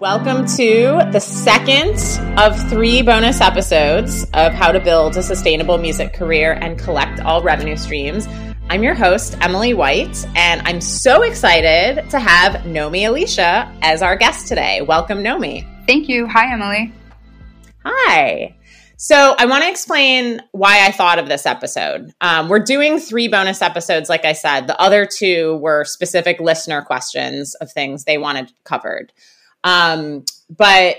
Welcome to the second of three bonus episodes of How to Build a Sustainable Music Career and Collect All Revenue Streams. I'm your host, Emily White, and I'm so excited to have Nomi Alicia as our guest today. Welcome, Nomi. Thank you. Hi, Emily. Hi. So, I want to explain why I thought of this episode. Um, we're doing three bonus episodes, like I said. The other two were specific listener questions of things they wanted covered. Um, but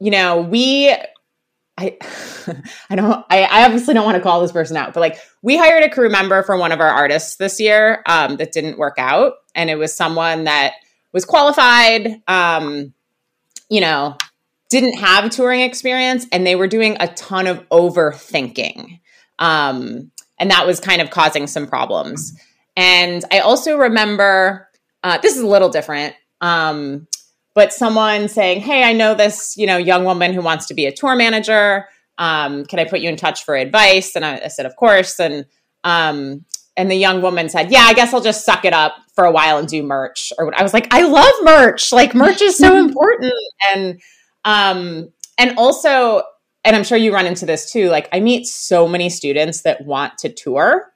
you know, we I I don't I, I obviously don't want to call this person out, but like we hired a crew member for one of our artists this year um, that didn't work out, and it was someone that was qualified, um, you know, didn't have touring experience, and they were doing a ton of overthinking, um, and that was kind of causing some problems. And I also remember uh, this is a little different. Um, but someone saying, "Hey, I know this, you know, young woman who wants to be a tour manager. Um, can I put you in touch for advice?" And I, I said, "Of course." And um, and the young woman said, "Yeah, I guess I'll just suck it up for a while and do merch." Or I was like, "I love merch. Like merch is so important." And um, and also, and I'm sure you run into this too. Like I meet so many students that want to tour.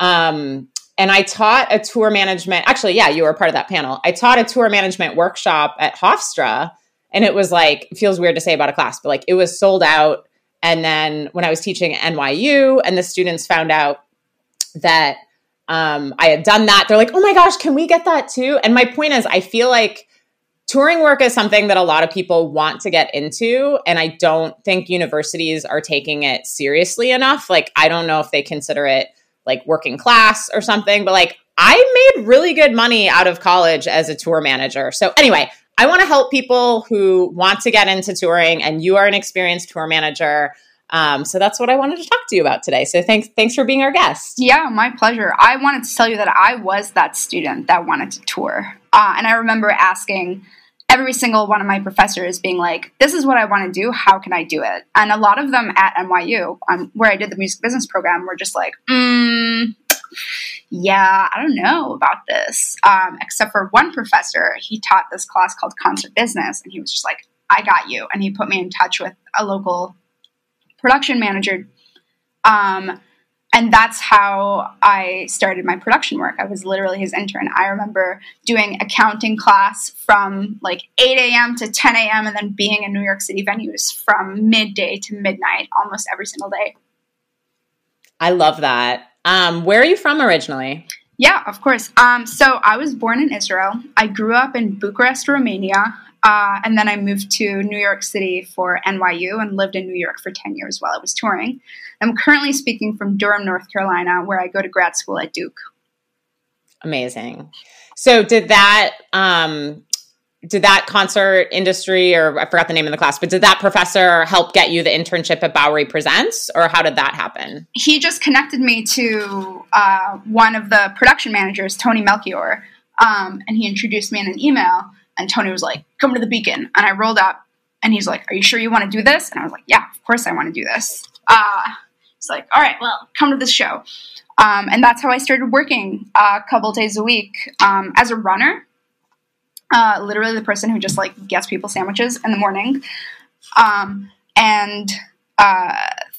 Um, and I taught a tour management. Actually, yeah, you were part of that panel. I taught a tour management workshop at Hofstra, and it was like feels weird to say about a class, but like it was sold out. And then when I was teaching at NYU, and the students found out that um, I had done that, they're like, "Oh my gosh, can we get that too?" And my point is, I feel like touring work is something that a lot of people want to get into and i don't think universities are taking it seriously enough like i don't know if they consider it like working class or something, but like I made really good money out of college as a tour manager. So anyway, I want to help people who want to get into touring and you are an experienced tour manager. Um, so that's what I wanted to talk to you about today. So thanks, thanks for being our guest. Yeah, my pleasure. I wanted to tell you that I was that student that wanted to tour, uh, and I remember asking every single one of my professors being like, "This is what I want to do. How can I do it?" And a lot of them at NYU, um, where I did the music business program, were just like, mm, "Yeah, I don't know about this." Um, except for one professor, he taught this class called concert business, and he was just like, "I got you," and he put me in touch with a local production manager. Um, and that's how I started my production work. I was literally his intern. I remember doing accounting class from like 8 a.m. to 10 a.m. and then being in New York City venues from midday to midnight almost every single day. I love that. Um, where are you from originally? Yeah, of course. Um, so I was born in Israel. I grew up in Bucharest, Romania. Uh, and then I moved to New York City for NYU and lived in New York for 10 years while I was touring. I'm currently speaking from Durham, North Carolina, where I go to grad school at Duke. Amazing. So did that um, did that concert industry or I forgot the name of the class, but did that professor help get you the internship at Bowery Presents or how did that happen? He just connected me to uh, one of the production managers, Tony Melchior, um, and he introduced me in an email. And Tony was like, "Come to the Beacon," and I rolled up, and he's like, "Are you sure you want to do this?" And I was like, "Yeah, of course I want to do this." Uh, he's like, "All right, well, come to this show," um, and that's how I started working uh, a couple days a week um, as a runner. Uh, literally, the person who just like gets people sandwiches in the morning, um, and uh,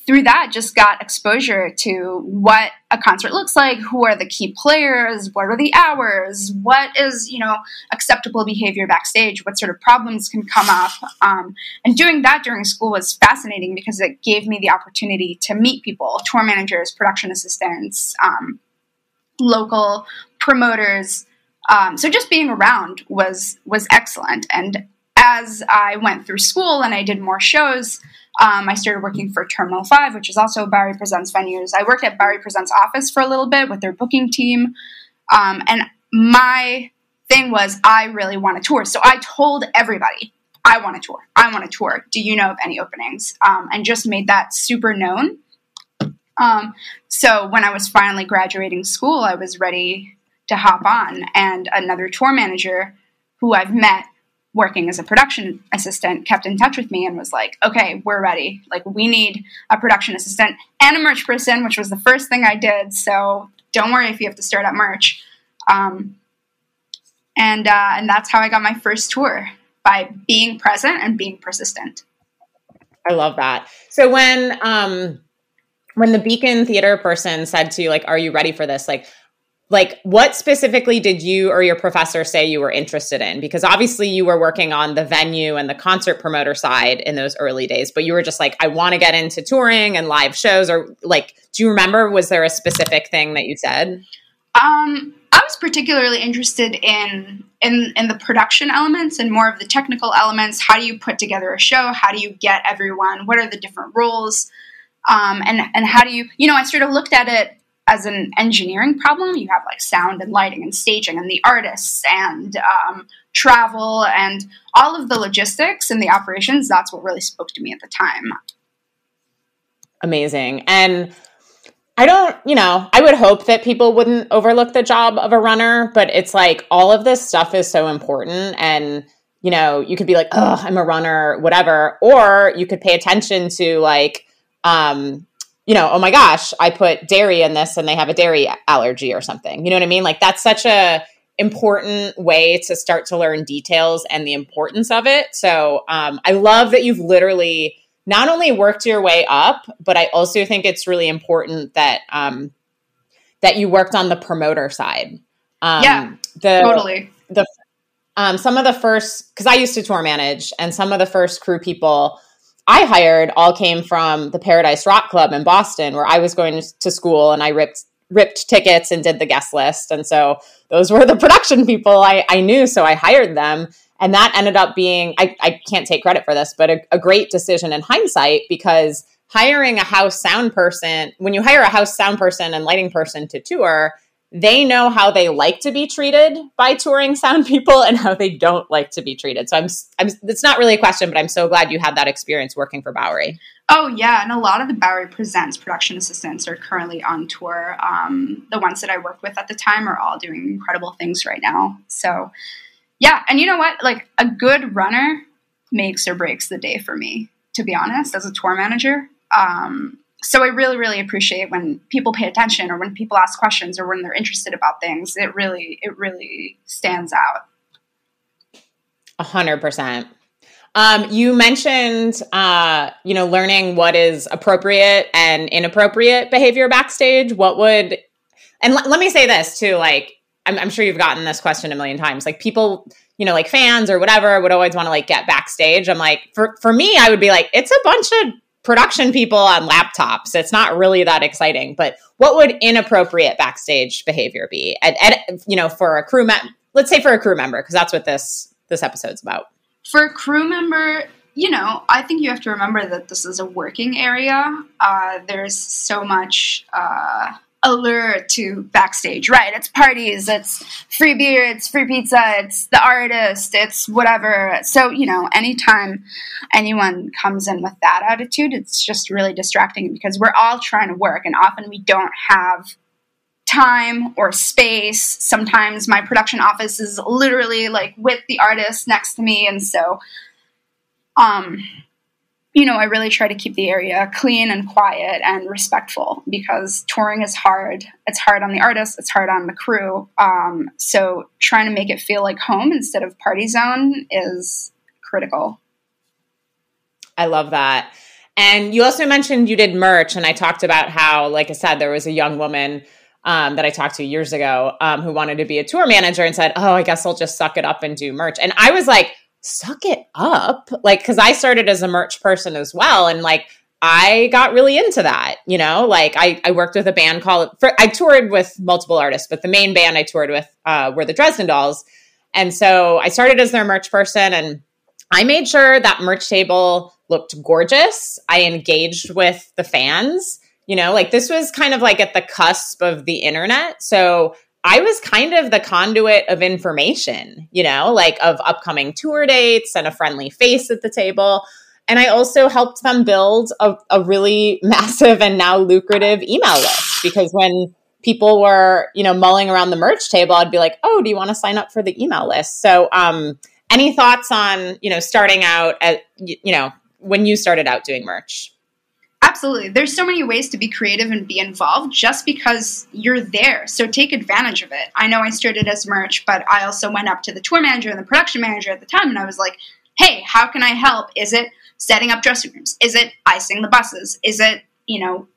through that just got exposure to what a concert looks like who are the key players what are the hours what is you know acceptable behavior backstage what sort of problems can come up. Um, and doing that during school was fascinating because it gave me the opportunity to meet people tour managers production assistants um, local promoters um, so just being around was was excellent and as i went through school and i did more shows um, I started working for Terminal 5, which is also Bowery Presents venues. I worked at Bowery Presents office for a little bit with their booking team. Um, and my thing was, I really want to tour. So I told everybody, I want to tour. I want to tour. Do you know of any openings? Um, and just made that super known. Um, so when I was finally graduating school, I was ready to hop on. And another tour manager who I've met working as a production assistant kept in touch with me and was like, okay, we're ready. Like, we need a production assistant and a merch person, which was the first thing I did. So don't worry if you have to start up merch. Um, and, uh, and that's how I got my first tour. by being present and being persistent. I love that. So when um when the Beacon theater person said to you like are you ready for this like like what specifically did you or your professor say you were interested in because obviously you were working on the venue and the concert promoter side in those early days but you were just like I want to get into touring and live shows or like do you remember was there a specific thing that you said? Um I was particularly interested in in in the production elements and more of the technical elements. How do you put together a show? How do you get everyone? What are the different roles? Um, and and how do you you know I sort of looked at it as an engineering problem. You have like sound and lighting and staging and the artists and um, travel and all of the logistics and the operations. That's what really spoke to me at the time. Amazing and I don't, you know, I would hope that people wouldn't overlook the job of a runner, but it's like all of this stuff is so important. And, you know, you could be like, oh, I'm a runner, whatever. Or you could pay attention to like, um, you know, oh my gosh, I put dairy in this and they have a dairy allergy or something. You know what I mean? Like that's such a important way to start to learn details and the importance of it. So um, I love that you've literally not only worked your way up, but I also think it's really important that um, that you worked on the promoter side. Um, yeah, the, totally. The um, some of the first because I used to tour manage, and some of the first crew people I hired all came from the Paradise Rock Club in Boston, where I was going to school, and I ripped ripped tickets and did the guest list, and so those were the production people I, I knew, so I hired them. And that ended up being, I, I can't take credit for this, but a, a great decision in hindsight because hiring a house sound person, when you hire a house sound person and lighting person to tour, they know how they like to be treated by touring sound people and how they don't like to be treated. So I'm, I'm it's not really a question, but I'm so glad you had that experience working for Bowery. Oh yeah, and a lot of the Bowery Presents production assistants are currently on tour. Um, the ones that I worked with at the time are all doing incredible things right now. So yeah, and you know what? Like a good runner makes or breaks the day for me, to be honest, as a tour manager. Um, so I really, really appreciate when people pay attention or when people ask questions or when they're interested about things. It really, it really stands out. A hundred percent. Um, you mentioned, uh, you know, learning what is appropriate and inappropriate behavior backstage. What would, and l- let me say this too, like I'm, I'm sure you've gotten this question a million times. Like people, you know, like fans or whatever would always want to like get backstage. I'm like, for for me, I would be like, it's a bunch of production people on laptops. It's not really that exciting. But what would inappropriate backstage behavior be? And, and you know, for a crew member, let's say for a crew member, because that's what this this episode's about. For a crew member, you know, I think you have to remember that this is a working area. Uh, there's so much. Uh, allure to backstage, right? It's parties, it's free beer, it's free pizza, it's the artist, it's whatever. So, you know, anytime anyone comes in with that attitude, it's just really distracting because we're all trying to work and often we don't have time or space. Sometimes my production office is literally like with the artist next to me and so um you know, I really try to keep the area clean and quiet and respectful because touring is hard. It's hard on the artist, it's hard on the crew. Um, so trying to make it feel like home instead of party zone is critical. I love that. And you also mentioned you did merch, and I talked about how, like I said, there was a young woman um, that I talked to years ago um, who wanted to be a tour manager and said, Oh, I guess I'll just suck it up and do merch. And I was like, suck it up. Like, cause I started as a merch person as well. And like, I got really into that, you know, like I, I worked with a band called, for, I toured with multiple artists, but the main band I toured with uh, were the Dresden Dolls. And so I started as their merch person and I made sure that merch table looked gorgeous. I engaged with the fans, you know, like this was kind of like at the cusp of the internet. So I was kind of the conduit of information, you know, like of upcoming tour dates and a friendly face at the table. And I also helped them build a, a really massive and now lucrative email list because when people were, you know, mulling around the merch table, I'd be like, oh, do you want to sign up for the email list? So, um, any thoughts on, you know, starting out at, you know, when you started out doing merch? Absolutely. There's so many ways to be creative and be involved just because you're there. So take advantage of it. I know I started as merch, but I also went up to the tour manager and the production manager at the time and I was like, hey, how can I help? Is it setting up dressing rooms? Is it icing the buses? Is it, you know,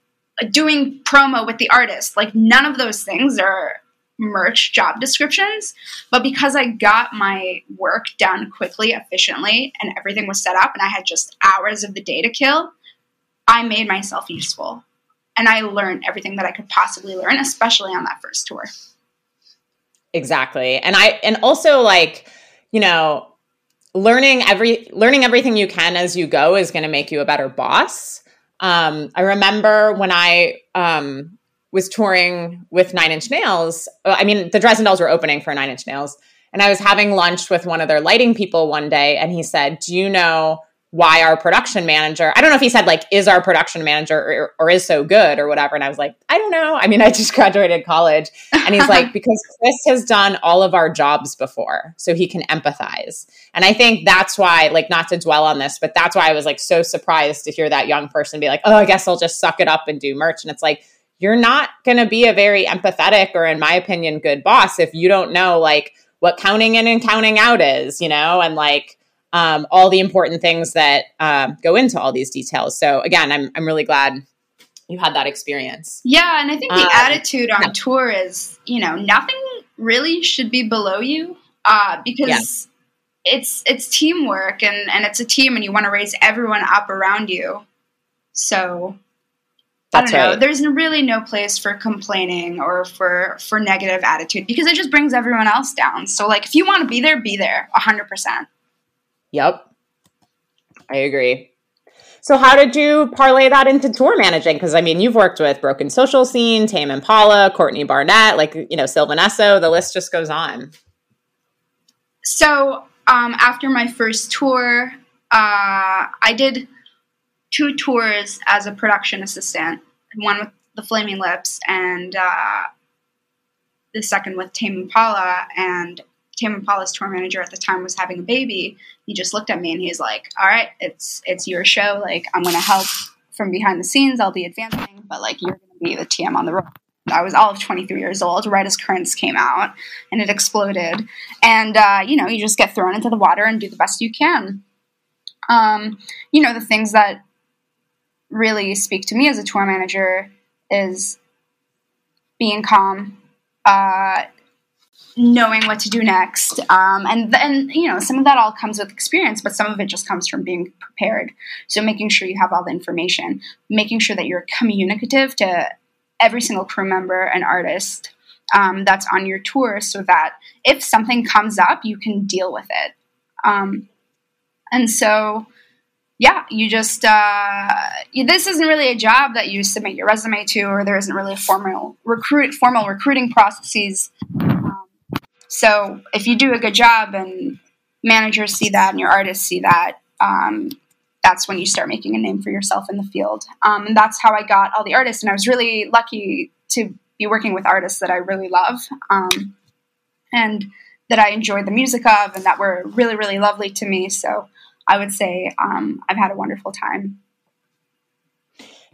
doing promo with the artist? Like, none of those things are merch job descriptions. But because I got my work done quickly, efficiently, and everything was set up and I had just hours of the day to kill, I made myself useful. And I learned everything that I could possibly learn, especially on that first tour. Exactly. And I, and also like, you know, learning every learning everything you can as you go is going to make you a better boss. Um, I remember when I um, was touring with Nine Inch Nails. Uh, I mean, the Dresden Dolls were opening for Nine Inch Nails, and I was having lunch with one of their lighting people one day, and he said, "Do you know?" Why our production manager, I don't know if he said like, is our production manager or, or, is so good or whatever. And I was like, I don't know. I mean, I just graduated college. And he's like, because Chris has done all of our jobs before, so he can empathize. And I think that's why, like, not to dwell on this, but that's why I was like so surprised to hear that young person be like, oh, I guess I'll just suck it up and do merch. And it's like, you're not going to be a very empathetic or, in my opinion, good boss if you don't know like what counting in and counting out is, you know, and like, um, all the important things that uh, go into all these details. So again, I'm I'm really glad you had that experience. Yeah, and I think the um, attitude on yeah. tour is, you know, nothing really should be below you uh, because yeah. it's it's teamwork and and it's a team, and you want to raise everyone up around you. So That's I don't know. Right. There's really no place for complaining or for for negative attitude because it just brings everyone else down. So like, if you want to be there, be there, hundred percent. Yep. I agree. So how did you parlay that into tour managing? Because I mean, you've worked with Broken Social Scene, Tame Impala, Courtney Barnett, like you know, Sylvan Esso. The list just goes on. So um, after my first tour, uh, I did two tours as a production assistant. One with the Flaming Lips, and uh, the second with Tame Impala. And Tame Impala's tour manager at the time was having a baby, he just looked at me and he's like, "All right, it's it's your show. Like I'm to help from behind the scenes. I'll be advancing, but like you're to be the TM on the road." I was all of 23 years old, right as Currents came out, and it exploded. And uh, you know, you just get thrown into the water and do the best you can. Um, you know, the things that really speak to me as a tour manager is being calm, uh, knowing what to do next. Um, and then, you know, some of that all comes with experience, but some of it just comes from being prepared. So making sure you have all the information, making sure that you're communicative to every single crew member and artist um, that's on your tour so that if something comes up, you can deal with it. Um, and so, yeah, you just, uh, this isn't really a job that you submit your resume to, or there isn't really a formal recruit, formal recruiting processes so if you do a good job and managers see that and your artists see that, um, that's when you start making a name for yourself in the field. Um, and that's how I got all the artists. And I was really lucky to be working with artists that I really love um, and that I enjoyed the music of and that were really, really lovely to me. So I would say um, I've had a wonderful time.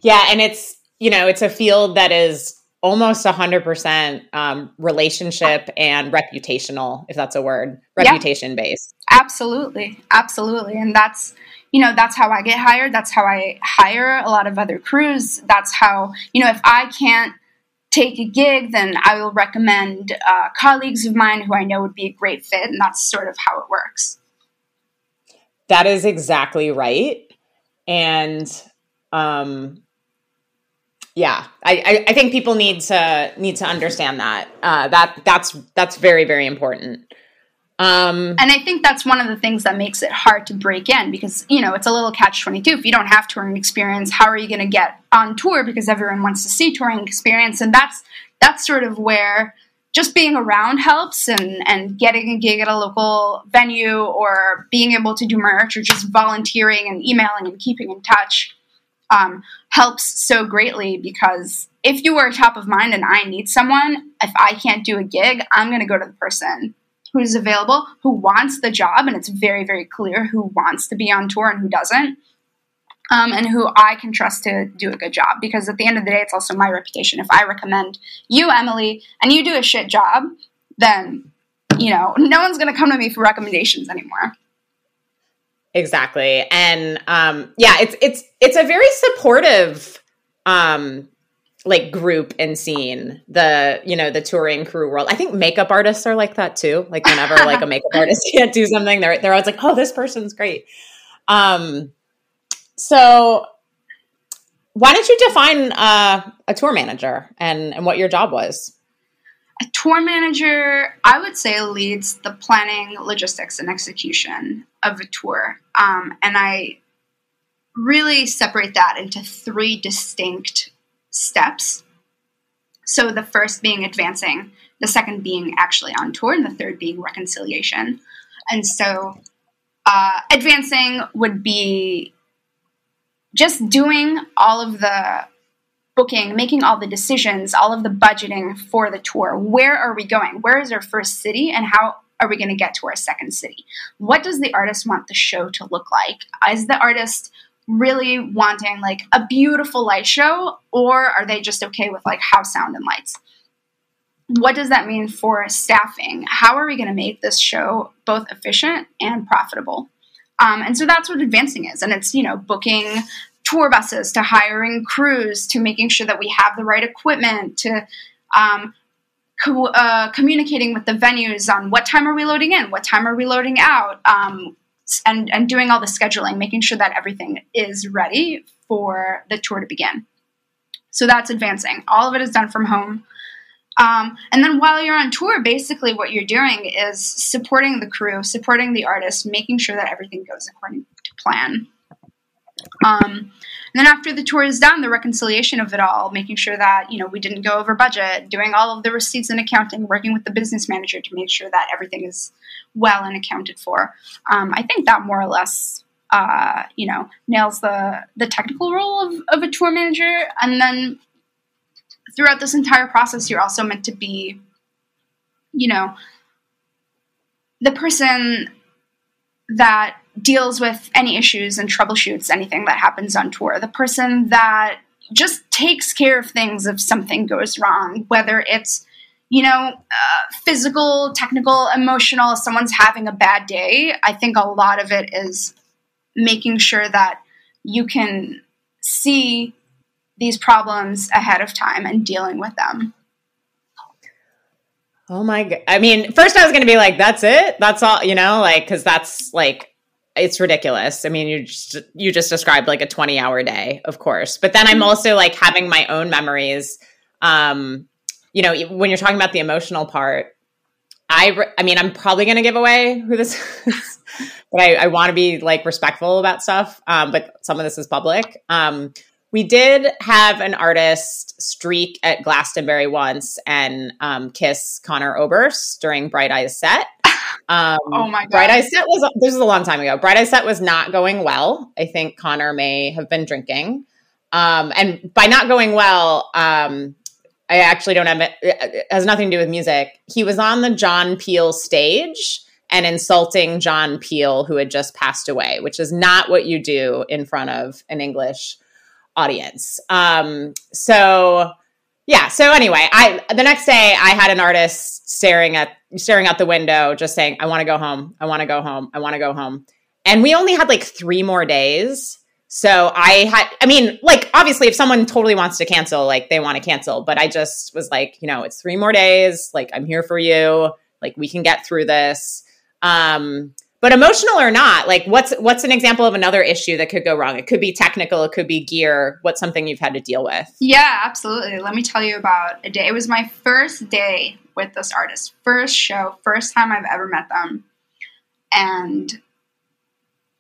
Yeah. And it's, you know, it's a field that is almost 100% um, relationship and reputational if that's a word reputation yeah. based. Absolutely. Absolutely. And that's you know that's how i get hired. That's how i hire a lot of other crews. That's how you know if i can't take a gig then i will recommend uh, colleagues of mine who i know would be a great fit and that's sort of how it works. That is exactly right. And um yeah I, I think people need to need to understand that uh, that that's that's very very important um, and I think that's one of the things that makes it hard to break in because you know it's a little catch twenty two. If you don't have touring experience, how are you going to get on tour? Because everyone wants to see touring experience, and that's that's sort of where just being around helps, and and getting a gig at a local venue, or being able to do merch, or just volunteering and emailing and keeping in touch um, helps so greatly because if you are top of mind and I need someone, if I can't do a gig, I'm going to go to the person who's available, who wants the job, and it's very, very clear who wants to be on tour and who doesn't. um, and who I can trust to do a good job. Because at the end of the day, it's also my reputation. If I recommend you, Emily, and you do a shit job, then you know no one's going to come to me for recommendations anymore. Exactly, and um, yeah, it's it's it's a very supportive um, like group and scene. The you know the touring crew world. I think makeup artists are like that too. Like whenever like a makeup artist can't do something they're, they're always like oh this person's great. Um so why don't you define uh, a tour manager and and what your job was a tour manager i would say leads the planning logistics and execution of a tour um, and i really separate that into three distinct steps. So the first being advancing, the second being actually on tour, and the third being reconciliation. And so uh, advancing would be just doing all of the booking, making all the decisions, all of the budgeting for the tour. Where are we going? Where is our first city, and how are we going to get to our second city? What does the artist want the show to look like? Is the artist really wanting like a beautiful light show or are they just okay with like house sound and lights what does that mean for staffing how are we going to make this show both efficient and profitable um, and so that's what advancing is and it's you know booking tour buses to hiring crews to making sure that we have the right equipment to um, co- uh, communicating with the venues on what time are we loading in what time are we loading out um, and, and doing all the scheduling, making sure that everything is ready for the tour to begin. So that's advancing. All of it is done from home. Um, and then while you're on tour, basically what you're doing is supporting the crew, supporting the artist, making sure that everything goes according to plan. Um, and then after the tour is done, the reconciliation of it all, making sure that you know we didn't go over budget, doing all of the receipts and accounting, working with the business manager to make sure that everything is well and accounted for. Um, I think that more or less uh, you know nails the the technical role of, of a tour manager. And then throughout this entire process, you're also meant to be, you know, the person that deals with any issues and troubleshoots anything that happens on tour. The person that just takes care of things if something goes wrong, whether it's you know, uh, physical, technical, emotional, someone's having a bad day, I think a lot of it is making sure that you can see these problems ahead of time and dealing with them. Oh my god. I mean, first I was going to be like that's it? That's all, you know, like cuz that's like it's ridiculous. I mean, you just you just described like a 20-hour day, of course. But then I'm mm-hmm. also like having my own memories um you know, when you're talking about the emotional part, I re- I mean, I'm probably going to give away who this is, but I, I want to be like respectful about stuff. Um, but some of this is public. Um, we did have an artist streak at Glastonbury once and um, kiss Conor Oberst during Bright Eyes set. Um, oh my god! Bright Eyes set was this is a long time ago. Bright Eyes set was not going well. I think Conor may have been drinking, um, and by not going well, um, I actually don't have it. It has nothing to do with music. He was on the John Peel stage and insulting John Peel, who had just passed away, which is not what you do in front of an English audience. Um, so yeah. So anyway, I the next day I had an artist staring at staring out the window, just saying, "I want to go home. I want to go home. I want to go home." And we only had like three more days. So I had, I mean, like, obviously, if someone totally wants to cancel, like, they want to cancel. But I just was like, you know, it's three more days. Like, I'm here for you. Like, we can get through this. Um, but emotional or not like what's what's an example of another issue that could go wrong it could be technical it could be gear what's something you've had to deal with yeah absolutely let me tell you about a day it was my first day with this artist. First show first time i've ever met them. And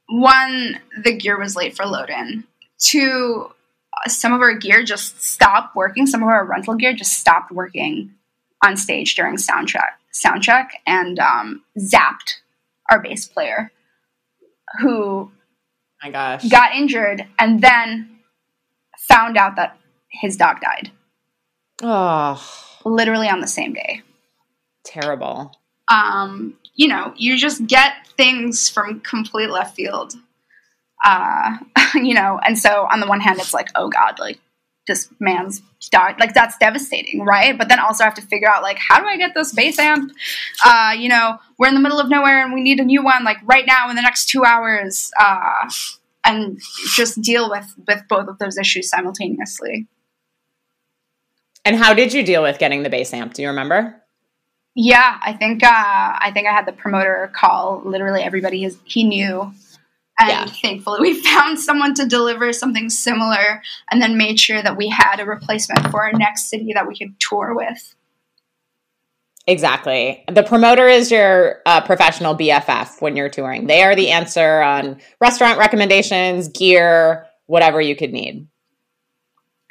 one the gear was late for load in two some of our gear just stopped working. Some of our rental gear just stopped working on stage during soundtrack soundcheck and um, zapped our bass player who my gosh. got injured and then found out that his dog died. Oh, literally on the same day. Terrible. Um, you know, you just get things from complete left field. Uh, you know, and so on the one hand, it's like, oh God, like this man's died. Like that's devastating, right? But then also I have to figure out like how do I get this bass amp? Uh, you know, we're in the middle of nowhere and we need a new one like right now in the next two hours. Uh, and just deal with with both of those issues simultaneously. And how did you deal with getting the bass amp? Do you remember? Yeah, I think uh, I think I had the promoter call literally everybody his, he knew and yeah. thankfully, we found someone to deliver something similar and then made sure that we had a replacement for our next city that we could tour with. Exactly. The promoter is your uh, professional BFF when you're touring. They are the answer on restaurant recommendations, gear, whatever you could need.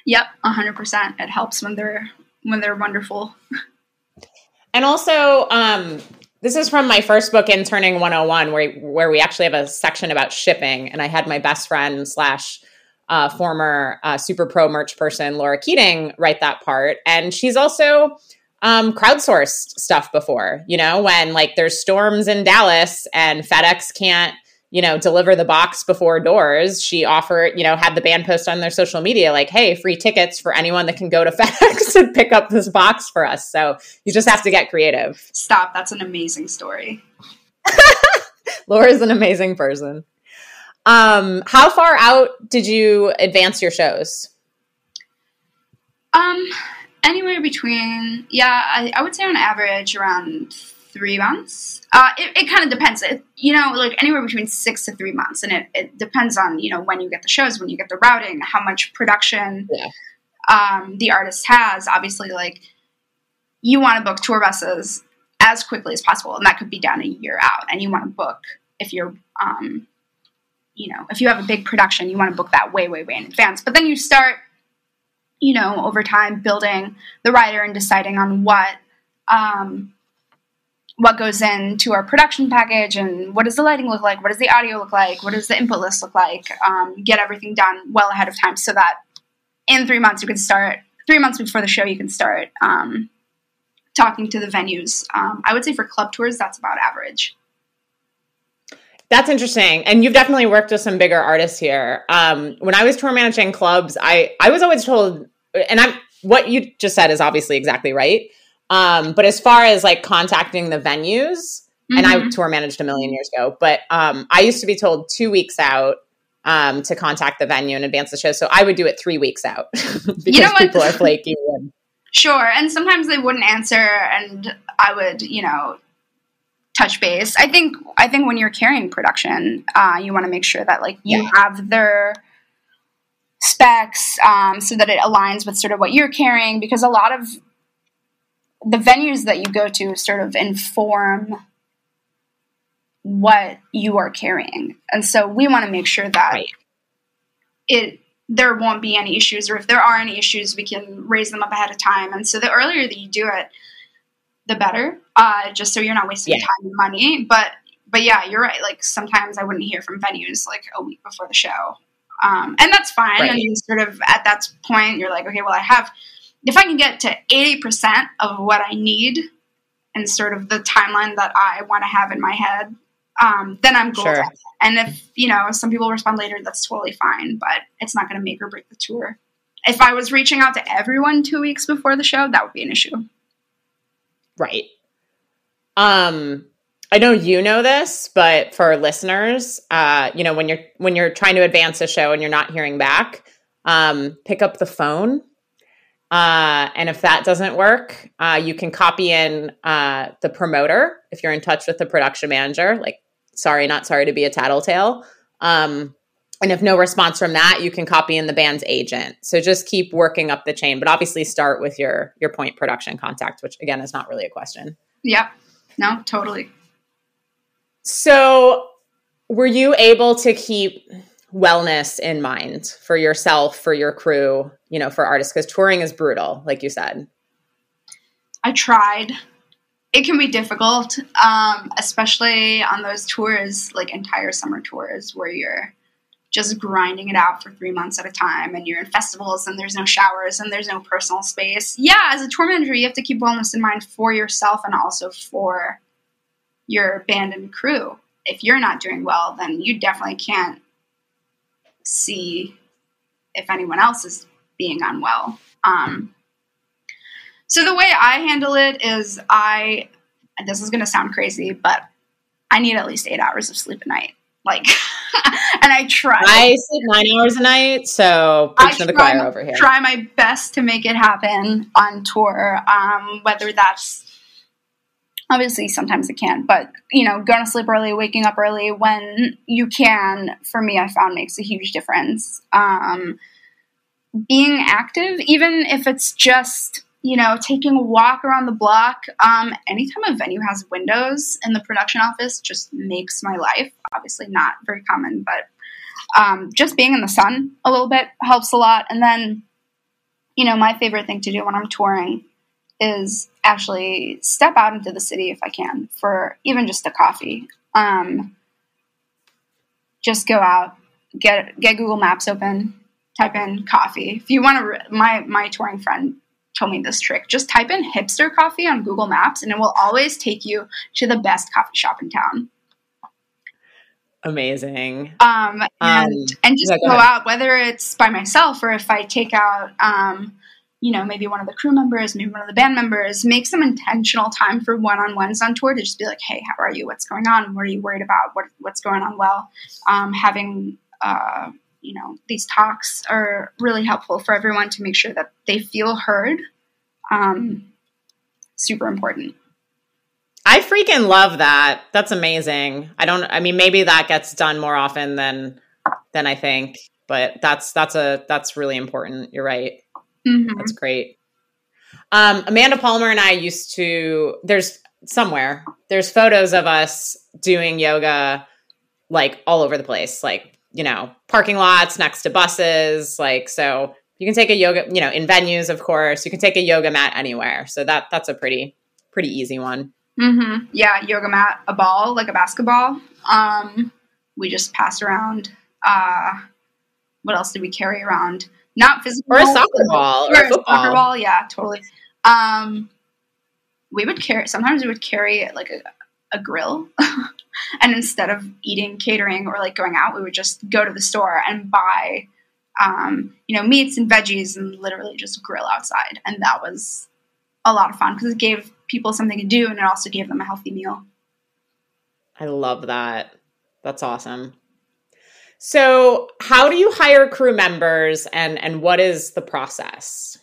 Yep, 100%. It helps when they're when they're wonderful. And also, um, this is from my first book, Interning 101, where, where we actually have a section about shipping. And I had my best friend slash uh, former uh, super pro merch person, Laura Keating, write that part. And she's also um, crowdsourced stuff before, you know, when like there's storms in Dallas and FedEx can't you know, deliver the box before doors, she offered, you know, had the band post on their social media like, hey, free tickets for anyone that can go to FedEx and pick up this box for us. So you just have to get creative. Stop. That's an amazing story. Laura's an amazing person. Um, how far out did you advance your shows? Um, anywhere between, yeah, I, I would say on average around three months. Uh, it, it kind of depends. It, you know, like anywhere between six to three months, and it, it depends on you know when you get the shows, when you get the routing, how much production yeah. um, the artist has. Obviously, like you want to book tour buses as quickly as possible, and that could be down a year out. And you want to book if you're, um, you know, if you have a big production, you want to book that way, way, way in advance. But then you start, you know, over time building the rider and deciding on what. Um, what goes into our production package and what does the lighting look like what does the audio look like what does the input list look like um, get everything done well ahead of time so that in three months you can start three months before the show you can start um, talking to the venues. Um, i would say for club tours that's about average. That's interesting. And you've definitely worked with some bigger artists here. Um, when i was tour managing clubs i i was always told and i'm what you just said is obviously exactly right um, but as far as like contacting the venues, mm-hmm. and I mm-hmm. tour managed a million years ago, but um, I used to be told two weeks out um, to contact the venue and advance the show. So I would do it three weeks out because you know people are flaky. And- sure, and sometimes they wouldn't answer, and I would, you know, touch base. I think I think when you're carrying production, uh, you want to make sure that like you yeah. have their specs um, so that it aligns with sort of what you're carrying because a lot of the venues that you go to sort of inform what you are carrying. And so we want to make sure that right. it there won't be any issues or if there are any issues we can raise them up ahead of time. And so the earlier that you do it, the better. Uh, just so you're not wasting yeah. time and money. But but yeah, you're right. Like sometimes I wouldn't hear from venues like a week before the show. Um, and that's fine. Right. I mean, sort of at that point, you're like, okay, well, I have if I can get to 80% of what I need and sort of the timeline that I want to have in my head, um, then I'm golden. Sure. And if, you know, some people respond later, that's totally fine, but it's not going to make or break the tour. If I was reaching out to everyone two weeks before the show, that would be an issue. Right. Um, I know you know this, but for listeners, uh, you know, when you're when you're trying to advance a show and you're not hearing back, um, pick up the phone uh, and if that doesn't work, uh, you can copy in uh, the promoter if you're in touch with the production manager. Like, sorry, not sorry to be a tattletale. Um, and if no response from that, you can copy in the band's agent. So just keep working up the chain, but obviously start with your your point production contact, which again is not really a question. Yep. No, totally. So, were you able to keep wellness in mind for yourself, for your crew, you know, for artists? Because touring is brutal, like you said. I tried. It can be difficult, um, especially on those tours, like entire summer tours, where you're just grinding it out for three months at a time and you're in festivals and there's no showers and there's no personal space. Yeah, as a tour manager, you have to keep wellness in mind for yourself and also for your band and crew. If you're not doing well, then you definitely can't see if anyone else is being unwell. Um, so the way I handle it is I, this is going to sound crazy, but I need at least eight hours of sleep a night. Like, and I try. I sleep nine hours a night, so preaching to the choir over here. Try my best to make it happen on tour. Um, whether that's obviously sometimes it can, but you know, going to sleep early, waking up early when you can, for me, I found makes a huge difference. Um, being active, even if it's just you know, taking a walk around the block. Um, anytime a venue has windows in the production office just makes my life. Obviously, not very common, but um, just being in the sun a little bit helps a lot. And then, you know, my favorite thing to do when I'm touring is actually step out into the city if I can for even just a coffee. Um, just go out, get get Google Maps open, type in coffee. If you want to, my my touring friend told me this trick. Just type in hipster coffee on Google Maps and it will always take you to the best coffee shop in town. Amazing. Um, and, um, and just yeah, go, go out, whether it's by myself or if I take out, um, you know, maybe one of the crew members, maybe one of the band members, make some intentional time for one on ones on tour to just be like, hey, how are you? What's going on? What are you worried about? What, what's going on well? Um, having, uh, you know these talks are really helpful for everyone to make sure that they feel heard um, super important i freaking love that that's amazing i don't i mean maybe that gets done more often than than i think but that's that's a that's really important you're right mm-hmm. that's great um, amanda palmer and i used to there's somewhere there's photos of us doing yoga like all over the place like you know, parking lots next to buses. Like, so you can take a yoga, you know, in venues, of course, you can take a yoga mat anywhere. So that that's a pretty, pretty easy one. Mm-hmm. Yeah. Yoga mat, a ball, like a basketball. Um, we just pass around. Uh, what else did we carry around? Not physical. Or a soccer ball. Or, or a soccer ball. Yeah, totally. Um, we would carry, sometimes we would carry like a, a grill. and instead of eating catering or like going out, we would just go to the store and buy, um, you know, meats and veggies and literally just grill outside. And that was a lot of fun because it gave people something to do and it also gave them a healthy meal. I love that. That's awesome. So, how do you hire crew members and and what is the process?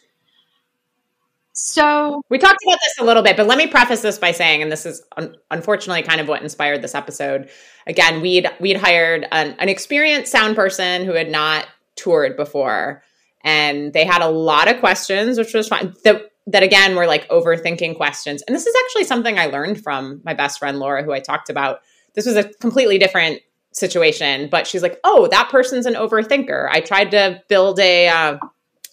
So we talked about this a little bit, but let me preface this by saying, and this is un- unfortunately kind of what inspired this episode. Again, we'd we'd hired an, an experienced sound person who had not toured before, and they had a lot of questions, which was fine. That that again were like overthinking questions, and this is actually something I learned from my best friend Laura, who I talked about. This was a completely different situation, but she's like, "Oh, that person's an overthinker." I tried to build a uh,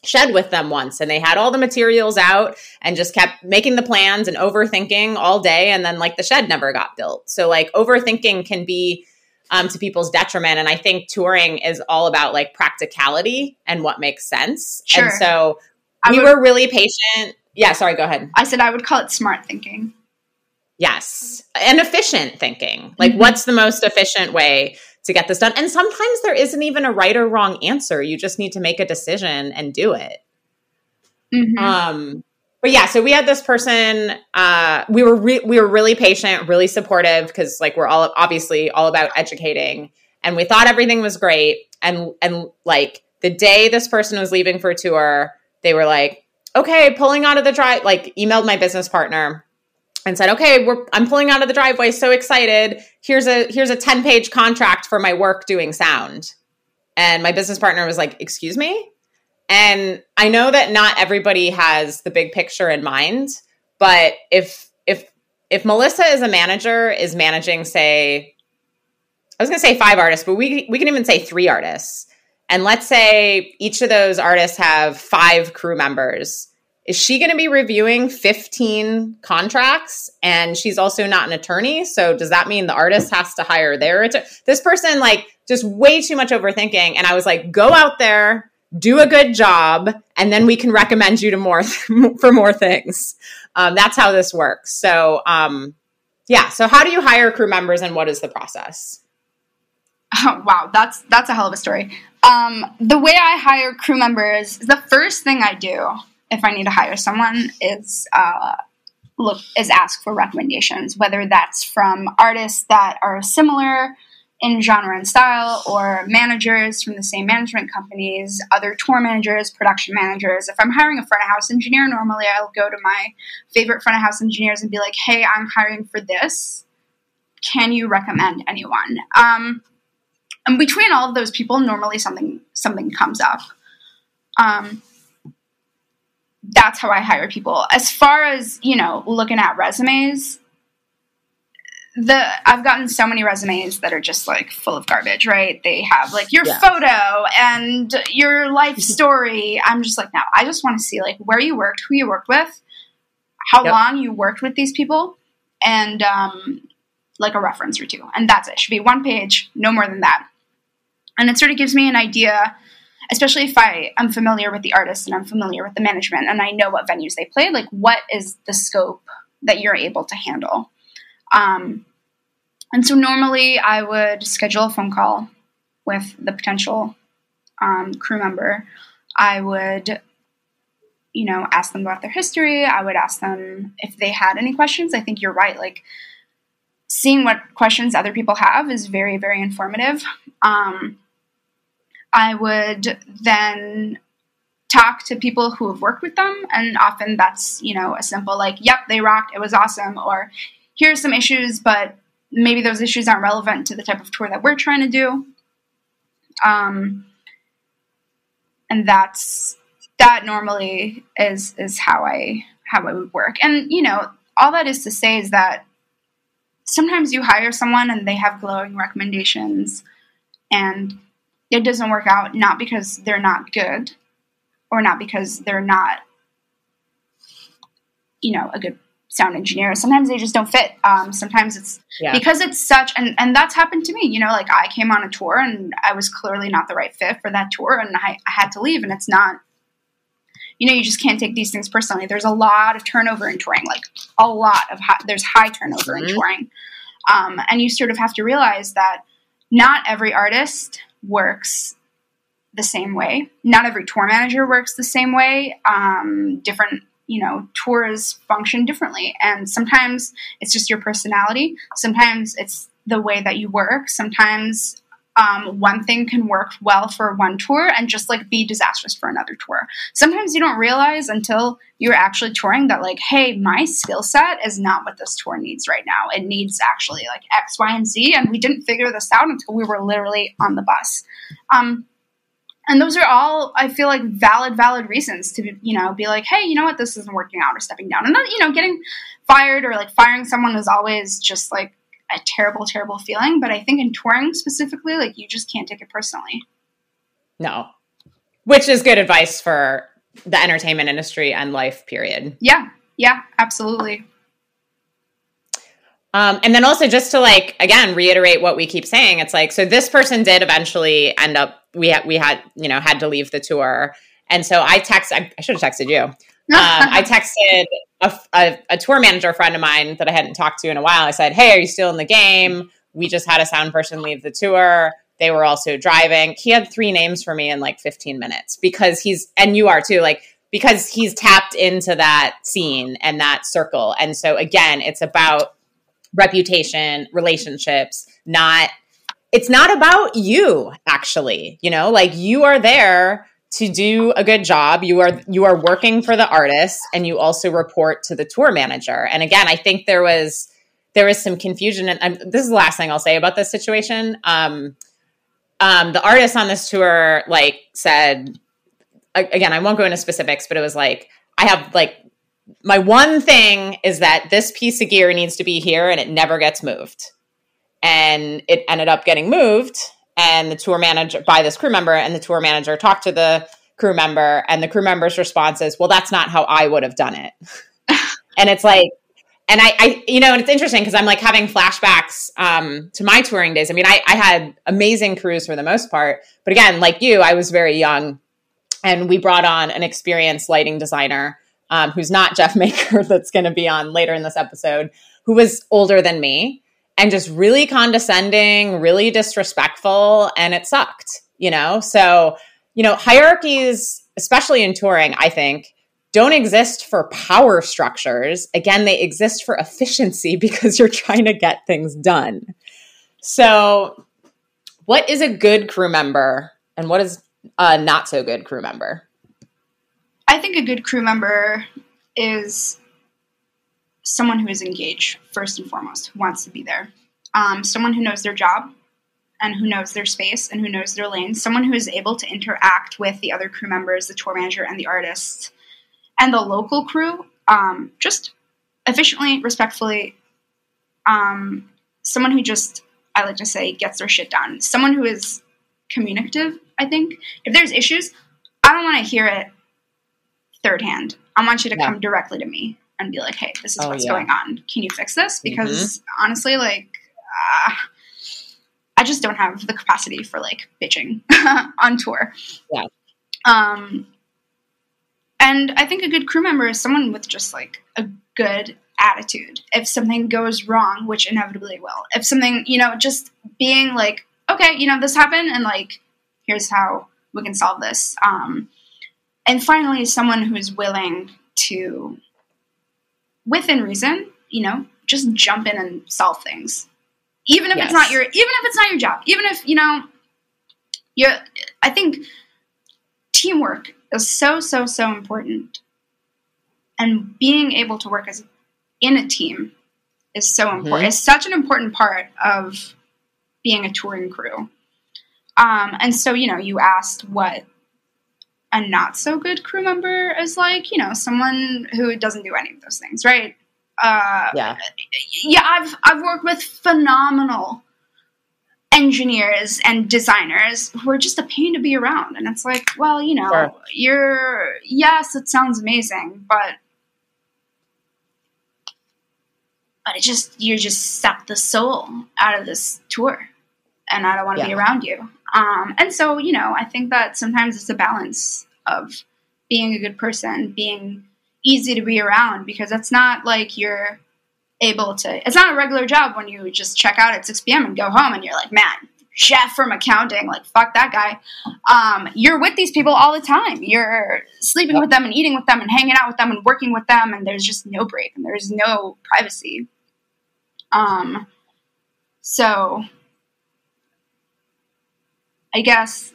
shed with them once and they had all the materials out and just kept making the plans and overthinking all day and then like the shed never got built. So like overthinking can be um, to people's detriment and i think touring is all about like practicality and what makes sense. Sure. and so we would, were really patient. Yeah sorry go ahead. I said i would call it smart thinking yes and efficient thinking like mm-hmm. what's the most efficient way to get this done. And sometimes there isn't even a right or wrong answer. You just need to make a decision and do it. Mm-hmm. Um, but yeah, so we had this person. Uh, we were re- we were really patient, really supportive because like we're all obviously all about educating, and we thought everything was great. And and like the day this person was leaving for a tour, they were like, "Okay, pulling out of the drive." Like emailed my business partner and said, "Okay, I'm pulling out of the driveway. So excited! Here's a here's a ten page contract for my work doing sound." And my business partner was like, "Excuse me." And I know that not everybody has the big picture in mind, but if if if Melissa is a manager is managing, say, I was going to say five artists, but we we can even say three artists. And let's say each of those artists have five crew members is she going to be reviewing 15 contracts? And she's also not an attorney so does that mean the artist has to hire their attorney this person like just way too much overthinking and i was like go out there do a good job and then we can recommend you to more for more things. Um, that's how this works. So um, yeah so how do you hire crew members and what is the process? Oh, wow, that's that's a hell of a story. Um, the way I hire crew members, is the first thing I do if I need to hire someone is uh, look is ask for recommendations, whether that's from artists that are similar in genre and style, or managers from the same management companies, other tour managers, production managers. If I'm hiring a front of house engineer, normally I'll go to my favorite front of house engineers and be like, "Hey, I'm hiring for this. Can you recommend anyone?" Um, and between all of those people, normally something something comes up. Um, that's how I hire people. As far as you know, looking at resumes, the I've gotten so many resumes that are just like full of garbage, right? They have like your yeah. photo and your life story. I'm just like, no, I just want to see like where you worked, who you worked with, how yep. long you worked with these people, and um, like a reference or two, and that's it. Should be one page, no more than that. And it sort of gives me an idea, especially if I am familiar with the artist and I'm familiar with the management and I know what venues they play. Like, what is the scope that you're able to handle? Um, and so normally I would schedule a phone call with the potential um, crew member. I would, you know, ask them about their history. I would ask them if they had any questions. I think you're right. Like seeing what questions other people have is very, very informative. Um, I would then talk to people who have worked with them, and often that's you know a simple like, "Yep, they rocked. It was awesome," or here's some issues, but maybe those issues aren't relevant to the type of tour that we're trying to do. Um, and that's that normally is is how I how I would work. And you know, all that is to say is that sometimes you hire someone and they have glowing recommendations and it doesn't work out not because they're not good or not because they're not you know a good sound engineer. Sometimes they just don't fit. Um, sometimes it's yeah. because it's such, and, and that's happened to me. You know, like I came on a tour and I was clearly not the right fit for that tour, and I, I had to leave. And it's not, you know, you just can't take these things personally. There's a lot of turnover in touring, like a lot of high, there's high turnover mm-hmm. in touring, um, and you sort of have to realize that not every artist works the same way. Not every tour manager works the same way. Um, different you know, tours function differently. And sometimes it's just your personality. Sometimes it's the way that you work. Sometimes um, one thing can work well for one tour and just like be disastrous for another tour. Sometimes you don't realize until you're actually touring that, like, hey, my skill set is not what this tour needs right now. It needs actually like X, Y, and Z. And we didn't figure this out until we were literally on the bus. Um, and those are all i feel like valid valid reasons to you know be like hey you know what this isn't working out or stepping down and then you know getting fired or like firing someone is always just like a terrible terrible feeling but i think in touring specifically like you just can't take it personally. No. Which is good advice for the entertainment industry and life period. Yeah. Yeah absolutely. Um, and then also just to like again reiterate what we keep saying, it's like so this person did eventually end up we had we had you know had to leave the tour, and so I text I, I should have texted you. Um, I texted a, a, a, tour manager friend of mine that I hadn't talked to in a while. I said, "Hey, are you still in the game? We just had a sound person leave the tour. They were also driving. He had three names for me in like 15 minutes because he's and you are too like." Because he's tapped into that scene and that circle. And so, again, it's about reputation, relationships, not it's not about you actually, you know, like you are there to do a good job. You are you are working for the artist and you also report to the tour manager. And again, I think there was there was some confusion and um, this is the last thing I'll say about this situation. Um um the artist on this tour like said again, I won't go into specifics, but it was like I have like my one thing is that this piece of gear needs to be here and it never gets moved. And it ended up getting moved and the tour manager by this crew member and the tour manager talked to the crew member and the crew member's response is, "Well, that's not how I would have done it." and it's like and I, I, you know, and it's interesting because I'm like having flashbacks um, to my touring days. I mean, I, I had amazing crews for the most part, but again, like you, I was very young, and we brought on an experienced lighting designer um, who's not Jeff Maker, that's going to be on later in this episode, who was older than me. And just really condescending, really disrespectful, and it sucked, you know? So, you know, hierarchies, especially in touring, I think, don't exist for power structures. Again, they exist for efficiency because you're trying to get things done. So, what is a good crew member and what is a not so good crew member? I think a good crew member is someone who is engaged first and foremost, who wants to be there. Um, someone who knows their job and who knows their space and who knows their lane. Someone who is able to interact with the other crew members, the tour manager, and the artists, and the local crew um, just efficiently, respectfully. Um, someone who just, I like to say, gets their shit done. Someone who is communicative, I think. If there's issues, I don't want to hear it third hand. I want you to come directly to me and be like, hey, this is oh, what's yeah. going on. Can you fix this? Mm-hmm. Because mm-hmm. honestly, like, uh, I just don't have the capacity for like bitching on tour. Yeah. Um, and I think a good crew member is someone with just like a good attitude. If something goes wrong, which inevitably will, if something, you know, just being like, okay, you know, this happened and like, here's how we can solve this. Um, and finally, someone who is willing to within reason, you know, just jump in and solve things. Even if yes. it's not your even if it's not your job. Even if, you know, you I think teamwork is so so so important. And being able to work as in a team is so mm-hmm. important. It's such an important part of being a touring crew. Um, and so, you know, you asked what a not so good crew member is like, you know, someone who doesn't do any of those things, right? Uh, yeah, yeah. I've I've worked with phenomenal engineers and designers who are just a pain to be around, and it's like, well, you know, sure. you're yes, it sounds amazing, but but it just you just suck the soul out of this tour, and I don't want to yeah. be around you. Um, and so, you know, I think that sometimes it's a balance of being a good person, being easy to be around, because it's not like you're able to, it's not a regular job when you just check out at 6 p.m. and go home and you're like, man, chef from accounting, like, fuck that guy. Um, you're with these people all the time. You're sleeping with them and eating with them and hanging out with them and working with them, and there's just no break and there's no privacy. Um, so I guess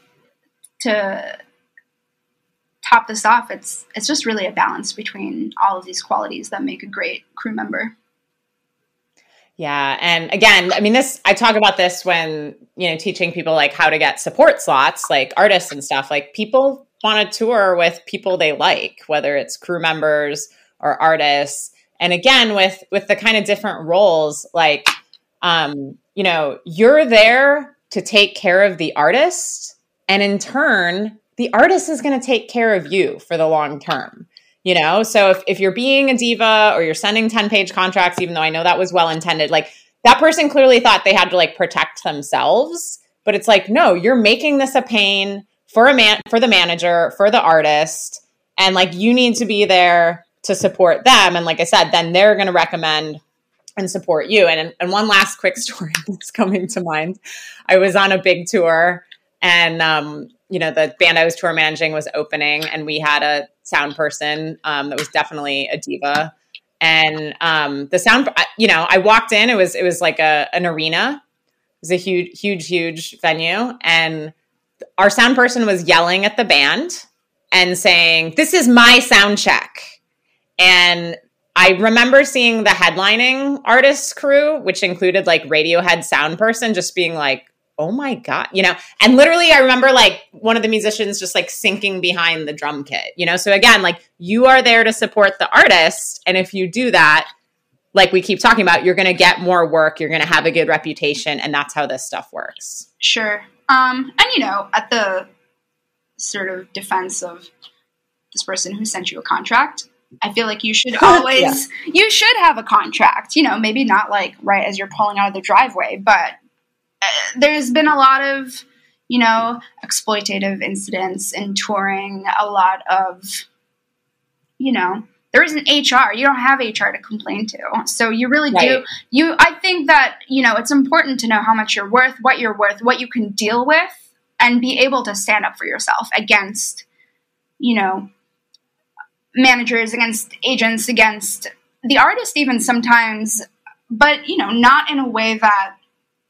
to top this off, it's it's just really a balance between all of these qualities that make a great crew member. Yeah, and again, I mean this I talk about this when, you know, teaching people like how to get support slots, like artists and stuff. Like people want to tour with people they like, whether it's crew members or artists. And again, with with the kind of different roles, like um, you know, you're there to take care of the artist. And in turn, the artist is going to take care of you for the long term. You know, so if, if you're being a diva or you're sending 10 page contracts, even though I know that was well intended, like that person clearly thought they had to like protect themselves. But it's like, no, you're making this a pain for a man, for the manager, for the artist. And like you need to be there to support them. And like I said, then they're going to recommend and support you. And, and one last quick story that's coming to mind. I was on a big tour and, um, you know, the band I was tour managing was opening and we had a sound person um, that was definitely a diva. And um, the sound, you know, I walked in, it was, it was like a, an arena. It was a huge, huge, huge venue. And our sound person was yelling at the band and saying, this is my sound check. And I remember seeing the headlining artists crew, which included like Radiohead sound person, just being like, oh my God, you know, and literally I remember like one of the musicians just like sinking behind the drum kit, you know? So again, like you are there to support the artist. And if you do that, like we keep talking about, you're going to get more work, you're going to have a good reputation. And that's how this stuff works. Sure. Um, and you know, at the sort of defense of this person who sent you a contract, I feel like you should always yeah. you should have a contract. You know, maybe not like right as you're pulling out of the driveway, but uh, there's been a lot of you know exploitative incidents in touring. A lot of you know there isn't hr you don't have hr to complain to so you really Right. do you i think that you know it's important to know how much you're worth what you're worth what you can deal with and be able to stand up for yourself against you know managers against agents against the artist even sometimes but you know not in a way that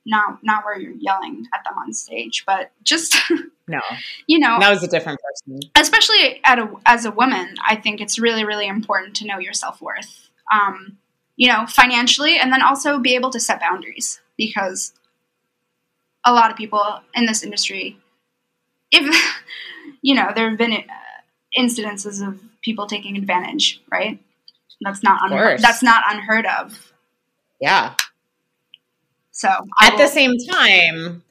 not not where you're yelling at them on stage but just No, you know that was a different person. especially at a, as a woman, I think it's really, really important to know your self worth, um, you know, financially, and then also be able to set boundaries because a lot of people in this industry, if you know, there have been uh, incidences of people taking advantage, right? That's not unheard, that's not unheard of. Yeah. So I At the same time,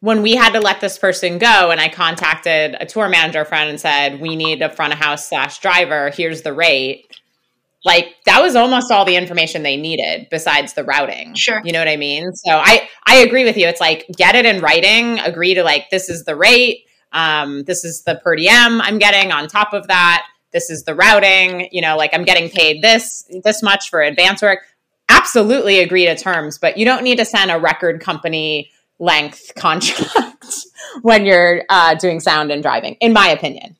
when we had to let this person go, and I contacted a tour manager friend and said, "We need a front of house slash driver. Here's the rate." Like that was almost all the information they needed besides the routing. Sure. You know what I mean? So I I agree with you. It's like get it in writing. Agree to like this is the rate. Um, this is the per diem I'm getting on top of that. This is the routing. You know, like I'm getting paid this this much for advance work. Absolutely agree to terms, but you don't need to send a record company length contract when you're uh, doing sound and driving, in my opinion.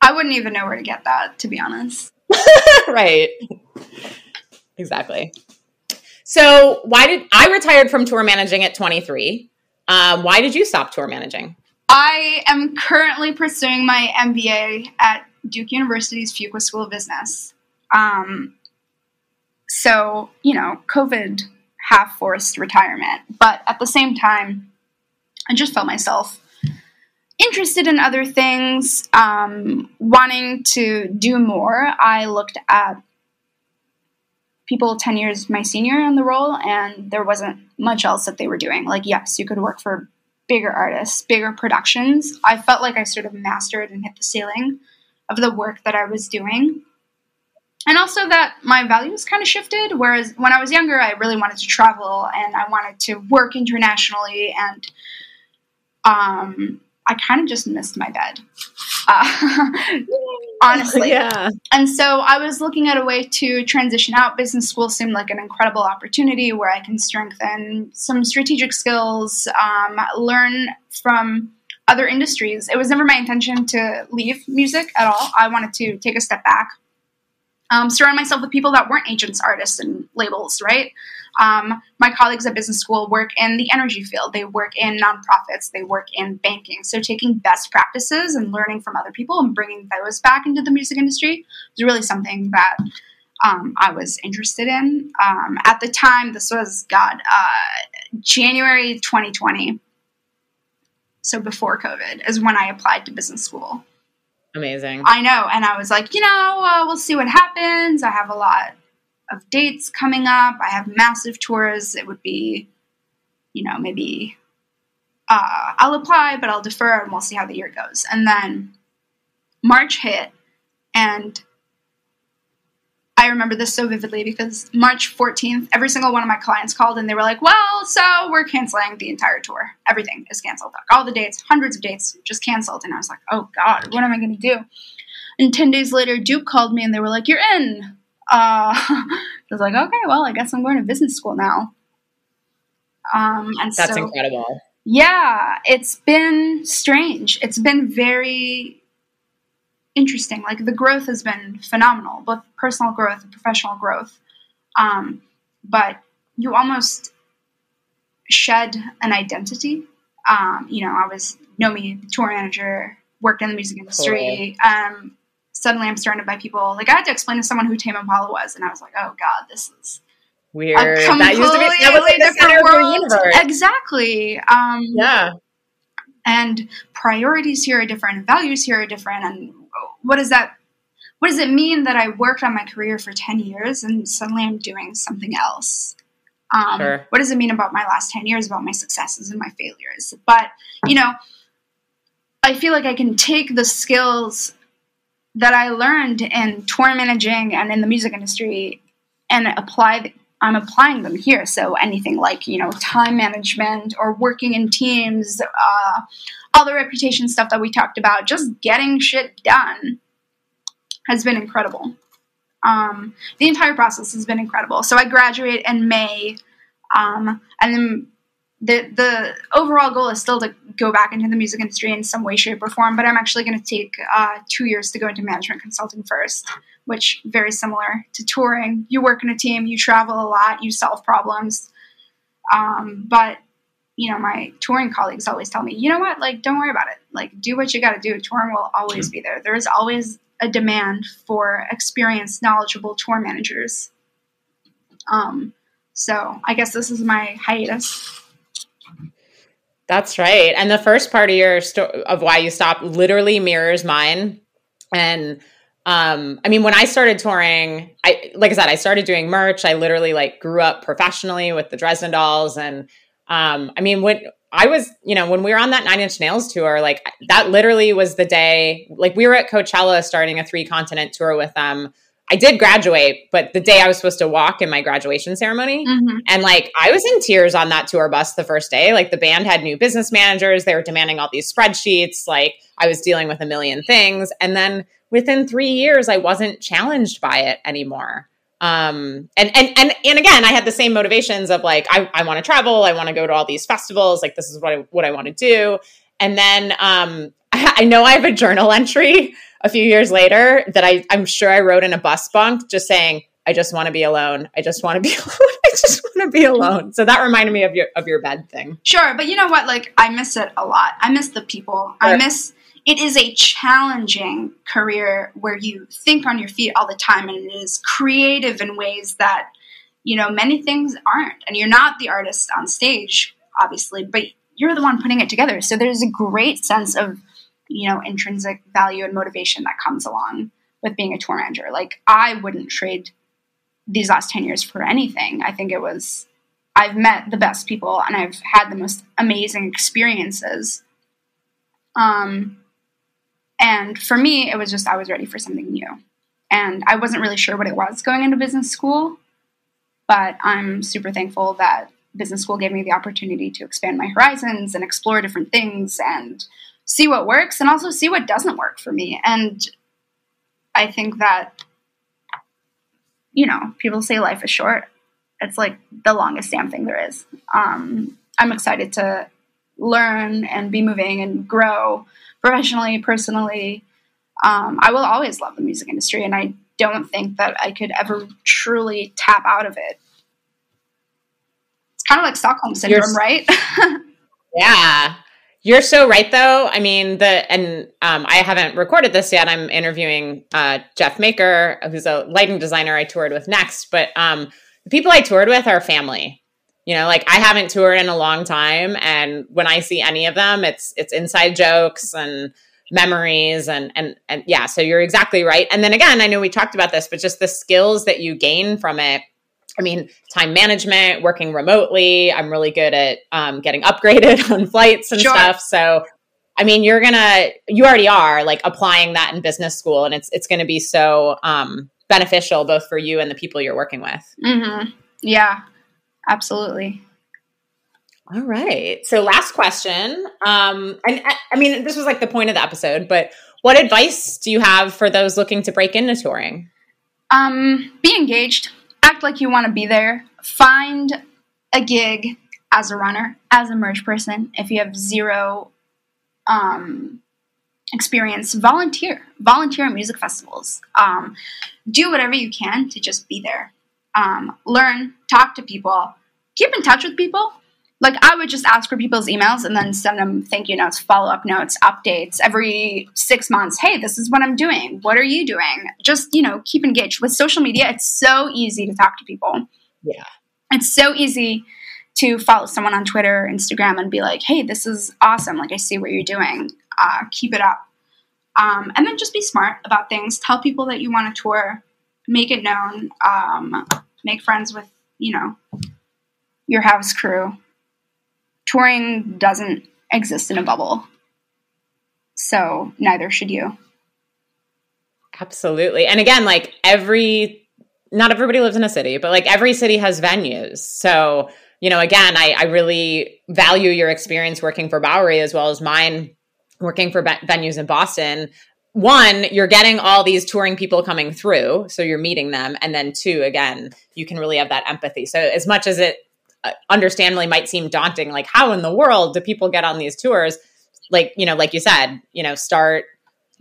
I wouldn't even know where to get that, to be honest. right. Exactly. So, why did I retired from tour managing at 23? Um, why did you stop tour managing? I am currently pursuing my MBA at Duke University's Fuqua School of Business. Um, so, you know, COVID half forced retirement. But at the same time, I just felt myself interested in other things, um, wanting to do more. I looked at people 10 years my senior in the role, and there wasn't much else that they were doing. Like, yes, you could work for bigger artists, bigger productions. I felt like I sort of mastered and hit the ceiling of the work that I was doing. And also that my values kind of shifted. Whereas when I was younger, I really wanted to travel and I wanted to work internationally, and um, I kind of just missed my bed. Uh, honestly. yeah. And so I was looking at a way to transition out. Business school seemed like an incredible opportunity where I can strengthen some strategic skills, um, learn from other industries. It was never my intention to leave music at all. I wanted to take a step back, um, surround myself with people that weren't agents, artists, and labels, right? Um, my colleagues at business school work in the energy field. They work in nonprofits. They work in banking. So taking best practices and learning from other people and bringing those back into the music industry was really something that um, I was interested in. Um, at the time, this was God, uh, January 2020. So before COVID is when I applied to business school. Amazing. I know. And I was like, you know, uh, we'll see what happens. I have a lot of dates coming up. I have massive tours. It would be, you know, maybe uh, I'll apply, but I'll defer and we'll see how the year goes. And then March hit, and I remember this so vividly because March 14th, every single one of my clients called and they were like, well, so we're canceling the entire tour. Everything is canceled. All the dates, hundreds of dates, just canceled. And I was like, oh God, what am I going to do? And 10 days later, Duke called me and they were like, you're in. Uh, I was like, okay, well, I guess I'm going to business school now. Um, and That's so, incredible. yeah, it's been strange. It's been very interesting. Like the growth has been phenomenal, both personal growth and professional growth. Um, but you almost shed an identity. Um, you know, I was Nomi, tour manager, worked in the music industry. Um, suddenly I'm surrounded by people. Like I had to explain to someone who Tame Impala was, and I was like, oh God, this is Weird. a That used to be that was like the center of your universe. Exactly. Um, Yeah. and priorities here are different values here are different and what does that what does it mean that i worked on my career for 10 years and suddenly i'm doing something else? Um, Sure. what does it mean about my last 10 years about my successes and my failures? But you know i feel like i can take the skills that i learned in tour managing and in the music industry and apply the, i'm applying them here. So anything like you know time management or working in teams uh, all the reputation stuff that we talked about just getting shit done has been incredible Um, the entire process has been incredible. So I graduate in May, um, and then the the overall goal is still to go back into the music industry in some way, shape, or form. But I'm actually going to take uh, two years to go into management consulting first, which very similar to touring. You work in a team, you travel a lot, you solve problems. Um, but you know, my touring colleagues always tell me, you know what, like, don't worry about it. Like, do what you got to do. Touring will always be there. There is always a demand for experienced, knowledgeable tour managers. Um, so I guess this is my hiatus. That's right. And the first part of your sto- of why you stopped literally mirrors mine. And um, I mean, when I started touring, I like I said, I started doing merch. I literally like grew up professionally with the Dresden Dolls, and um, I mean, when I was, you know, when we were on that Nine Inch Nails tour, like that literally was the day. Like we were at Coachella starting a three continent tour with them. I did graduate, but the day I was supposed to walk in my graduation ceremony, mm-hmm. and like I was in tears on that tour bus the first day. Like the band had new business managers, they were demanding all these spreadsheets. Like I was dealing with a million things, and then within three years, I wasn't challenged by it anymore. Um, and and and and again, I had the same motivations of like I, I want to travel, I want to go to all these festivals, like this is what I what I want to do. And then um, I, I know I have a journal entry a few years later that I, I'm sure I wrote in a bus bunk just saying, I just want to be alone. I just want to be alone. I just want to be alone. So that reminded me of your of your bed thing. Sure, but you know what? Like I miss it a lot. I miss the people. Sure. I miss it is a challenging career where you think on your feet all the time and it is creative in ways that you know many things aren't. And you're not the artist on stage, obviously, but you're the one putting it together. So there's a great sense of you know intrinsic value and motivation that comes along with being a tour manager like i wouldn't trade these last 10 years for anything i think it was i've met the best people and i've had the most amazing experiences um and for me it was just i was ready for something new and i wasn't really sure what it was going into business school but i'm super thankful that business school gave me the opportunity to expand my horizons and explore different things and see what works and also see what doesn't work for me. And I think that, you know, people say life is short. It's like the longest damn thing there is. Um, I'm excited to learn and be moving and grow professionally, personally. Um, I will always love the music industry, and I don't think that I could ever truly tap out of it. It's kind of like Stockholm syndrome, You're, right? yeah. You're so right, though. I mean, the and um, I haven't recorded this yet. I'm interviewing uh, Jeff Maker, who's a lighting designer I toured with next. But um, the people I toured with are family. You know, like I haven't toured in a long time, and when I see any of them, it's it's inside jokes and memories and and and yeah. So you're exactly right. And then again, I know we talked about this, but just the skills that you gain from it I mean, time management, working remotely. I'm really good at um, getting upgraded on flights and sure. stuff. So, I mean, you're gonna, you already are like applying that in business school, and it's it's going to be so um, beneficial both for you and the people you're working with. Mm-hmm. Yeah, absolutely. All right. So, last question. Um, and I, I mean, this was like the point of the episode, but what advice do you have for those looking to break into touring? Um, be engaged act like you want to be there. Find a gig as a runner, as a merch person. If you have zero um, experience, volunteer. Volunteer at music festivals. Um, do whatever you can to just be there. Um, learn, talk to people, keep in touch with people like I would just ask for people's emails and then send them thank you notes, follow up notes, updates every six months. Hey, this is what I'm doing. What are you doing? Just, you know, keep engaged. With social media, it's so easy to talk to people. Yeah. It's so easy to follow someone on Twitter, Instagram, and be like, hey, this is awesome. Like, I see what you're doing. Uh, keep it up. Um, and then just be smart about things. Tell people that you want to tour, make it known, um, make friends with, you know, your house crew touring doesn't exist in a bubble. So neither should you. Absolutely. And again, like every, not everybody lives in a city, but like every city has venues. So, you know, again, I, I really value your experience working for Bowery as well as mine working for venues in Boston. One, you're getting all these touring people coming through, so you're meeting them, and then two, again, you can really have that empathy. So as much as it uh, understandably might seem daunting, like how in the world do people get on these tours? Like you know, like you said, you know, start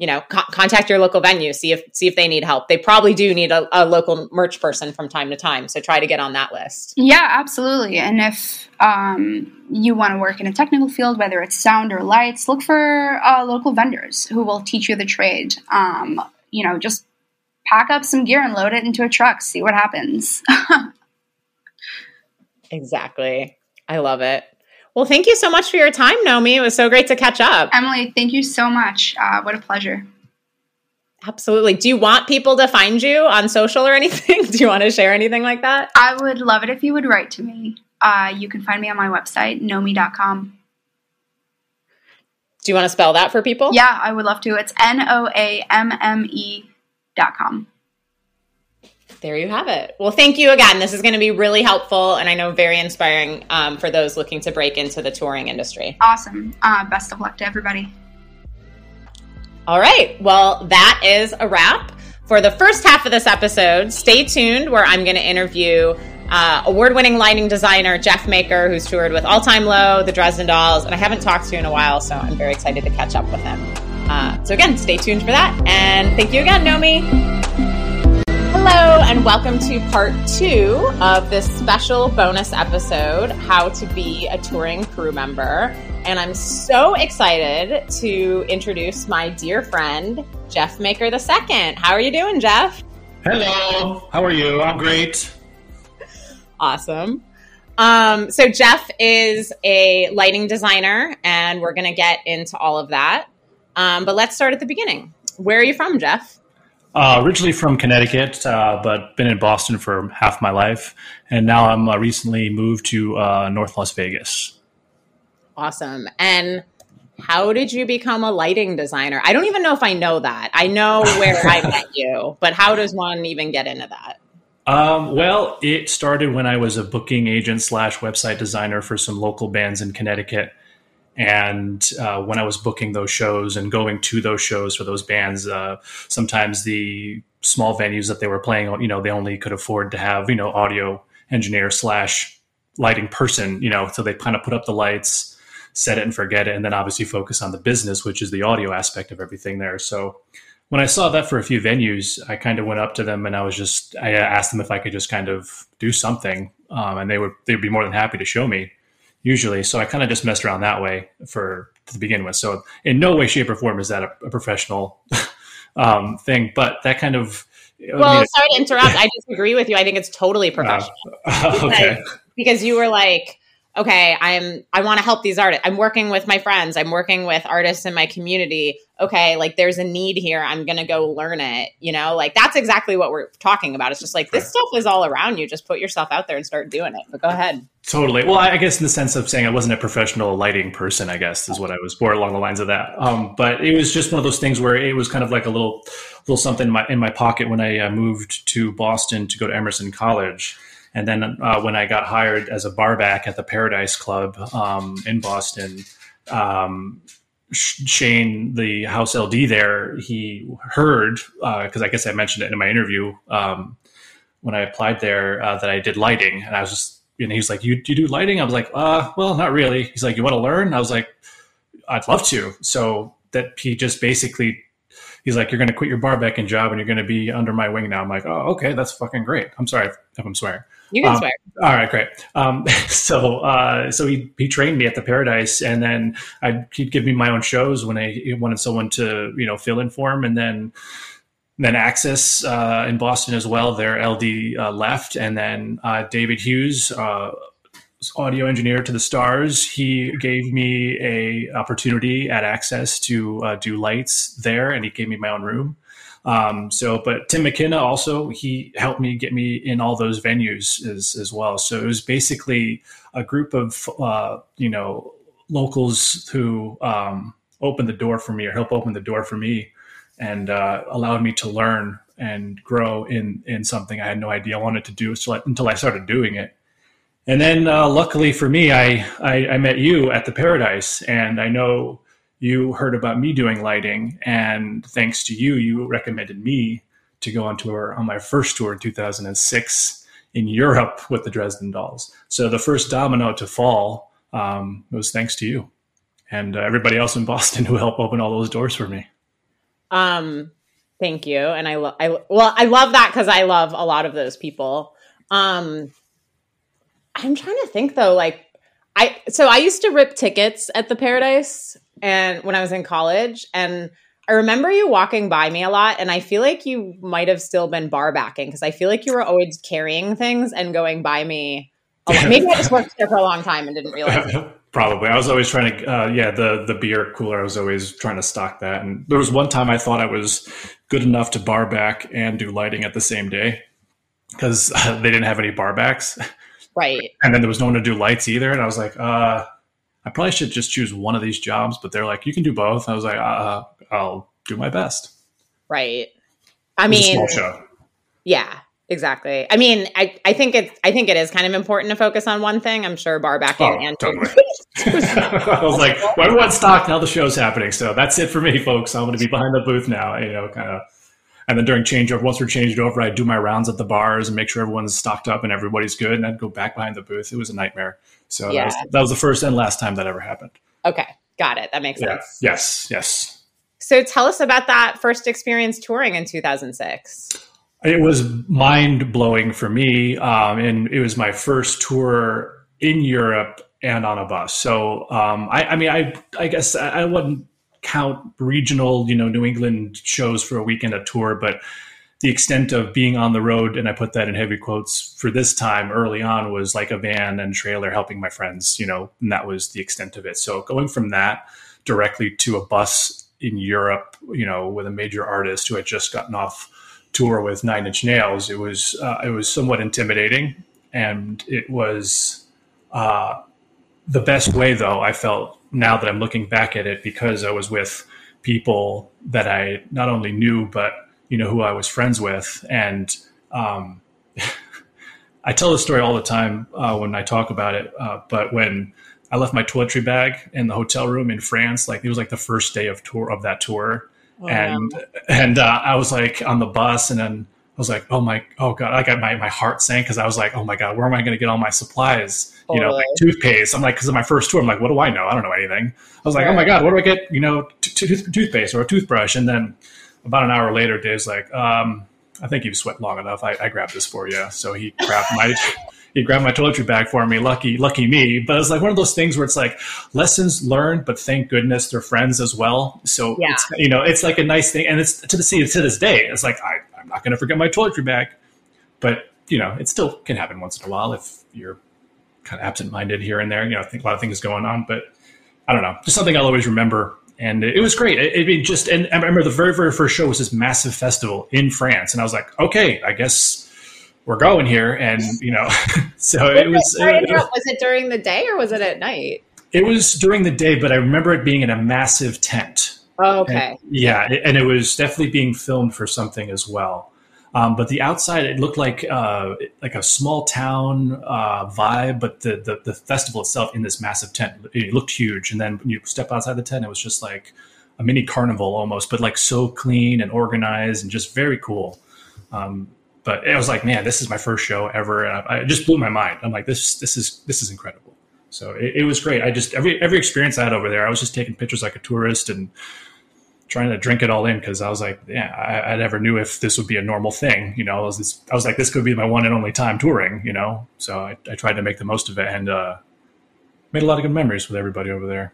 you know co- contact your local venue see if see if they need help. They probably do need a, a, local merch person from time to time so try to get on that list. Yeah absolutely. And if um, you want to work in a technical field whether it's sound or lights look for uh, local vendors who will teach you the trade. Um, you know just pack up some gear and load it into a truck see what happens. Exactly. I love it well, thank you so much for your time, Nomi. It was so great to catch up. Emily, thank you so much. Uh, what a pleasure. Absolutely. Do you want people to find you on social or anything? Do you want to share anything like that? I would love it if you would write to me. Uh, you can find me on my website, noami.com. Do you want to spell that for people? Yeah, I would love to. It's N O A M M E dot com there you have it. Well, thank you again. This is going to be really helpful and I know very inspiring um, for those looking to break into the touring industry. Awesome. Uh, best of luck to everybody. All right. Well, that is a wrap for the first half of this episode. Stay tuned where I'm going to interview uh, award winning lighting designer Jeff Maker, who's toured with All Time Low, the Dresden Dolls, and I haven't talked to you in a while, so I'm very excited to catch up with him. Uh, so, again, stay tuned for that. And thank you again, Nomi. Hello, and welcome to part two of this special bonus episode How to Be a Touring Crew Member. And I'm so excited to introduce my dear friend, Jeff Maker II. How are you doing, Jeff? Hello, how are you? I'm great. Awesome. Um, so, Jeff is a lighting designer, and we're going to get into all of that. Um, but let's start at the beginning. Where are you from, Jeff? Uh, originally from Connecticut, uh, but been in Boston for half my life, and now I'm uh, recently moved to uh, North Las Vegas. Awesome. And how did you become a lighting designer? I don't even know if I know that. I know where I met you, but how does one even get into that? Um, well, it started when I was a booking agent slash website designer for some local bands in Connecticut. And uh, when I was booking those shows and going to those shows for those bands, uh, sometimes the small venues that they were playing, you know, they only could afford to have, you know, audio engineer slash lighting person, you know, so they kind of put up the lights, set it and forget it, and then obviously focus on the business, which is the audio aspect of everything there. So when I saw that for a few venues, I kind of went up to them and I was just, I asked them if I could just kind of do something. Um, and they would, they'd be more than happy to show me usually. So I kind of just messed around that way for to begin with. So in no way, shape, or form is that a, a professional um, thing, but that kind of. Well, I mean, sorry to interrupt. I disagree with you. I think it's totally uh, professional. Uh, okay. Because, because you were like, okay, I'm I want to help these artists. I'm working with my friends. I'm working with artists in my community. Okay, like there's a need here. I'm going to go learn it, you know? Like that's exactly what we're talking about. It's just like this stuff is all around you. Just put yourself out there and start doing it. But go ahead. Totally. Well, I guess in the sense of saying I wasn't a professional lighting person, I guess is what I was more along the lines of that. Um, but it was just one of those things where it was kind of like a little little something in my in my pocket when I uh, moved to Boston to go to Emerson College and then uh, when I got hired as a barback at the Paradise Club um, in Boston, um, Shane, the house LD there, he heard because uh, I guess I mentioned it in my interview um, when I applied there uh, that I did lighting, and I was just, you know, he's like, "You, you do lighting?" I was like, "Uh, well, not really." He's like, "You want to learn?" I was like, "I'd love to." So that he just basically he's like, "You're going to quit your barbacking job and you're going to be under my wing now." I'm like, "Oh, okay, that's fucking great." I'm sorry if I'm swearing. You can um, swear. All right, great. Um, so, uh, so he he trained me at the Paradise, and then I'd, he'd give me my own shows when I wanted someone to you know fill in for him, and then then Axis uh, in Boston as well. Their LD uh, left, and then uh, David Hughes uh, audio engineer to the stars he gave me a opportunity at Axis to uh, do lights there and he gave me my own room um, so, but Tim McKenna also he helped me get me in all those venues as as well. So it was basically a group of uh, you know locals who um, opened the door for me or helped open the door for me and uh, allowed me to learn and grow in in something I had no idea I wanted to do until I, started doing it. And then, uh, luckily for me, I, I, I met you at the Paradise, and I know you heard about me doing lighting, and thanks to you, you recommended me to go on tour on my first tour in 2006 in Europe with the Dresden Dolls. So the first domino to fall um, was thanks to you and uh, everybody else in Boston who helped open all those doors for me. Um, thank you, and I love. I well, I love that because I love a lot of those people. Um, I'm trying to think though, like I so I used to rip tickets at the Paradise and when I was in college and I remember you walking by me a lot and I feel like you might have still been bar backing because I feel like you were always carrying things and going by me. Maybe I just worked there for a long time and didn't realize. Probably. I was always trying to, uh, yeah, the the beer cooler. I was always trying to stock that. And there was one time I thought I was good enough to bar back and do lighting at the same day because they didn't have any bar backs. Right. And then there was no one to do lights either. And I was like, uh, I probably should just choose one of these jobs. But they're like, you can do both. I was like, uh, I'll do my best. Right. I mean, yeah, exactly. I mean, I, I think it's I think it is kind of important to focus on one thing. I'm sure bar backing oh, and totally. I was like, well, everyone's stocked now the show's happening. So that's it for me, folks. I'm going to be behind the booth now. You know, kind of and then during changeover, once we're changed over, I'd do my rounds at the bars and make sure everyone's stocked up and everybody's good. And I'd go back behind the booth. It was a nightmare. So yeah. that, was, that was the first and last time that ever happened. Okay. Got it. That makes yeah. sense. Yes. Yes. So tell us about that first experience touring in 2006. It was mind blowing for me. Um, and it was my first tour in Europe and on a bus. So um, I, I, mean, I, I guess I wouldn't count regional, you know, New England shows for a weekend a tour, but the extent of being on the road, and I put that in heavy quotes for this time early on, was like a van and trailer helping my friends, you know, and that was the extent of it. So going from that directly to a bus in Europe, you know, with a major artist who had just gotten off tour with Nine Inch Nails, it was uh, it was somewhat intimidating, and it was uh, the best way though. I felt now that I'm looking back at it because I was with people that I not only knew but you know who I was friends with, and um, I tell this story all the time uh, when I talk about it. Uh, but when I left my toiletry bag in the hotel room in France, like it was like the first day of tour of that tour, oh, and and uh, I was like on the bus, and then I was like, oh my, oh god, I got my my heart sank because I was like, oh my god, where am I going to get all my supplies? You know, like toothpaste. I'm like, because of my first tour, I'm like, what do I know? I don't know anything. I was like, oh my god, what do I get? You know, t- t- toothpaste or a toothbrush, and then about an hour later, Dave's like, um, I think you've sweat long enough. I, I grabbed this for you. So he grabbed my he grabbed my toiletry bag for me. Lucky, lucky me. But it's like one of those things where it's like lessons learned, but thank goodness they're friends as well. So yeah. it's you know, it's like a nice thing, and it's to the see to this day. It's like I, I'm not going to forget my toiletry bag, but you know, it still can happen once in a while if you're kind of absent-minded here and there. You know, I think a lot of things going on, but I don't know, just something I'll always remember. And it, was great. It, it just, and I remember the very, very first show was this massive festival in France, and I was like, okay, I guess we're going here, and you know, so it was, it, was. Was it during the day or was it at night? It was during the day, but I remember it being in a massive tent. Oh, okay. And, yeah, and it was definitely being filmed for something as well. Um, but the outside, it looked like uh, like a small town uh, vibe. But the, the, the festival itself in this massive tent, it looked huge. And then when you step outside the tent, it was just like a mini carnival almost, but like so clean and organized and just very cool. Um, but it was like, man, this is my first show ever, and I, I just blew my mind. I'm like, this this is this is incredible. So it, it was great. I just every every experience I had over there, I was just taking pictures like a tourist and trying to drink it all in because I was like, yeah, I, I, never knew if this would be a normal thing. You know, I was, this, I was like, this could be my one and only time touring. You know, so I, I tried to make the most of it and uh, made a lot of good memories with everybody over there.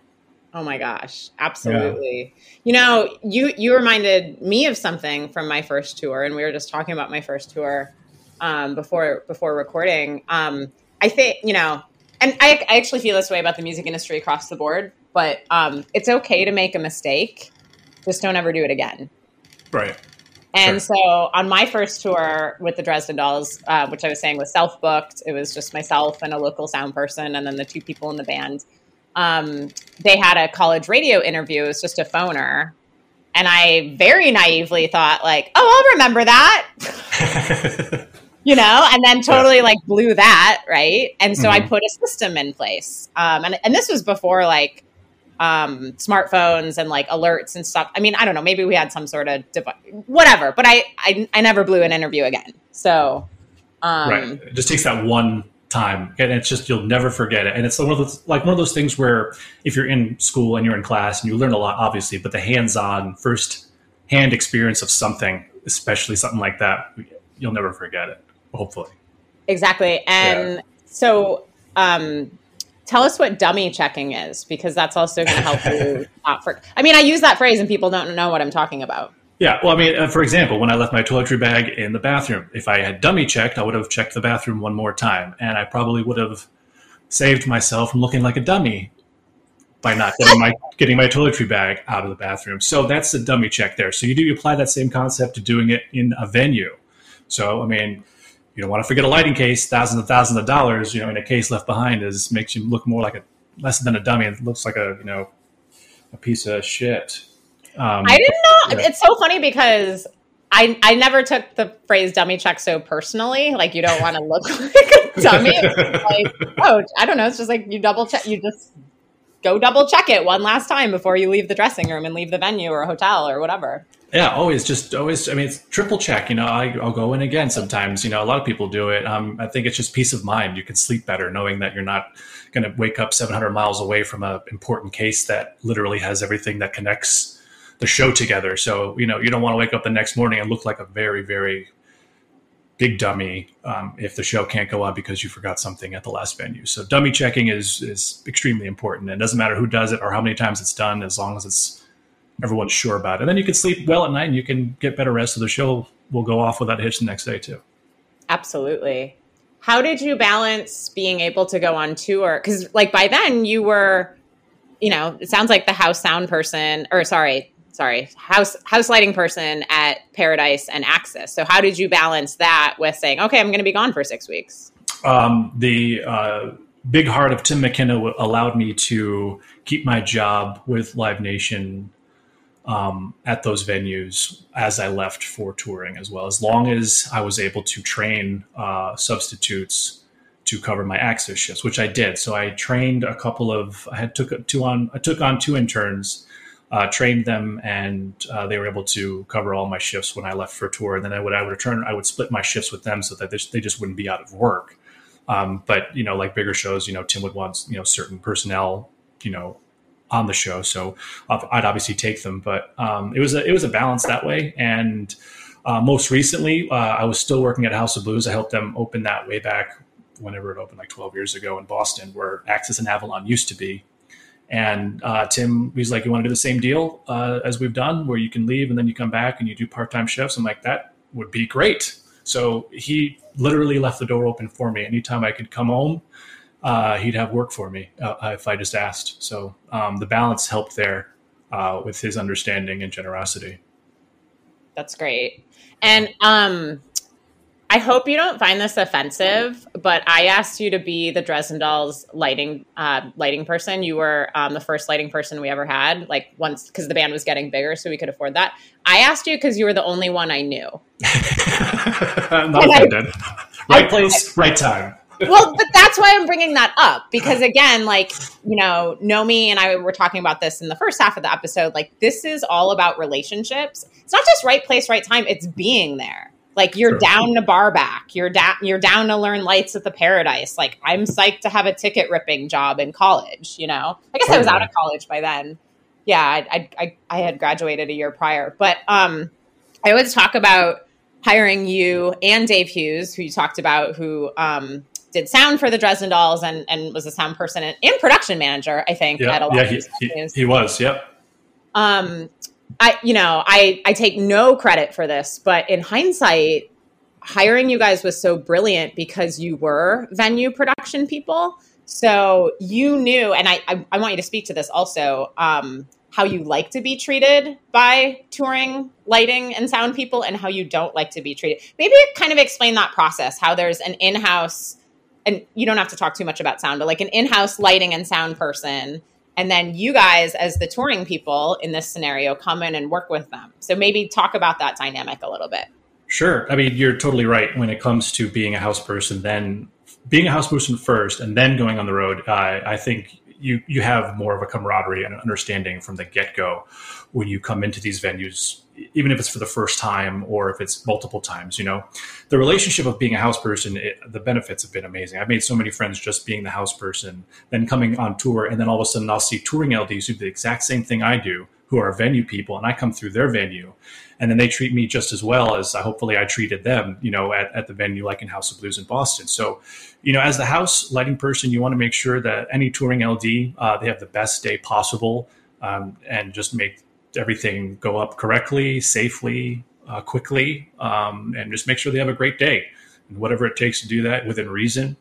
Oh my gosh, absolutely. Yeah. You know, you you reminded me of something from my first tour, and we were just talking about my first tour um, before before recording. Um, I think you know, and I, I actually feel this way about the music industry across the board. But um, it's okay to make a mistake just don't ever do it again. Right. And sure. so on my first tour with the Dresden Dolls, uh, which I was saying was self booked, it was just myself and a local sound person, and then the two people in the band. Um, they had a college radio interview. It was just a phoner. And I very naively thought, like, oh, I'll remember that. you know, and then totally yeah. like blew that. Right. And so mm-hmm. I put a system in place. Um, and, and this was before like um, smartphones and like alerts and stuff. I mean, I don't know. Maybe we had some sort of device, whatever. But I, I, I never blew an interview again. So, um, right, it just takes that one time, and it's just you'll never forget it. And it's one of those like one of those things where if you're in school and you're in class and you learn a lot, obviously, but the hands-on first hand experience of something, especially something like that, you'll never forget it. Hopefully, exactly. And yeah. so. Um, tell us what dummy checking is because that's also going to help you not for i mean i use that phrase and people don't know what i'm talking about. Yeah well i mean uh, for example when i left my toiletry bag in the bathroom if i had dummy checked i would have checked the bathroom one more time and i probably would have saved myself from looking like a dummy by not getting my getting my toiletry bag out of the bathroom. So that's the dummy check there. So you do apply that same concept to doing it in a venue. So i mean you don't want to forget a lighting case, thousands and thousands of dollars, you know, in a case left behind is makes you look more like a less than a dummy. It looks like a, you know, a piece of shit. Um, I didn't know. Yeah. It's so funny because I I never took the phrase dummy check so personally. Like you don't want to look like a dummy. like, oh, I don't know. It's just like you double check. You just go double check it one last time before you leave the dressing room and leave the venue or hotel or whatever. Yeah, always just always. I mean, it's triple check. You know, I, will go in again sometimes. You know, a lot of people do it. Um, I think it's just peace of mind. You can sleep better knowing that you're not going to wake up 700 miles away from an important case that literally has everything that connects the show together. So you know, you don't want to wake up the next morning and look like a very, very big dummy um, if the show can't go on because you forgot something at the last venue. So dummy checking is is extremely important. It doesn't matter who does it or how many times it's done, as long as it's everyone's sure about it. And then you can sleep well at night and you can get better rest. So the show will go off without a hitch the next day too. Absolutely. How did you balance being able to go on tour? Because like by then you were, you know, it sounds like the house sound person, or sorry, sorry, house house lighting person at Paradise and Axis. So how did you balance that with saying, okay, I'm going to be gone for six weeks? Um, the uh, big heart of Tim McKenna allowed me to keep my job with Live Nation um, at those venues as I left for touring as well, as long as I was able to train uh, substitutes to cover my Axis shifts, which I did. So I trained a couple of I had took two on I took on two interns, uh, trained them, and uh, they were able to cover all my shifts when I left for tour. And then I would I would return I would split my shifts with them so that they just, they just wouldn't be out of work. Um, but you know, like bigger shows, you know, Tim would want you know certain personnel, you know, on the show. So I'd obviously take them, but um, it was a, it was a balance that way. And uh, most recently, uh, I was still working at House of Blues. I helped them open that way back whenever it opened, like 12 years ago in Boston, where Axis and Avalon used to be. And uh, Tim, he's like, "You want to do the same deal uh, as we've done, where you can leave and then you come back and you do part-time shifts?" I'm like, "That would be great." So he literally left the door open for me. Anytime I could come home, uh, he'd have work for me uh, if I just asked. So um, the balance helped there uh, with his understanding and generosity. That's great. And um, I hope you don't find this offensive, but I asked you to be the Dresden Dolls lighting uh, lighting person. You were um, the first lighting person we ever had, like once because the band was getting bigger, so we could afford that. I asked you because you were the only one I knew. Not offended. right place, right time well, but that's why I'm bringing that up because again, like you know, Nomi and I were talking about this in the first half of the episode. Like this is all about relationships. It's not just right place, right time. It's being there. Like you're sure. down to bar back. You're down. You're down to learn lights at the Paradise. Like I'm psyched to have a ticket ripping job in college. You know, I guess totally. I was out of college by then. Yeah, I, I I had graduated a year prior, but um, I always talk about hiring you and Dave Hughes, who you talked about, who um, did sound for the Dresden Dolls and, and was a sound person and, and production manager, I think. Yeah, yeah he, he, he, was. Yep. Um, I, you know, I, I take no credit for this, but in hindsight, hiring you guys was so brilliant because you were venue production people. So you knew, and I, I, I want you to speak to this also. Um, how you like to be treated by touring lighting and sound people and how you don't like to be treated. Maybe kind of explain that process, how there's an in-house and you don't have to talk too much about sound, but like an in-house lighting and sound person. And then you guys, as the touring people in this scenario, come in and work with them. So maybe talk about that dynamic a little bit. Sure. I mean, you're totally right when it comes to being a house person, then being a house person first and then going on the road. Uh, I think you you have more of a camaraderie and understanding from the get go when you come into these venues, even if it's for the first time or if it's multiple times. You know, the relationship of being a house person, it, the benefits have been amazing. I've made so many friends just being the house person, then coming on tour, and then all of a sudden I'll see touring LDs who do the exact same thing I do, who are venue people, and I come through their venue, and then they treat me just as well as I, hopefully I treated them, you know, at, at the venue like in House of Blues in Boston. So, you know, as the house lighting person, you want to make sure that any touring LD uh, they have the best day possible, um, and just make everything go up correctly, safely, uh, quickly, um, and just make sure they have a great day. And whatever it takes to do that within reason,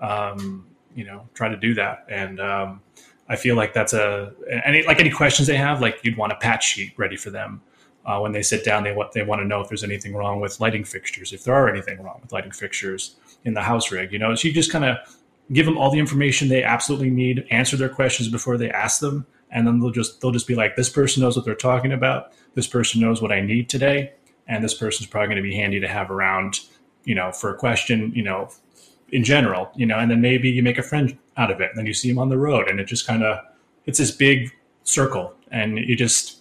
um, you know, try to do that. And um, I feel like that's a any like any questions they have, like you'd want a patch sheet ready for them. Uh, when they sit down, they want they want to know if there's anything wrong with lighting fixtures, if there are anything wrong with lighting fixtures in the house rig. You know, so you just kind of give them all the information they absolutely need, answer their questions before they ask them, and then they'll just they'll just be like, this person knows what they're talking about. This person knows what I need today, and this person's probably going to be handy to have around, you know, for a question, you know, in general, you know, and then maybe you make a friend out of it, and then you see them on the road, and it just kind of it's this big circle, and you just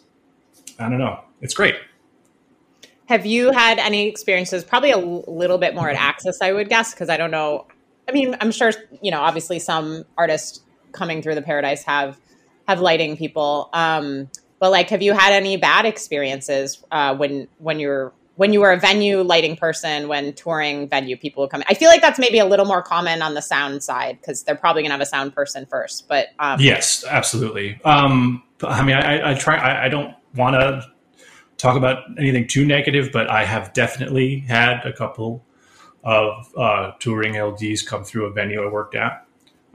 I don't know, it's great. Have you had any experiences? Probably a little bit more at mm-hmm. Axis, I would guess, because I don't know. I mean, I'm sure you know. Obviously, some artists coming through the Paradise have lighting people. Um, but like, have you had any bad experiences uh, when when you're when you were a venue lighting person when touring venue people come i feel like that's maybe a little more common on the sound side because they're probably to have a sound person first but um, yes absolutely. Um, i mean i, I try I, I don't want to talk about anything too negative but i have definitely had a couple of uh, touring lds come through a venue i worked at.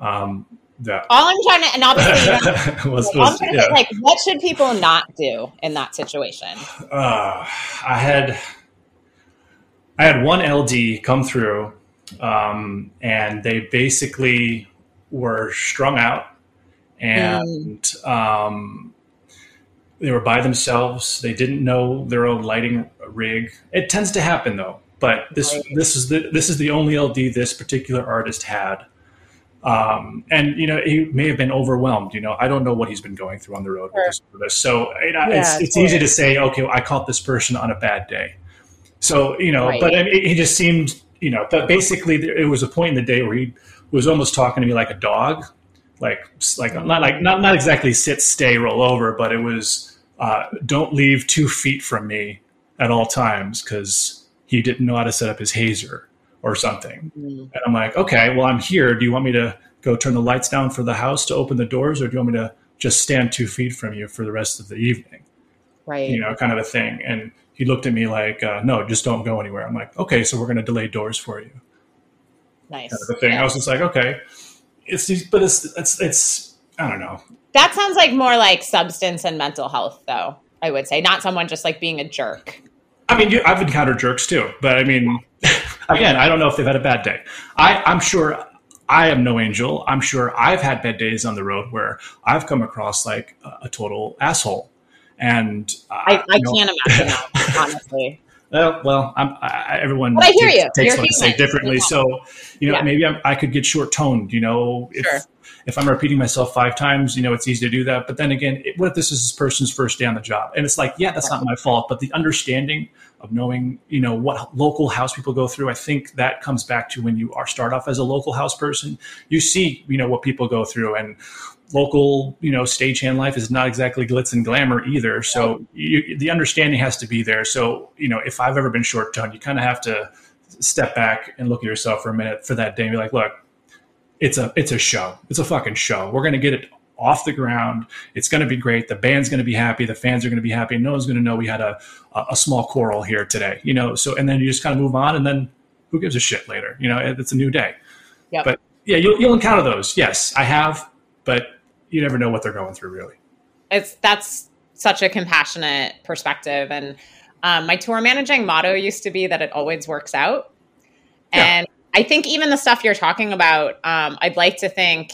Um, that all I'm trying to, and obviously, was, was, yeah. say, like, what should people not do in that situation? Uh, I had, I had one LD come through, um, and they basically were strung out, and mm. um, they were by themselves. They didn't know their own lighting rig. It tends to happen though, but this right. this is the this is the only LD this particular artist had um, and you know, he may have been overwhelmed. You know, I don't know what he's been going through on the road sure. with this. So you know, yeah, it's, it's easy to say, okay, well, I caught this person on a bad day. So you know, right. but I mean, he just seemed, you know, but basically, it was a point in the day where he was almost talking to me like a dog, like like not like not not exactly sit, stay, roll over, but it was uh, don't leave two feet from me at all times because he didn't know how to set up his hazer or something. Mm. And I'm like, okay, well, I'm here. Do you want me to go turn the lights down for the house to open the doors, or do you want me to just stand two feet from you for the rest of the evening? Right. You know, kind of a thing. And he looked at me like, uh, no, just don't go anywhere. I'm like, okay, so we're going to delay doors for you. Nice. Kind of thing. Yeah. I was just like, okay, it's, but it's, it's, it's, I don't know. That sounds like more like substance and mental health, though. I would say, not someone just like being a jerk. I mean, you, I've encountered jerks too, but I mean, again, I don't know if they've had a bad day. I, I'm sure I am no angel. I'm sure I've had bad days on the road where I've come across like a, a total asshole, and uh, I, I can't imagine that honestly. Well, well, I, everyone but I hear takes, you. takes what I say differently. So, you know, yeah. maybe I'm, i could get short toned. You know, if sure. if I'm repeating myself five times, you know, it's easy to do that. But then again, it, what if this is this person's first day on the job? And it's like, yeah, that's right. not my fault. But the understanding of knowing, you know, what local house people go through, I think that comes back to when you are start off as a local house person, you see, you know, what people go through and local, you know, stagehand life is not exactly glitz and glamour either. So you, the understanding has to be there. So, you know, if I've ever been short tongued, you kind of have to step back and look at yourself for a minute for that day and be like, look, it's a it's a show. It's a fucking show. We're gonna get it off the ground. It's going to be great. The band's going to be happy. The fans are going to be happy. No one's going to know we had a, a small quarrel here today, you know? So, and then you just kind of move on and then who gives a shit later? You know, it's a new day. Yep. But yeah, you'll, you'll encounter those. Yes, I have, but you never know what they're going through really. It's that's such a compassionate perspective. And um, my tour managing motto used to be that it always works out. And yeah. I think even the stuff you're talking about, um, I'd like to think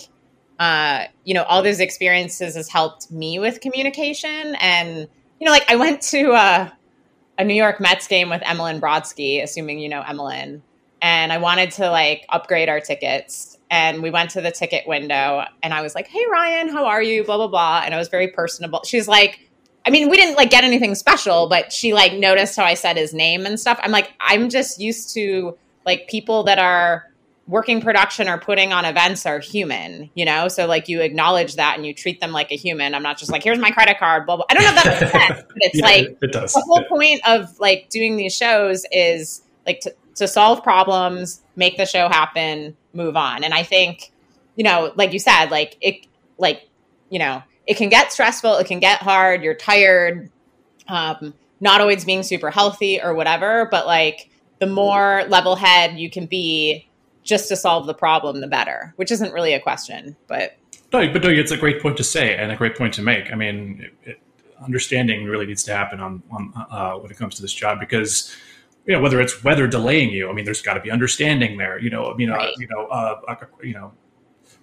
uh, you know, all those experiences has helped me with communication. And, you know, like I went to uh, a New York Mets game with Emmeline Brodsky, assuming you know Emmeline, and I wanted to like upgrade our tickets. and we went to the ticket window and I was like, Hey Ryan, how are you? Blah blah blah. And I was very personable. She's like, I mean, we didn't like get anything special, but she like noticed how I said his name and stuff. I'm like, I'm just used to like people that are working production or putting on events are human, you know? So like you acknowledge that and you treat them like a human. I'm not just like, here's my credit card, blah, blah. I don't know if that makes sense, but it's Yeah, like it, does. the whole point of like doing these shows is like to, to solve problems, make the show happen, move on. And I think, you know, like you said, like it, like, you know, it can get stressful, it can get hard, you're tired, um, not always being super healthy or whatever, but like the more level head you can be just to solve the problem, the better, which isn't really a question, but No, but no, it's a great point to say and a great point to make. I mean, it, it, understanding really needs to happen on, on uh, when it comes to this job because you know whether it's weather delaying you. I mean, there's got to be understanding there. You know, you know, Right. you know, uh, uh, you know,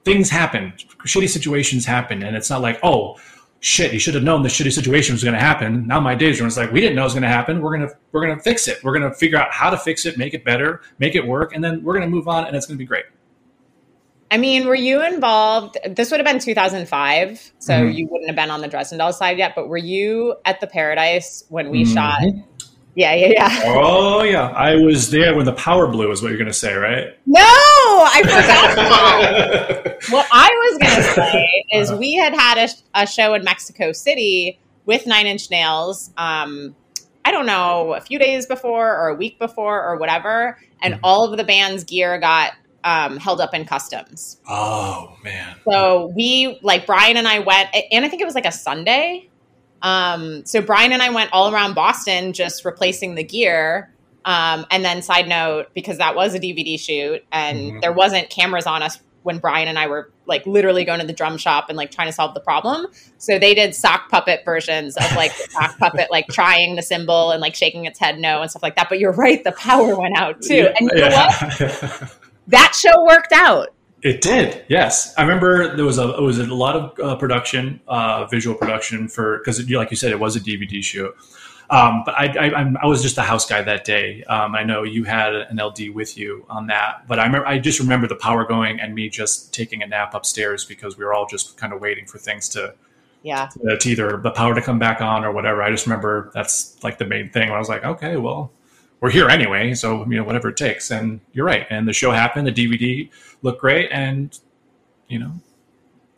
things happen, shitty situations happen, and it's not like oh. Shit! You should have known this shitty situation was going to happen. Now my days are. It's like we didn't know it was going to happen. We're gonna we're gonna fix it. We're gonna figure out how to fix it, make it better, make it work, and then we're gonna move on, and it's gonna be great. I mean, were you involved? This would have been 2005, so Mhm. you wouldn't have been on the Dresden Dolls side yet. But were you at the Paradise when we shot? Mhm. Yeah, yeah, yeah. Oh yeah, I was there when the power blew. Is what you're going to say, right? No, I forgot. what I was going to say is we had had a, a show in Mexico City with Nine Inch Nails. Um, I don't know, a few days before or a week before or whatever, and Mhm. all of the band's gear got um, held up in customs. oh man. So we like Brian and I went, and I think it was like a Sunday. Um, so Brian and I went all around Boston just replacing the gear. Um, and then side note, because that was a DVD shoot and Mhm. there wasn't cameras on us when Brian and I were like literally going to the drum shop and like trying to solve the problem. So they did sock puppet versions of like sock puppet, like trying the cymbal and like shaking its head no and stuff like that. But you're right, the power went out too. Yeah, and you know what? That show worked out. it did. Yes, I remember there was a it was a lot of uh, production, uh, visual production for because like you said, it was a DVD shoot. Um, but I, I, I'm- I was just the house guy that day. Um, I know you had an LD with you on that, but I remember I just remember the power going and me just taking a nap upstairs because we were all just kind of waiting for things to Yeah. uh, to either the power to come back on or whatever. I just remember that's like the main thing. I was like, okay, well, we're here anyway, so you know whatever it takes. And you're right. And the show happened. The DVD looked great, and you know,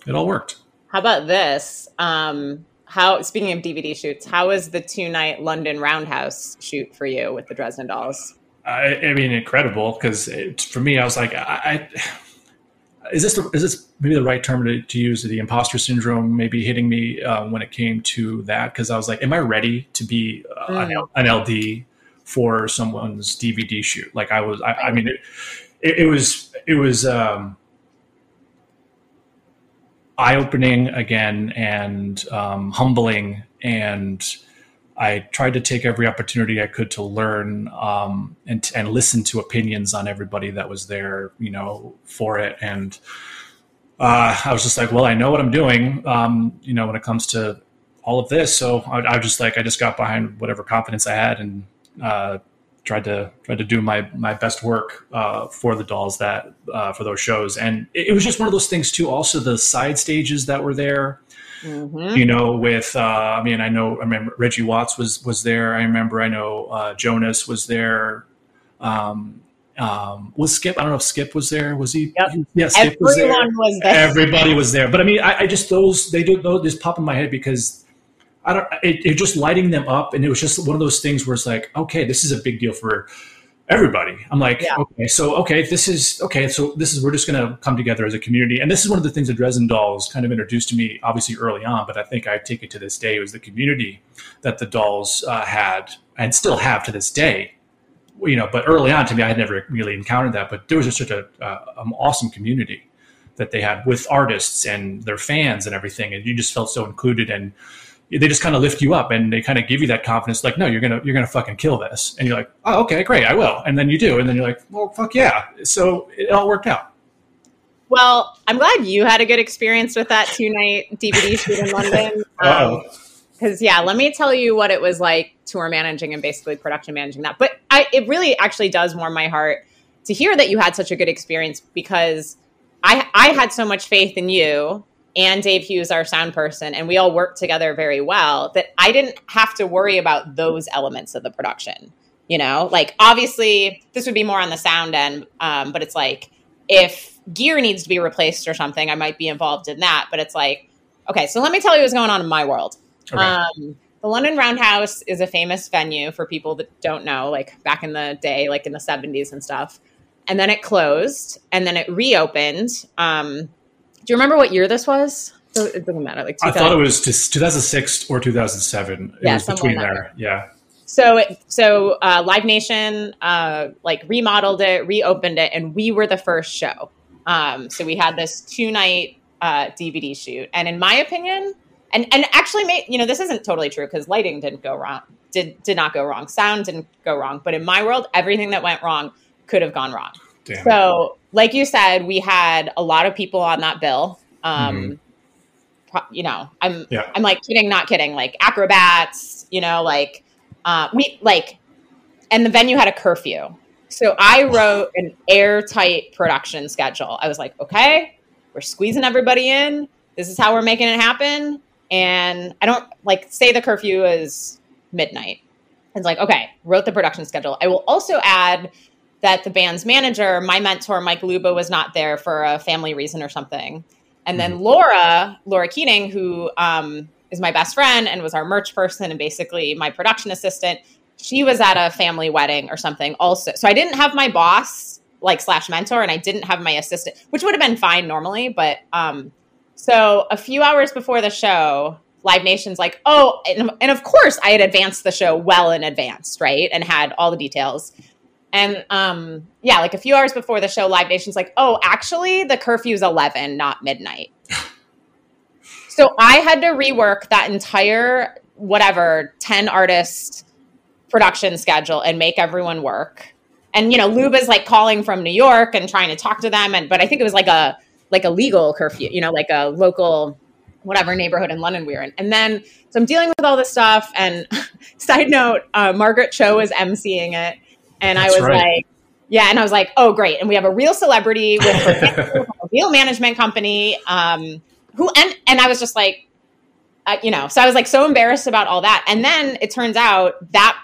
it all worked. How about this? Um, how speaking of DVD shoots, how was the two night London Roundhouse shoot for you with the Dresden Dolls? I, I mean, incredible because for me, I was like, I, I is this the, is this maybe the right term to, to use? The imposter syndrome maybe hitting me uh, when it came to that because I was like, am I ready to be uh, an, L- an LD for someone's DVD shoot? Like I was, I, I mean, it, it, it was it was um, eye opening again and um, humbling and. I tried to take every opportunity I could to learn um, and and listen to opinions on everybody that was there, you know, for it. And uh, I was just like, well, I know what I'm doing, um, you know, when it comes to all of this. So I, I just like I just got behind whatever confidence I had and uh, tried to tried to do my my best work uh, for the dolls that uh, for those shows. And it, it was just one of those things too. Also, the side stages that were there Mm-hmm. you know, with uh, I mean, I know I remember Reggie Watts was was there. I remember I know uh, Jonas was there. Um, um, was Skip? I don't know if Skip was there. Was he? Yep. Yeah, Skip was there. Everyone was there. Everybody was there. But I mean, I, I just those they do those just pop in my head because I don't. It, it just lighting them up, and it was just one of those things where it's like, okay, this is a big deal for everybody. I'm like, Yeah. okay, so okay, this is okay, so this is we're just going to come together as a community, and this is one of the things that Dresden Dolls kind of introduced to me, obviously early on, but I think I take it to this day was the community that the Dolls uh, had and still have to this day. You know, but early on to me, I had never really encountered that, but there was just such a uh, an awesome community that they had with artists and their fans and everything, and you just felt so included and they just kind of lift you up and they kind of give you that confidence like no you're gonna you're gonna fucking kill this. And you're like oh okay great i will. And then you do and then you're like well fuck yeah. So it all worked out. Well, I'm glad you had a good experience with that two night DVD shoot in London. Um, because yeah, let me tell you what it was like tour managing and basically production managing that. But I, it really actually does warm my heart to hear that you had such a good experience because I I had so much faith in you and Dave Hughes, our sound person, and we all worked together very well that I didn't have to worry about those elements of the production. You know, like obviously this would be more on the sound end, um, but it's like if gear needs to be replaced or something, I might be involved in that. But it's like, okay, so let me tell you what's going on in my world. Okay. Um, the London Roundhouse is a famous venue for people that don't know, like back in the day, like in the 70s and stuff. And then it closed and then it reopened. Um, do you remember what year this was? It doesn't matter. Like I thought it was just 2006 or 2007. It yeah, was between there. Yeah. So, it, so uh, Live Nation uh, like remodeled it, reopened it, and we were the first show. Um, so we had this two night uh, DVD shoot, and in my opinion, and and actually, made, you know, this isn't totally true because lighting didn't go wrong, did did not go wrong, sound didn't go wrong, but in my world, everything that went wrong could have gone wrong. Damn. So, like you said, we had a lot of people on that bill. Um, mm-hmm. You know, I'm yeah. I'm like kidding, not kidding. Like acrobats, you know, like uh, we like, and the venue had a curfew. So I wrote an airtight production schedule. I was like, okay, we're squeezing everybody in. This is how we're making it happen. And I don't like say the curfew is midnight. It's like, okay, wrote the production schedule. I will also add that the band's manager, my mentor, Mike Luba, was not there for a family reason or something. And then mm-hmm. Laura, Laura Keating, who um, is my best friend and was our merch person and basically my production assistant, she was at a family wedding or something also. So I didn't have my boss like slash mentor and I didn't have my assistant, which would have been fine normally. But um, so a few hours before the show, Live Nation's like, oh, and, and of course I had advanced the show well in advance, right? And had all the details. And um, yeah, like a few hours before the show, Live Nation's like, oh, actually, the curfew's 11, not midnight. so I had to rework that entire, whatever, 10 artist production schedule and make everyone work. And, you know, Luba's like calling from New York and trying to talk to them. And, but I think it was like a, like a legal curfew, you know, like a local, whatever neighborhood in London we were in. And then, so I'm dealing with all this stuff. And side note, uh, Margaret Cho was emceeing it and That's I was right. like, yeah. And I was like, oh, great. And we have a real celebrity with a real management company. Um, who, and, and I was just like, uh, you know, so I was like so embarrassed about all that. And then it turns out that,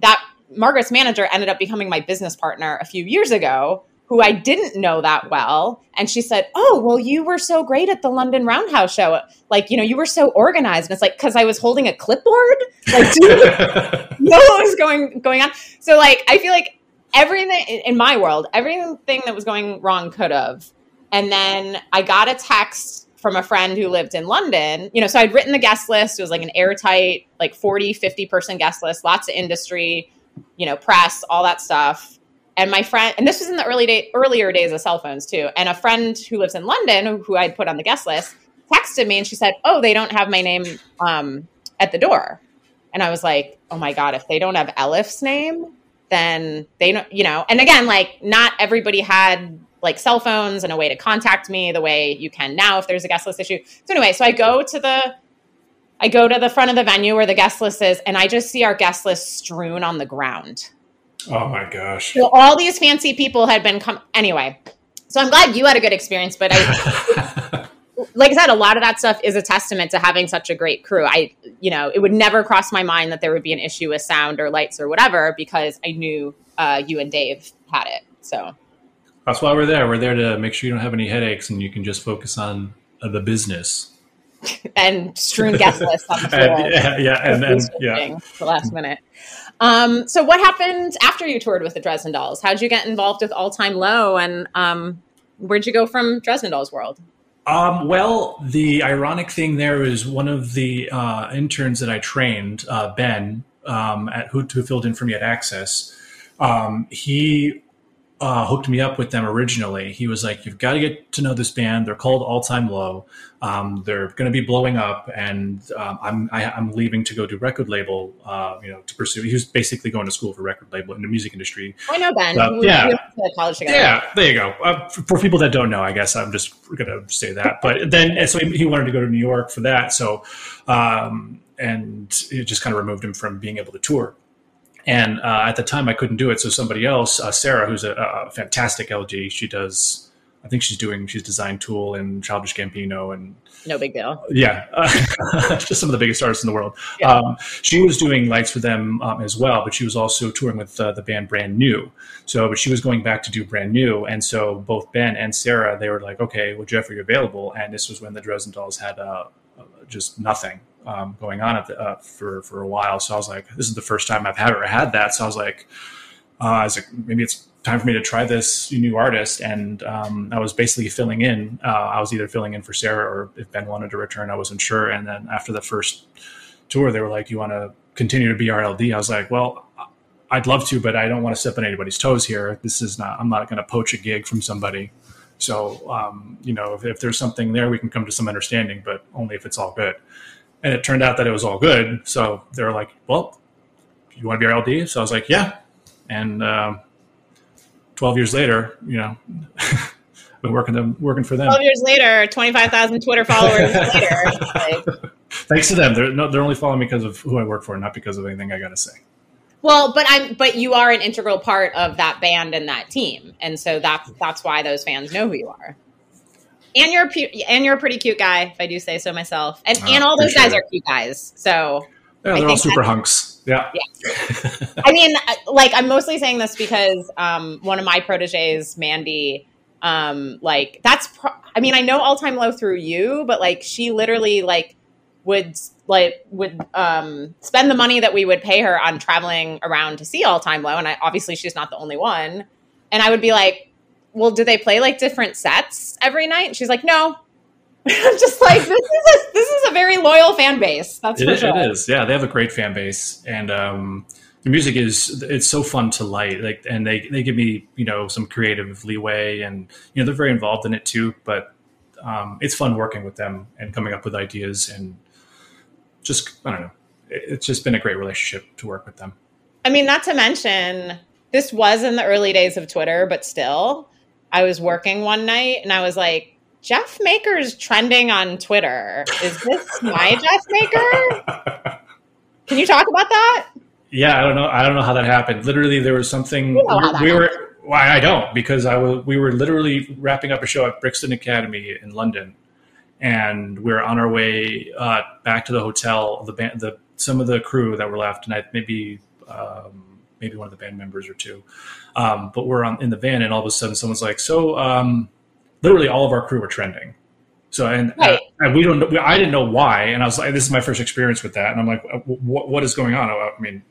that Margaret's manager ended up becoming my business partner a few years ago who I didn't know that well. And she said, Oh, well, you were so great at the London Roundhouse show. Like, you know, you were so organized. And it's like, because I was holding a clipboard. Like, you know what was going, going on? So, like, I feel like everything in my world, everything that was going wrong could have. And then I got a text from a friend who lived in London. You know, so I'd written the guest list. It was like an airtight, like 40, 50 person guest list, lots of industry, you know, press, all that stuff and my friend and this was in the early day earlier days of cell phones too. And a friend who lives in london who i'd put on the guest list texted me and she said oh they don't have my name um, at the door. And i was like oh my god if they don't have elif's name then they don't you know. And again like not everybody had like cell phones and a way to contact me the way you can now if there's a guest list issue. So anyway so i go to the i go to the front of the venue where the guest list is and i just see our guest list strewn on the ground Oh my gosh. So all these fancy people had been come anyway. So I'm glad you had a good experience, but I like I said, a lot of that stuff is a testament to having such a great crew. I, you know, it would never cross my mind that there would be an issue with sound or lights or whatever because I knew uh, you and Dave had it. So that's why we're there. We're there to make sure you don't have any headaches and you can just focus on uh, the business. and strewn guest lists on the floor. and, yeah, yeah, and then yeah, the last minute. Um, so what happened after you toured with the Dresden Dolls? How'd you get involved with All Time Low, and um, where'd you go from Dresden Dolls world? Um, well, the ironic thing there is one of the uh, interns that I trained, uh, Ben, um, at who, who, filled in for me at Axis. Um, he uh, hooked me up with them originally. He was like, "You've got to get to know this band. They're called All Time Low. Um, they're going to be blowing up, and um, I'm I, am i am leaving to go do record label. Uh, you know, to pursue. He was basically going to school for record label in the music industry. I know Ben. Uh, yeah, college together. Yeah, there you go. Uh, for, for, people that don't know, I guess I'm just going to say that. But then, so he, he, wanted to go to New York for that. So, um, and it just kind of removed him from being able to tour. And uh, at the time, I couldn't do it. So somebody else, uh, Sarah, who's a, a, fantastic LD, she does I think she's doing she's designed Tool and Childish Gambino and no big deal. Yeah, uh, just some of the biggest artists in the world. Yeah. Um, she was doing lights for them um, as well, but she was also touring with uh, the band Brand New. So, but she was going back to do Brand New, and so both Ben and Sarah they were like, okay, well, Jeff, are you available? And this was when the Dresden Dolls had uh, just nothing um, going on the, uh, for for a while. So I was like, this is the first time I've ever had that. So I was like, uh, I was like, maybe it's time for me to try this new artist. And um, I was basically filling in. Uh, I was either filling in for Sarah or if Ben wanted to return, I wasn't sure. And then after the first tour, they were like, "You want to continue to be RLD?" I was like, "Well." I'd love to, but I don't want to step on anybody's toes here. This is not. I'm not going to poach a gig from somebody. So, um, you know, if, if, there's something there, we can come to some understanding, but only if it's all good. And it turned out that it was all good. So they were like, well, you want to be RLD? So I was like, yeah. And um, 12 years later, you know, I've been working them working for them. 12 years later, 25,000 Twitter followers later. Like, Thanks to them. They're no, they're only following me because of who I work for, not because of anything I got to say. Well, but I'm but you are an integral part of that band and that team. And so that's that's why those fans know who you are. And you're pu- and you're a pretty cute guy, if I do say so myself. And oh, and all those guys it. are cute guys. So yeah, they're all super hunks. Yeah. Yeah. I mean, like, I'm mostly saying this because um, one of my proteges, Mandy, um, like, that's, pro- I mean, I know all time low through you, but like, she literally, like, would like would um spend the money that we would pay her on traveling around to see all time low and I obviously she's not the only one and I would be like well do they play like different sets every night and she's like no I'm just like this is a, this is a very loyal fan base. That's it for is, sure. It is. Yeah, they have a great fan base, and um, the music is it's so fun to light. Like, and they they give me you know some creative leeway, and you know they're very involved in it too. But um, it's fun working with them and coming up with ideas, and just I don't know. It's just been a great relationship to work with them. I mean, not to mention this was in the early days of Twitter, but still, I was working one night and I was like Jeff Maker's trending on Twitter. Is this my Jeff Maker? Can you talk about that? Yeah, I don't know. I don't know how that happened. Literally, there was something we, we were. Why I don't because I was. We were literally wrapping up a show at Brixton Academy in London, and we are on our way uh, back to the hotel. The band, the some of the crew that were left, and I maybe um, maybe one of the band members or two, um, but we're on in the van, and all of a sudden, someone's like, "So." Um, literally all of our crew were trending. So and, right. uh, and we don't. I didn't know why, and I was like, "This is my first experience with that." And I'm like, uh, "What? What is going on?" I mean,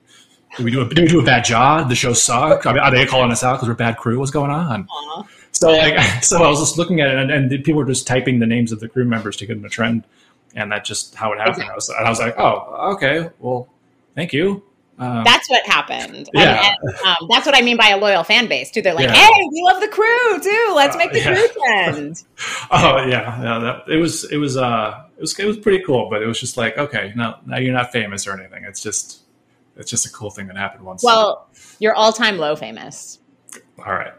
do we do a, do we do a bad job? The show suck. I mean, are they calling us out because we're a bad crew? What's going on? Aww. So like, so I was just looking at it, and, and, people were just typing the names of the crew members to get them a trend, and that's just how it happened. Okay. I was, and I was like, "Oh, okay. Well, thank you." Uh, that's what happened. Yeah. And, and um, that's what I mean by a loyal fan base too. They're like, yeah. "Hey, we love the crew too. Let's make the uh, yeah. crew trend." oh yeah, yeah. That, it was it was uh it was it was pretty cool, but it was just like, okay, no, now you're not famous or anything. It's just it's just a cool thing that happened once. Well, you're all time low famous. All right.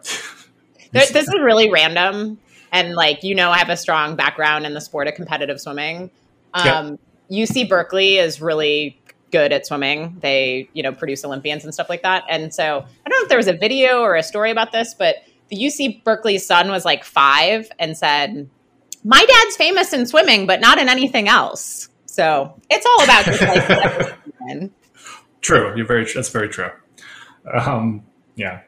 this is really random, and like you know, I have a strong background in the sport of competitive swimming. Um, yep. UC Berkeley is really good at swimming. They, you know, produce Olympians and stuff like that. And so I don't know if there was a video or a story about this, but the UC Berkeley son was like five and said, My dad's famous in swimming, but not in anything else. So it's all about just like True. You're very that's very true. Um, yeah.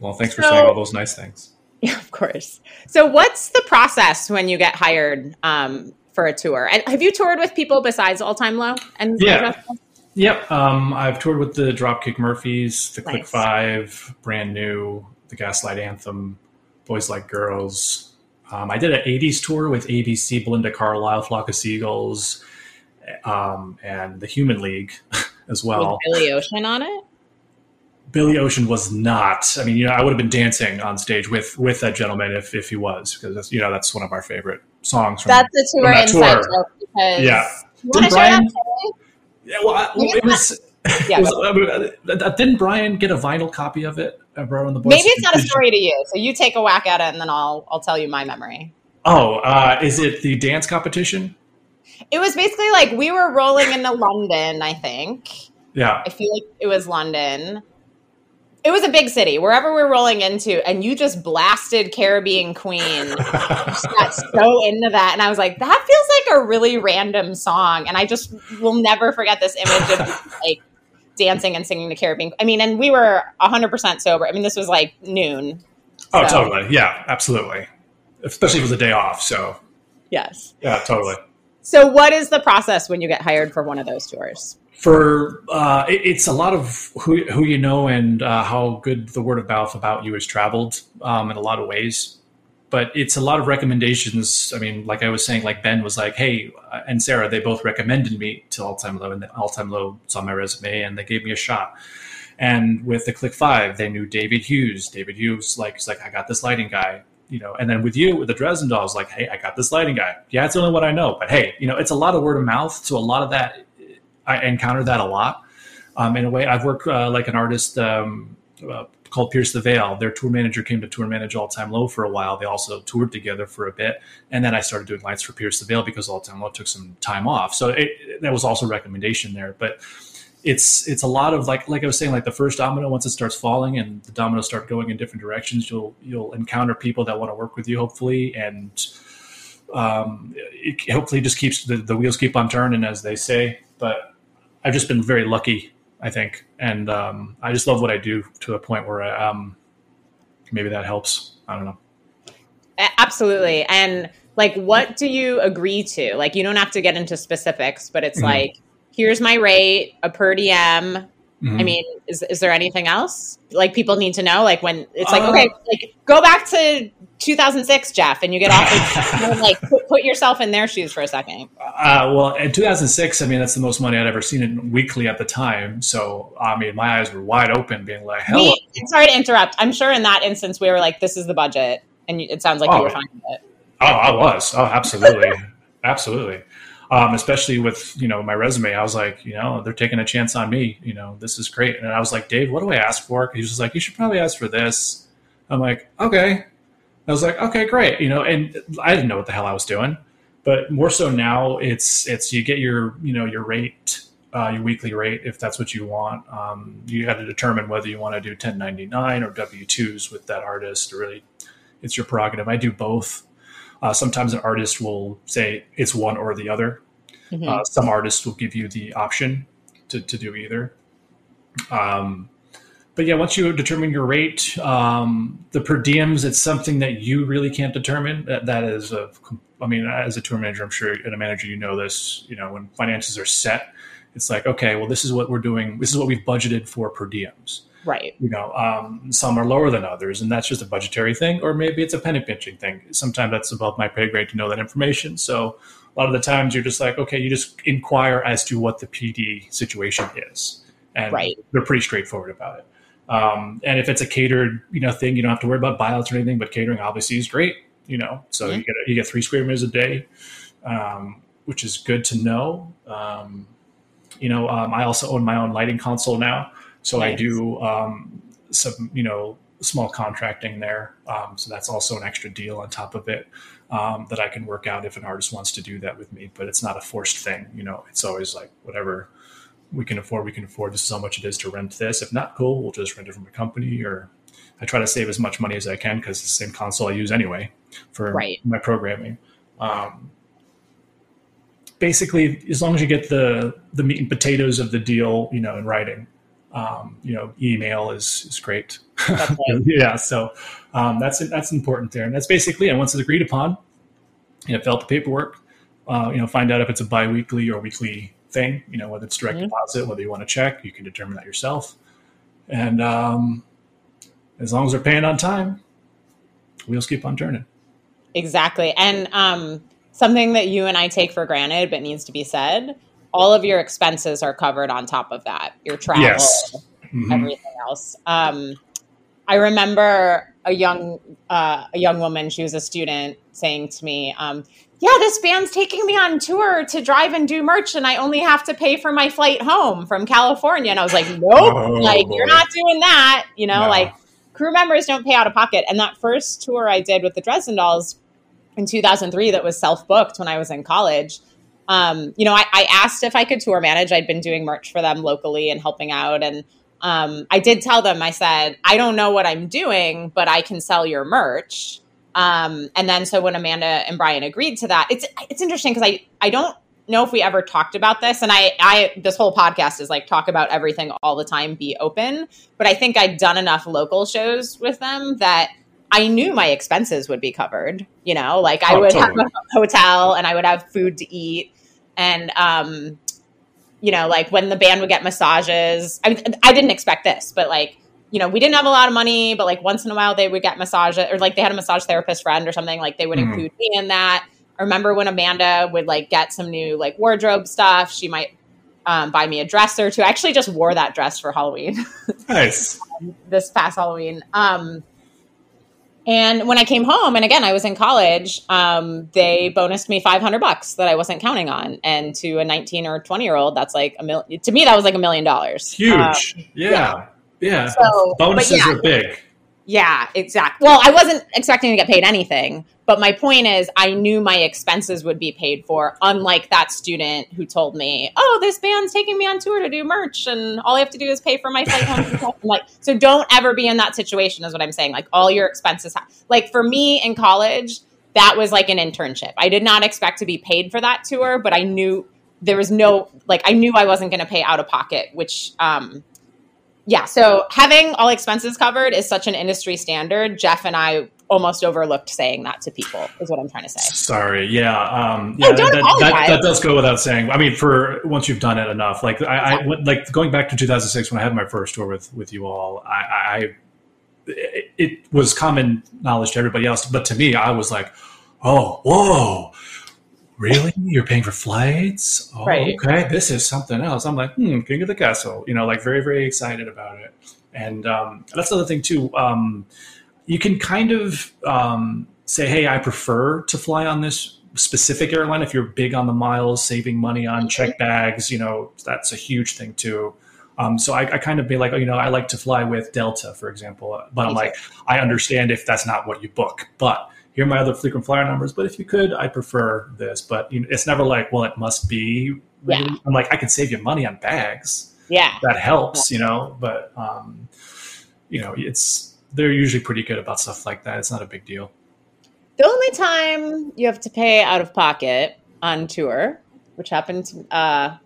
Well, thanks for so, saying all those nice things. Yeah, of course. So what's the process when you get hired um, for a tour? And have you toured with people besides All Time Low? And yeah. Yep. Um, I've toured with the Dropkick Murphys, the nice. Click Five, Brand New, the Gaslight Anthem, Boys Like Girls. Um, I did an 80s tour with ABC, Belinda Carlisle, Flock of Seagulls, um, and the Human League as well. With Billy Ocean on it? Billy Ocean was not. I mean, you know, I would have been dancing on stage with with that gentleman if if he was, because you know that's one of our favorite songs. From, that's the tour that inside tour. Because yeah. You want to share that yeah, well, I, well it was. Yeah, was, uh, didn't Brian get a vinyl copy of it? Uh, bro, in the Maybe it's not a story to you, so you take a whack at it, and then I'll I'll tell you my memory. Oh, uh, is it the dance competition? It was basically like we were rolling into London, I think. Yeah, I feel like it was London, it was a big city. Wherever we're rolling into and you just blasted caribbean queen. Got so into that and i was like that feels like a really random song and i just will never forget this image of like dancing and singing the caribbean i mean and we were 100% sober. I mean this was like noon. Oh so. totally. Yeah absolutely. Especially if it was a day off so. Yes. Yeah totally. So what is the process when you get hired for one of those tours for uh, it, it's a lot of who who you know and uh, how good the word of mouth about you has traveled um, in a lot of ways. But it's a lot of recommendations. I mean, like I was saying, like Ben was like, "Hey," uh, and Sarah, they both recommended me to All Time Low, and All Time Low saw my resume and they gave me a shot. And with the Click Five, they knew David Hughes. David Hughes, like, he's like, "I got this lighting guy." you know, and then with you, with the Dresden dolls, like, hey, I got this lighting guy. Yeah, it's only one I know, but hey, you know, it's a lot of word of mouth. So a lot of that I encounter that a lot. Um, in a way, I've worked uh, like an artist um, uh, called Pierce the Veil. Their tour manager came to tour manage All Time Low for a while. They also toured together for a bit, and then I started doing lights for Pierce the Veil because All Time Low took some time off. So it, that was also a recommendation there, but. It's it's a lot of like like I was saying like the first domino once it starts falling and the dominoes start going in different directions you'll you'll encounter people that want to work with you hopefully and um, it hopefully just keeps the, the wheels keep on turning as they say but I've just been very lucky, I think, and um, I just love what I do to a point where I, um, maybe that helps. I don't know. Absolutely, and like, what do you agree to? Like, you don't have to get into specifics, but it's mm-hmm. like, here's my rate, a per diem. Mm-hmm. I mean, is is there anything else like people need to know? Like when it's like, uh, okay, like go back to 2006, Jeff, and you get off know, like put, put, yourself in their shoes for a second. Uh, well, in 2006, I mean that's the most money I'd ever seen in weekly at the time. So I mean, my eyes were wide open, being like, "Hell." We, sorry to interrupt. I'm sure in that instance we were like, "This is the budget," and it sounds like oh, you were fine with it. Oh, I was. Oh, absolutely, absolutely. Um, especially with you know my resume, I was like, you know, they're taking a chance on me. You know, this is great. And I was like, Dave, what do I ask for? He was like, you should probably ask for this. I'm like, okay. I was like, okay, great. You know, and I didn't know what the hell I was doing, but more so now it's, it's, you get your, you know, your rate, uh, your weekly rate, if that's what you want. Um, you got to determine whether you want to do 1099 or W2s with that artist really it's your prerogative. I do both. Uh, sometimes an artist will say it's one or the other. Mm-hmm. Uh, some artists will give you the option to, to do either. Um, but yeah, once you determine your rate, um, the per diems, it's something that you really can't determine. That, that is a, I mean, as a tour manager, I'm sure, and a manager, you know this. You know, when finances are set, it's like, okay, well, this is what we're doing. This is what we've budgeted for per diems. Right. You know, um, some are lower than others, and that's just a budgetary thing, or maybe it's a penny pinching thing. Sometimes that's above my pay grade to know that information. So a lot of the times, you're just like, okay, you just inquire as to what the PD situation is, and right. they're pretty straightforward about it. Um, and if it's a catered, you know, thing, you don't have to worry about buyouts or anything. But catering obviously is great, you know. So mm-hmm. you get you get three square meters a day, um, which is good to know. Um, you know, um, I also own my own lighting console now, so nice. I do um, some, you know, small contracting there. Um, so that's also an extra deal on top of it that I can work out if an artist wants to do that with me. But it's not a forced thing, you know. It's always like whatever we can afford, we can afford. This is how much it is to rent this. If not, cool, we'll just rent it from a company. Or I try to save as much money as I can because it's the same console I use anyway for right. my programming. Um, basically, as long as you get the the meat and potatoes of the deal, you know, in writing, um, you know, email is is great. Right. yeah, so um, that's that's important there, and that's basically it. Once it's agreed upon, you know, fill out the paperwork. Uh, you know, find out if it's a biweekly or weekly thing. You know, whether it's direct mm-hmm. deposit, whether you want to check, you can determine that yourself. And um, as long as they're paying on time, wheels keep on turning. Exactly. And um, something that you and I take for granted, but needs to be said all of your expenses are covered on top of that your travel, yes. mm-hmm. everything else. Um, I remember a young uh, a young woman. She was a student saying to me, um, yeah, this band's taking me on tour to drive and do merch, and I only have to pay for my flight home from California. And I was like, nope, oh, like boy. you're not doing that. You know, no. like crew members don't pay out of pocket. And that first tour I did with the Dresden Dolls in 2003, that was self booked when I was in college. Um, you know, I, I, asked if I could tour manage. I'd been doing merch for them locally and helping out, and um, I did tell them, I said, I don't know what I'm doing, but I can sell your merch. Um, and then so when Amanda and Brian agreed to that, it's it's interesting because I I don't know if we ever talked about this, and I I this whole podcast is like talk about everything all the time, be open. But I think I'd done enough local shows with them that I knew my expenses would be covered. You know, like I Oh, would totally. have a hotel and I would have food to eat, and um, you know, like when the band would get massages. I, I didn't expect this, but like, you know, we didn't have a lot of money, but like once in a while they would get massages or like they had a massage therapist friend or something, like they would Mhm. include me in that. I remember when Amanda would like get some new like wardrobe stuff, she might um, buy me a dress or two. I actually just wore that dress for Halloween Nice. this past Halloween. Um, and when I came home, and again, I was in college, um, they bonused me 500 bucks that I wasn't counting on. And to a 19 or 20 year old, that's like a million, to me, that was like a million dollars. Huge. Um, yeah. Yeah. So, Bonuses yeah. are big. Yeah, exactly. Well, I wasn't expecting to get paid anything, but my point is, I knew my expenses would be paid for, unlike that student who told me, "Oh, this band's taking me on tour to do merch, and all I have to do is pay for my flight home." Like, so don't ever be in that situation, is what I'm saying. Like, all your expenses, ha- like for me in college, that was like an internship. I did not expect to be paid for that tour, but I knew there was no, like, I knew I wasn't going to pay out of pocket, which, um, yeah, so having all expenses covered is such an industry standard. Jeff and I almost overlooked saying that to people, is what I'm trying to say. Sorry. Yeah. Um, No, yeah. don't that, that, apologize. that does go without saying. I mean, for once you've done it enough, like I, I went- like going back to 2006 when I had my first tour with with you all. I, I it, it was common knowledge to everybody else, but to me, I was like, oh, whoa. Really? You're paying for flights? Oh, Right. okay. This is something else. I'm like, hmm, King of the Castle. You know, like very, very excited about it. And um, that's the other thing too. Um, you can kind of um, say, hey, I prefer to fly on this specific airline if you're big on the miles, saving money on check bags. You know, that's a huge thing too. Um, so I, I kind of be like, oh, you know, I like to fly with Delta, for example. But I'm like, I understand if that's not what you book, but here are my other frequent flyer numbers. But if you could, I prefer this. But you know, it's never like, well, it must be. Yeah. I'm like, I can save you money on bags. Yeah. That helps, you know. But um, you know, it's they're usually pretty good about stuff like that. It's not a big deal. The only time you have to pay out of pocket on tour, which happened to, uh,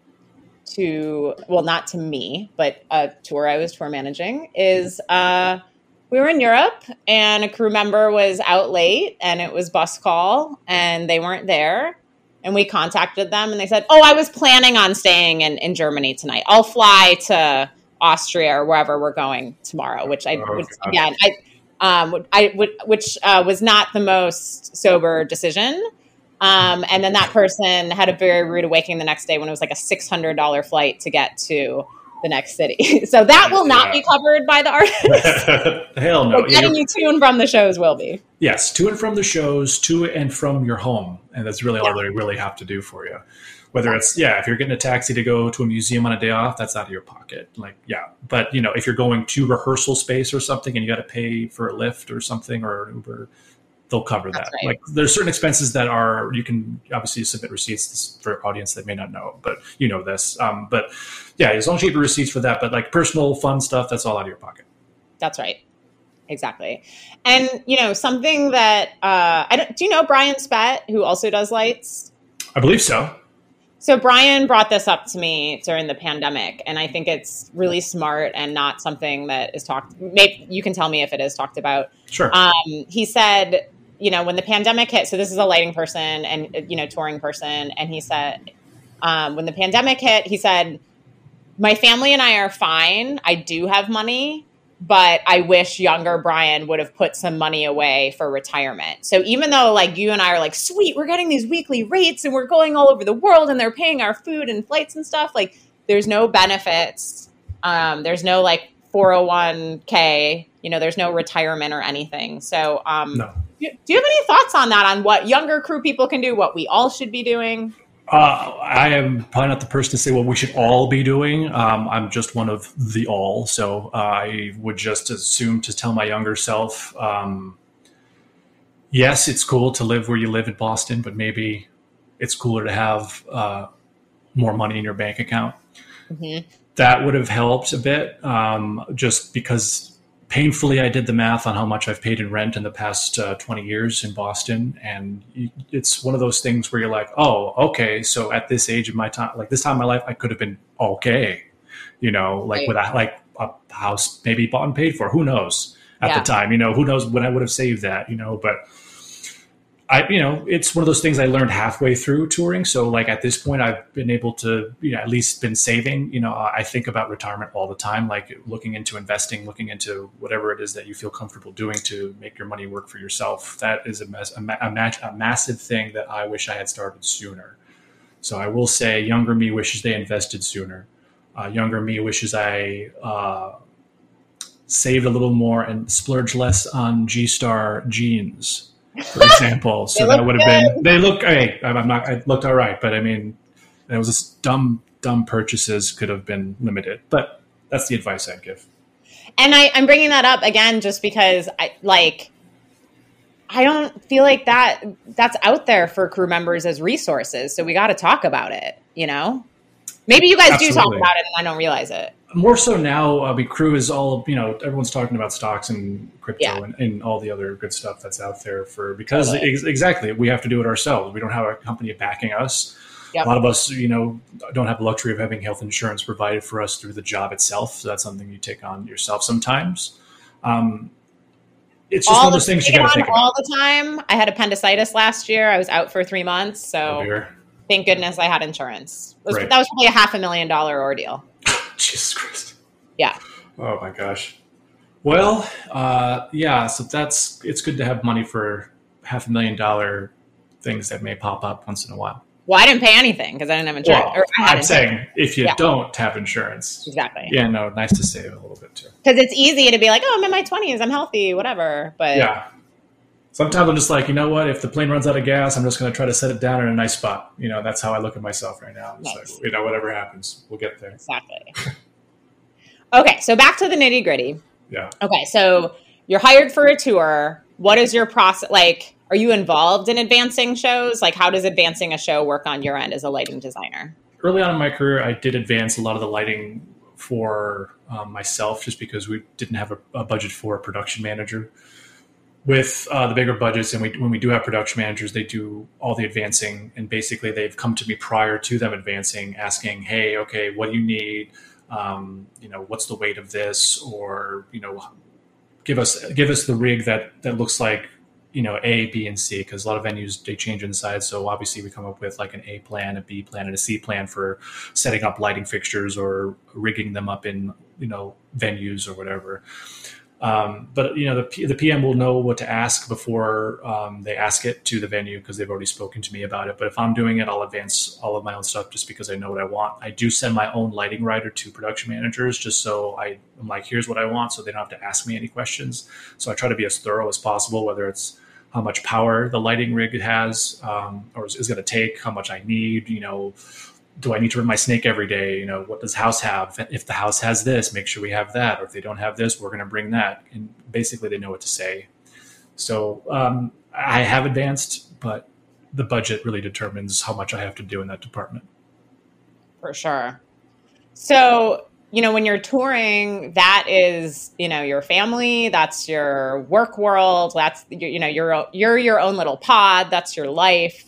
to well, not to me, but a tour I was tour managing, is uh, we were in Europe and a crew member was out late and it was bus call and they weren't there. And we contacted them and they said, Oh, I was planning on staying in, in Germany tonight. I'll fly to Austria or wherever we're going tomorrow, which I, Oh, which, again, I, um, I would, which uh, was not the most sober decision. Um, and then that person had a very rude awakening the next day when it was like a six hundred dollar flight to get to the next city. so that will not Yeah. be covered by the artist. Hell no. but getting you to and from the shows will be. Yes, to and from the shows, to and from your home, and that's really all they really have to do for you. Whether it's yeah, if you're getting a taxi to go to a museum on a day off, that's out of your pocket. Like yeah, but you know if you're going to rehearsal space or something and you got to pay for a lift or something or an Uber, they'll cover That's that. right. Like there's certain expenses that are you can obviously submit receipts for audience that may not know, but you know this. Um, but yeah, as long as you have receipts for that, but like personal fun stuff, that's all out of your pocket. That's right. Exactly. And you know, something that uh I don't do you know Brian Spett, who also does lights? I believe so. So Brian brought this up to me during the pandemic, and I think it's really smart and not something that is talked. Maybe you can tell me if it is talked about. Sure. Um, he said, you know, when the pandemic hit. So this is a lighting person and you know touring person, and he said, um, when the pandemic hit, he said, my family and I are fine. I do have money, but I wish younger Brian would have put some money away for retirement. So even though like you and I are like, sweet, we're getting these weekly rates and we're going all over the world and they're paying our food and flights and stuff, like there's no benefits. Um, there's no like 401k, you know, there's no retirement or anything. So um, no. Do you have any thoughts on that, on what younger crew people can do, what we all should be doing? Uh, I am probably not the person to say what we should all be doing. Um, I'm just one of the all, so uh, I would just assume to tell my younger self, um, yes, it's cool to live where you live in Boston, but maybe it's cooler to have uh, more money in your bank account. Mhm. that would have helped a bit, um, just because painfully I did the math on how much I've paid in rent in the past uh, 20 years in Boston. And it's one of those things where you're like, oh, okay. So at this age of my time, like this time in my life, I could have been okay, you know, like right. without like a house maybe bought and paid for. Who knows at yeah. the time, you know, who knows when I would have saved that, you know, but I, you know, it's one of those things I learned halfway through touring. So like at this point, I've been able to, you know, at least been saving. You know, I think about retirement all the time, like looking into investing, looking into whatever it is that you feel comfortable doing to make your money work for yourself. That is a, a, a, a massive thing that I wish I had started sooner. So I will say, younger me wishes they invested sooner. Uh, younger me wishes I uh, saved a little more and splurged less on G Star jeans for example. so that would have been they look. Hey, I'm not. I looked all right, but I mean, it was just dumb. Dumb purchases could have been limited, but that's the advice I'd give. And I, I'm bringing that up again just because I like. I don't feel like that that's out there for crew members as resources. So we got to talk about it. You know, maybe you guys Absolutely. do talk about it and I don't realize it more so now. I mean, crew is all you know. Everyone's talking about stocks and crypto yeah. and, and, all the other good stuff that's out there for because totally. ex- exactly we have to do it ourselves. We don't have a company backing us. Yep. A lot of us, you know, don't have the luxury of having health insurance provided for us through the job itself. So that's something you take on yourself sometimes. Um, it's just all one of those things you got to think about. All the time. I had appendicitis last year. I was out for three months. So thank goodness I had insurance. Was, right. That was probably a half a million dollar ordeal. Jesus Christ. Yeah. Oh my gosh. Well, uh, yeah. So that's it's good to have money for half a million dollar things that may pop up once in a while. Well, I didn't pay anything because I didn't have insurance. Well, I'm insurance. saying if you yeah. don't have insurance, exactly. Yeah, no, nice to save a little bit too. Because it's easy to be like, oh, I'm in my 20s, I'm healthy, whatever. But yeah, sometimes I'm just like, you know what? If the plane runs out of gas, I'm just going to try to set it down in a nice spot. You know, that's how I look at myself right now. Nice. Like, you know, whatever happens, we'll get there. Exactly. Okay, so back to the nitty gritty. Yeah. Okay, so you're hired for a tour. What is your process like? Are you involved in advancing shows? Like, how does advancing a show work on your end as a lighting designer? Early on in my career, I did advance a lot of the lighting for um, myself just because we didn't have a, a budget for a production manager. With uh, the bigger budgets, and we, when we do have production managers, they do all the advancing, and basically they've come to me prior to them advancing, asking, "Hey, okay, what do you need? um, you know, what's the weight of this, or you know, give us give us the rig that that looks like you know A, B, and C because a lot of venues they change inside. So obviously we come up with like an A plan, a B plan, and a C plan for setting up lighting fixtures or rigging them up in you know venues or whatever. Um, but you know, the, the PM will know what to ask before um, they ask it to the venue because they've already spoken to me about it. But if I'm doing it, I'll advance all of my own stuff just because I know what I want. I do send my own lighting rider to production managers just so I, am like, here's what I want, so they don't have to ask me any questions. So I try to be as thorough as possible, whether it's how much power the lighting rig has um, or is, is going to take, how much I need, you know do I need to run my snake every day? You know, what does house have? If the house has this, make sure we have that. Or if they don't have this, we're going to bring that. And basically, they know what to say. So um, I have advanced, but the budget really determines how much I have to do in that department. For sure. So, you know, when you're touring, that is, you know, your family, that's your work world, that's, you know, you're, you're your own little pod, that's your life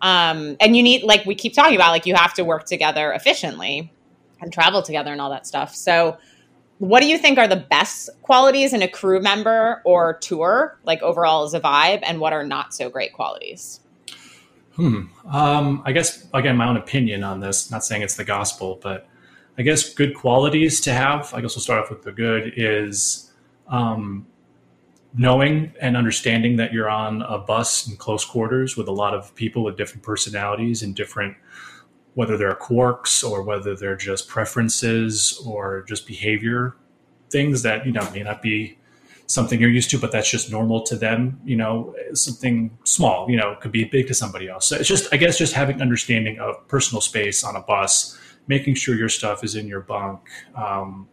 um, and you need, like we keep talking about, like you have to work together efficiently and travel together and all that stuff. So, what do you think are the best qualities in a crew member or tour, like overall as a vibe, and what are not so great qualities? Hmm. Um, I guess again, my own opinion on this. Not saying it's the gospel, but I guess good qualities to have. I guess we'll start off with the good is um, knowing and understanding that you're on a bus in close quarters with a lot of people with different personalities and different whether they're quirks or whether they're just preferences or just behavior things that you know may not be something you're used to but that's just normal to them you know something small you know could be big to somebody else. So it's just i guess just having understanding of personal space on a bus making sure your stuff is in your bunk um,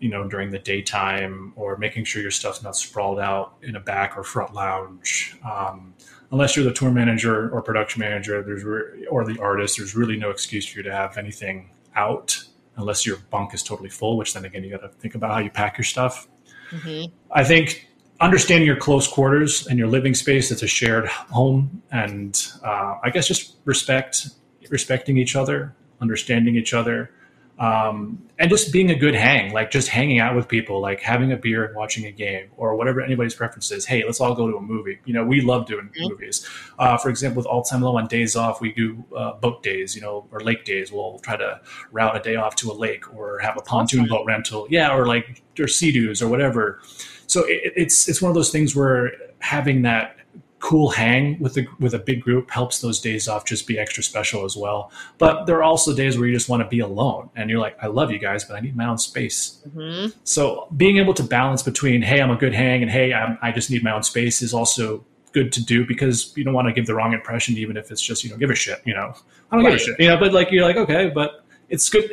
you know during the daytime or making sure your stuff's not sprawled out in a back or front lounge um, unless you're the tour manager or production manager there's re- or the artist there's really no excuse for you to have anything out unless your bunk is totally full, which then again, you got to think about how you pack your stuff. Mm-hmm. I think understanding your close quarters and your living space, it's a shared home. And uh, I guess just respect, respecting each other, understanding each other um, and just being a good hang, like just hanging out with people, like having a beer and watching a game or whatever anybody's preference is. Hey, let's all go to a movie. You know, we love doing mm-hmm. movies. Uh, for example, with All Time Low on days off, we do uh, boat days, you know, or lake days. We'll try to route a day off to a lake or have a pontoon awesome. boat rental. Yeah, or like or sea-doos or whatever. So it, it's it's one of those things where having that cool hang with a with a big group helps those days off just be extra special as well. But there are also days where you just want to be alone and you're like, I love you guys, but I need my own space. Mm-hmm. So being able to balance between, hey, I'm a good hang, and hey, I'm, I just need my own space is also good to do because you don't want to give the wrong impression, even if it's just you don't give a shit. You know, I don't right. give a shit. You know, but like you're like, okay, but it's good.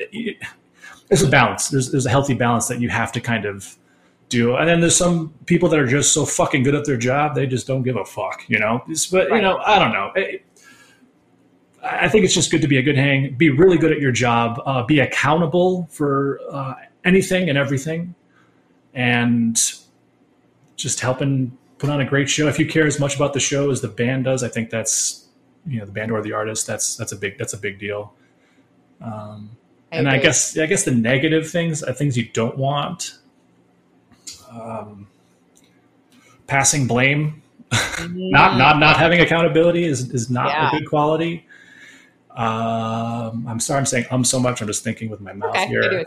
There's a balance. There's there's a healthy balance that you have to kind of do. And then there's some people that are just so fucking good at their job, they just don't give a fuck, you know? But, you know, I don't know. It, I think it's just good to be a good hang, be really good at your job, uh, be accountable for uh, anything and everything, and just helping put on a great show. If you care as much about the show as the band does, I think that's you know the band or the artist. That's that's a big that's a big deal. Um, I and I guess I guess the negative things, uh, things you don't want um, passing blame, not not not having accountability is is not yeah. a good quality. Um, I'm sorry, I'm saying um so much. I'm just thinking with my mouth okay, here.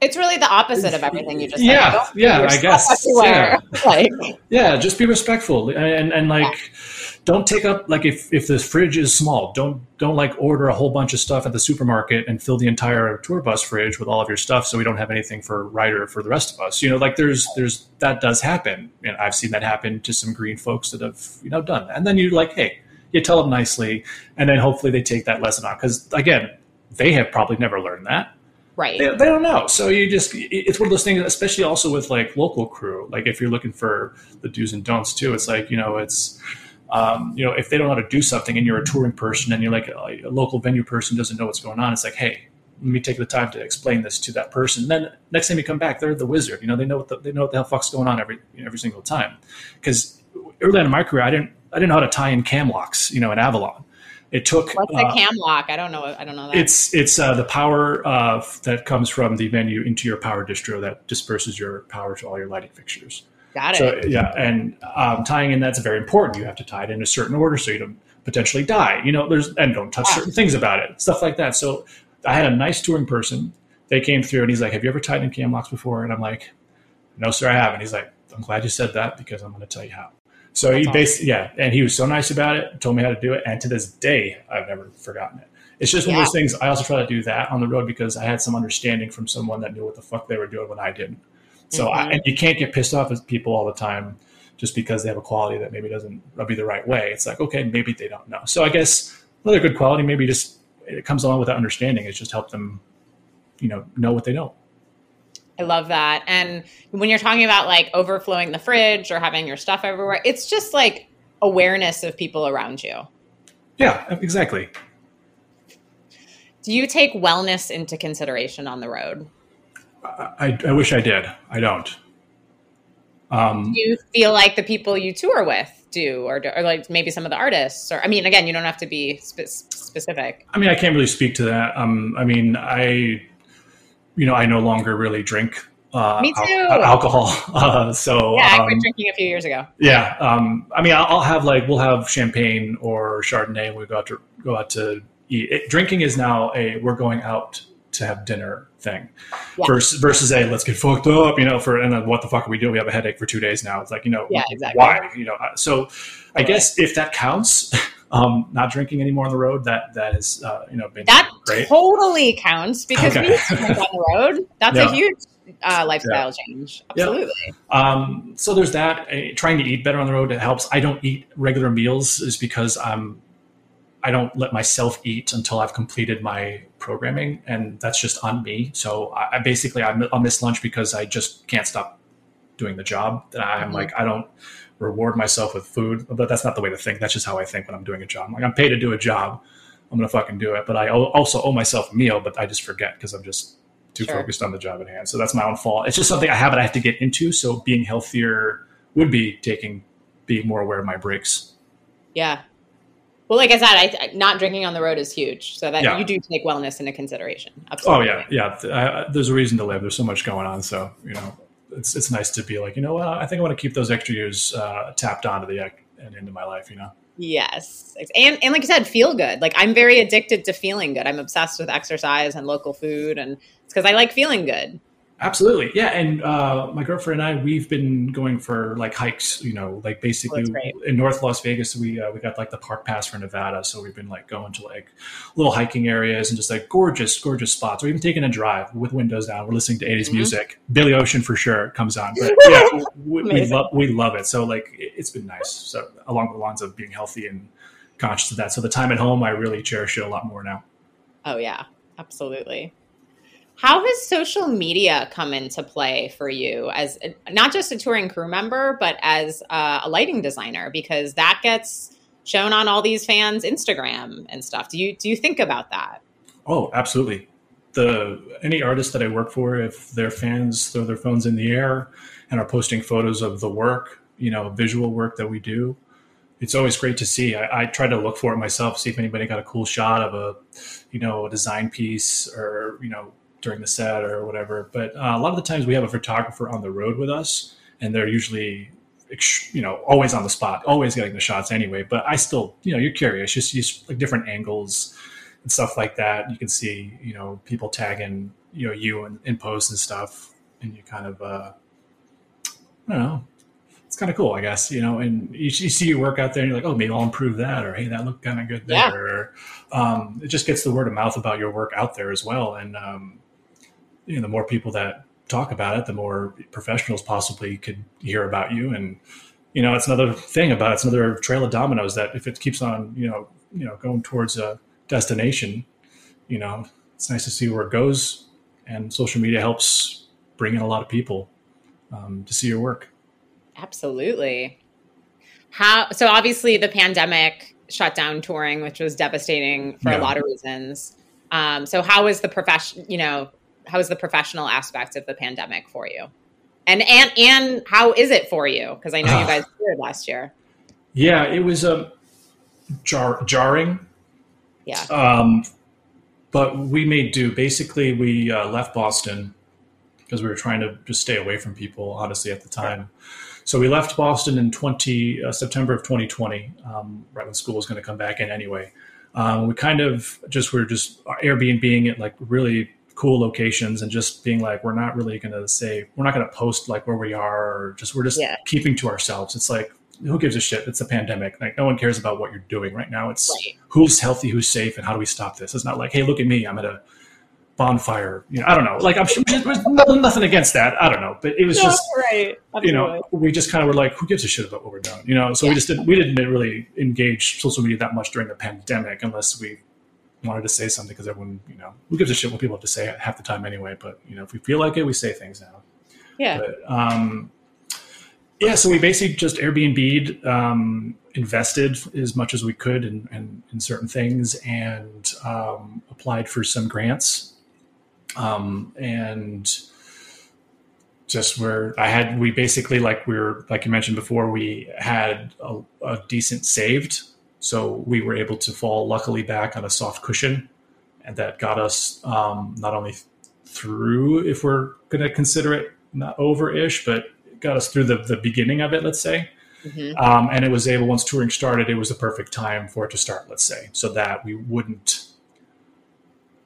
It's really the opposite of everything you just yeah, said. Yeah, yeah, I guess. Yeah. like, yeah, just be respectful and and like. Yeah don't take up like if if the fridge is small don't don't like order a whole bunch of stuff at the supermarket and fill the entire tour bus fridge with all of your stuff so we don't have anything for Ryder for the rest of us. You know like there's there's that does happen. And i've seen that happen to some green folks that have you know done that. And then you're like hey you tell them nicely. And then hopefully they take that lesson on. Because again they have probably never learned that. Right. They, they, don't know. So you just it's one of those things especially also with like local crew. Like if you're looking for the do's and don'ts too it's like you know it's um, you know, if they don't know how to do something and you're a touring person and you're like a, a, local venue person doesn't know what's going on, it's like, hey, let me take the time to explain this to that person. And then next time you come back, they're the wizard. You know, they know what the, they know what the hell fuck's going on every every single time. Because early on in my career, I didn't I didn't know how to tie in cam locks. You know, in Avalon. It took what's uh, a cam lock? I don't know. I don't know that. It's it's uh, the power uh, that comes from the venue into your power distro that disperses your power to all your lighting fixtures. Got it. So yeah, and um, tying in that's very important. You have to tie it in a certain order so you don't potentially die. You know, there's and don't touch wow. certain things about it, stuff like that. So I had a nice touring person. They came through and he's like, "Have you ever tied in cam locks before?" And I'm like, "No, sir, I haven't." He's like, "I'm glad you said that because I'm going to tell you how." So That's he basically, yeah, and he was so nice about it, told me how to do it, and to this day, I've never forgotten it. It's just one yeah. of those things. I also try to do that on the road because I had some understanding from someone that knew what the fuck they were doing when I didn't. So mm-hmm. I, and you can't get pissed off at people all the time just because they have a quality that maybe doesn't rub you the right way. It's like okay, maybe they don't know. So I guess another good quality maybe just it comes along with that understanding. It's just help them, you know, know what they know. I love that. And when you're talking about like overflowing the fridge or having your stuff everywhere, it's just like awareness of people around you. Yeah, exactly. Do you take wellness into consideration on the road? I, I wish I did. I don't. Um, do you feel like the people you tour with do, or, or like maybe some of the artists? Or I mean, again, you don't have to be spe- specific. I mean, I can't really speak to that. Um, I mean, I, you know, I no longer really drink uh, Me too. Al- alcohol. Uh, so yeah, I quit um, drinking a few years ago. Yeah, um, I mean, I'll, I'll, have like we'll have champagne or Chardonnay. We go out to go out to eat. It, drinking is now a we're going out to have dinner thing yeah. versus versus a let's get fucked up you know for and then what the fuck are we doing we have a headache for two days now it's like you know yeah, exactly. why you know so i guess if that counts um not drinking anymore on the road that that has uh, you know been that great. totally counts because okay. we drink on the road that's yeah. a huge uh, lifestyle yeah. change absolutely um so there's that uh, trying to eat better on the road it helps i don't eat regular meals is because i'm I don't let myself eat until I've completed my programming, and that's just on me. So I, I basically I, will miss lunch because I just can't stop doing the job. That I'm mm-hmm. like I don't reward myself with food, but that's not the way to think. That's just how I think when I'm doing a job. Like I'm paid to do a job. I'm gonna fucking do it. But I also owe myself a meal, but I just forget because I'm just too Sure. focused on the job at hand. So that's my own fault. It's just something I have, I have to get into. So being healthier would be taking, being more aware of my breaks. Yeah. Well, like I said, I, not drinking on the road is huge. So that Yeah. you do take wellness into consideration. Oh yeah, yeah. I, there's a reason to live. There's so much going on. So you know, it's it's nice to be like, you know what? I think I want to keep those extra years uh, tapped onto the ec- and into my life. You know. Yes. And and like I said, feel good. Like I'm very addicted to feeling good. I'm obsessed with exercise and local food and it's because I like feeling good. Absolutely, yeah. And uh, my girlfriend and I, we've been going for like hikes. You know, like basically That's in North Las Vegas, we uh, we got like the park pass for Nevada, so we've been like going to like little hiking areas and just like gorgeous, gorgeous spots. We're even taking a drive with windows down. We're listening to 80s Mhm. music. Billy Ocean for sure comes on, but yeah, we, we love we love it. So like it's been nice. So along the lines of being healthy and conscious of that. So the time at home, I really cherish it a lot more now. Oh yeah, absolutely. How has social media come into play for you as not just a touring crew member, but as uh, a lighting designer? Because that gets shown on all these fans' Instagram and stuff. Do you do you think about that? Oh, absolutely. The any artist that I work for, if their fans throw their phones in the air and are posting photos of the work, you know, visual work that we do, it's always great to see. I, I try to look for it myself, see if anybody got a cool shot of a, you know, a design piece or you know during the set or whatever. But uh, a lot of the times we have a photographer on the road with us, and they're usually you know always on the spot always getting the shots anyway. But i still you know you're curious. Just use like different angles and stuff like that. You can see you know people tagging you know you in, in posts and stuff. And you kind of uh i don't know. It's kind of cool i guess you know and you, you see your work out there and you're like oh maybe i'll improve that or hey that looked kind of good there Yeah. or um, it just gets the word of mouth about your work out there as well. And um, you know the more people that talk about it the more professionals possibly could hear about you and you know it's another thing about it. it's another trail of dominoes that if it keeps on you know you know going towards a destination you know it's nice to see where it goes and social media helps bring in a lot of people um, to see your work Absolutely. How so obviously the pandemic shut down touring, which was devastating for Yeah. a lot of reasons. Um, so how is the profession you know, how is the professional aspect of the pandemic for you? And and and how is it for you? Because I know you Ah. guys toured last year. yeah it was um, jar- jarring Yeah. Um, but we made do. Basically, we uh, left Boston because we were trying to just stay away from people, honestly, at the time. So we left Boston in 20 uh, September of 2020, um, right when school was going to come back in anyway. Um, we kind of just were just Airbnb at like really cool locations and just being like, we're not really going to say, we're not going to post like where we are or just, we're just Yeah. keeping to ourselves. It's like, who gives a shit? It's a pandemic. Like no one cares about what you're doing right now. It's Right. who's healthy, who's safe, and how do we stop this? It's not like, hey, look at me, I'm at a bonfire. You know, I don't know. Like I'm sure there's nothing, against that. I don't know, but it was just right. you know we just kind of were like, who gives a shit about what we're doing? You know, so we just didn't we didn't really engage social media that much during the pandemic unless we wanted to say something because everyone you know who gives a shit what people have to say half the time anyway. But you know, if we feel like it, we say things now. Yeah. But um, yeah, so we basically just Airbnb'd, um, invested as much as we could in, in, in certain things, and um, applied for some grants. Um, and just where I had, we basically like we were like you mentioned before, we had a, a decent saved, so we were able to fall luckily back on a soft cushion, and that got us um, not only through if we're going to consider it not over-ish, but got us through the, the beginning of it, let's say. Mhm. Um, and it was able, once touring started, it was the perfect time for it to start, let's say, so that we wouldn't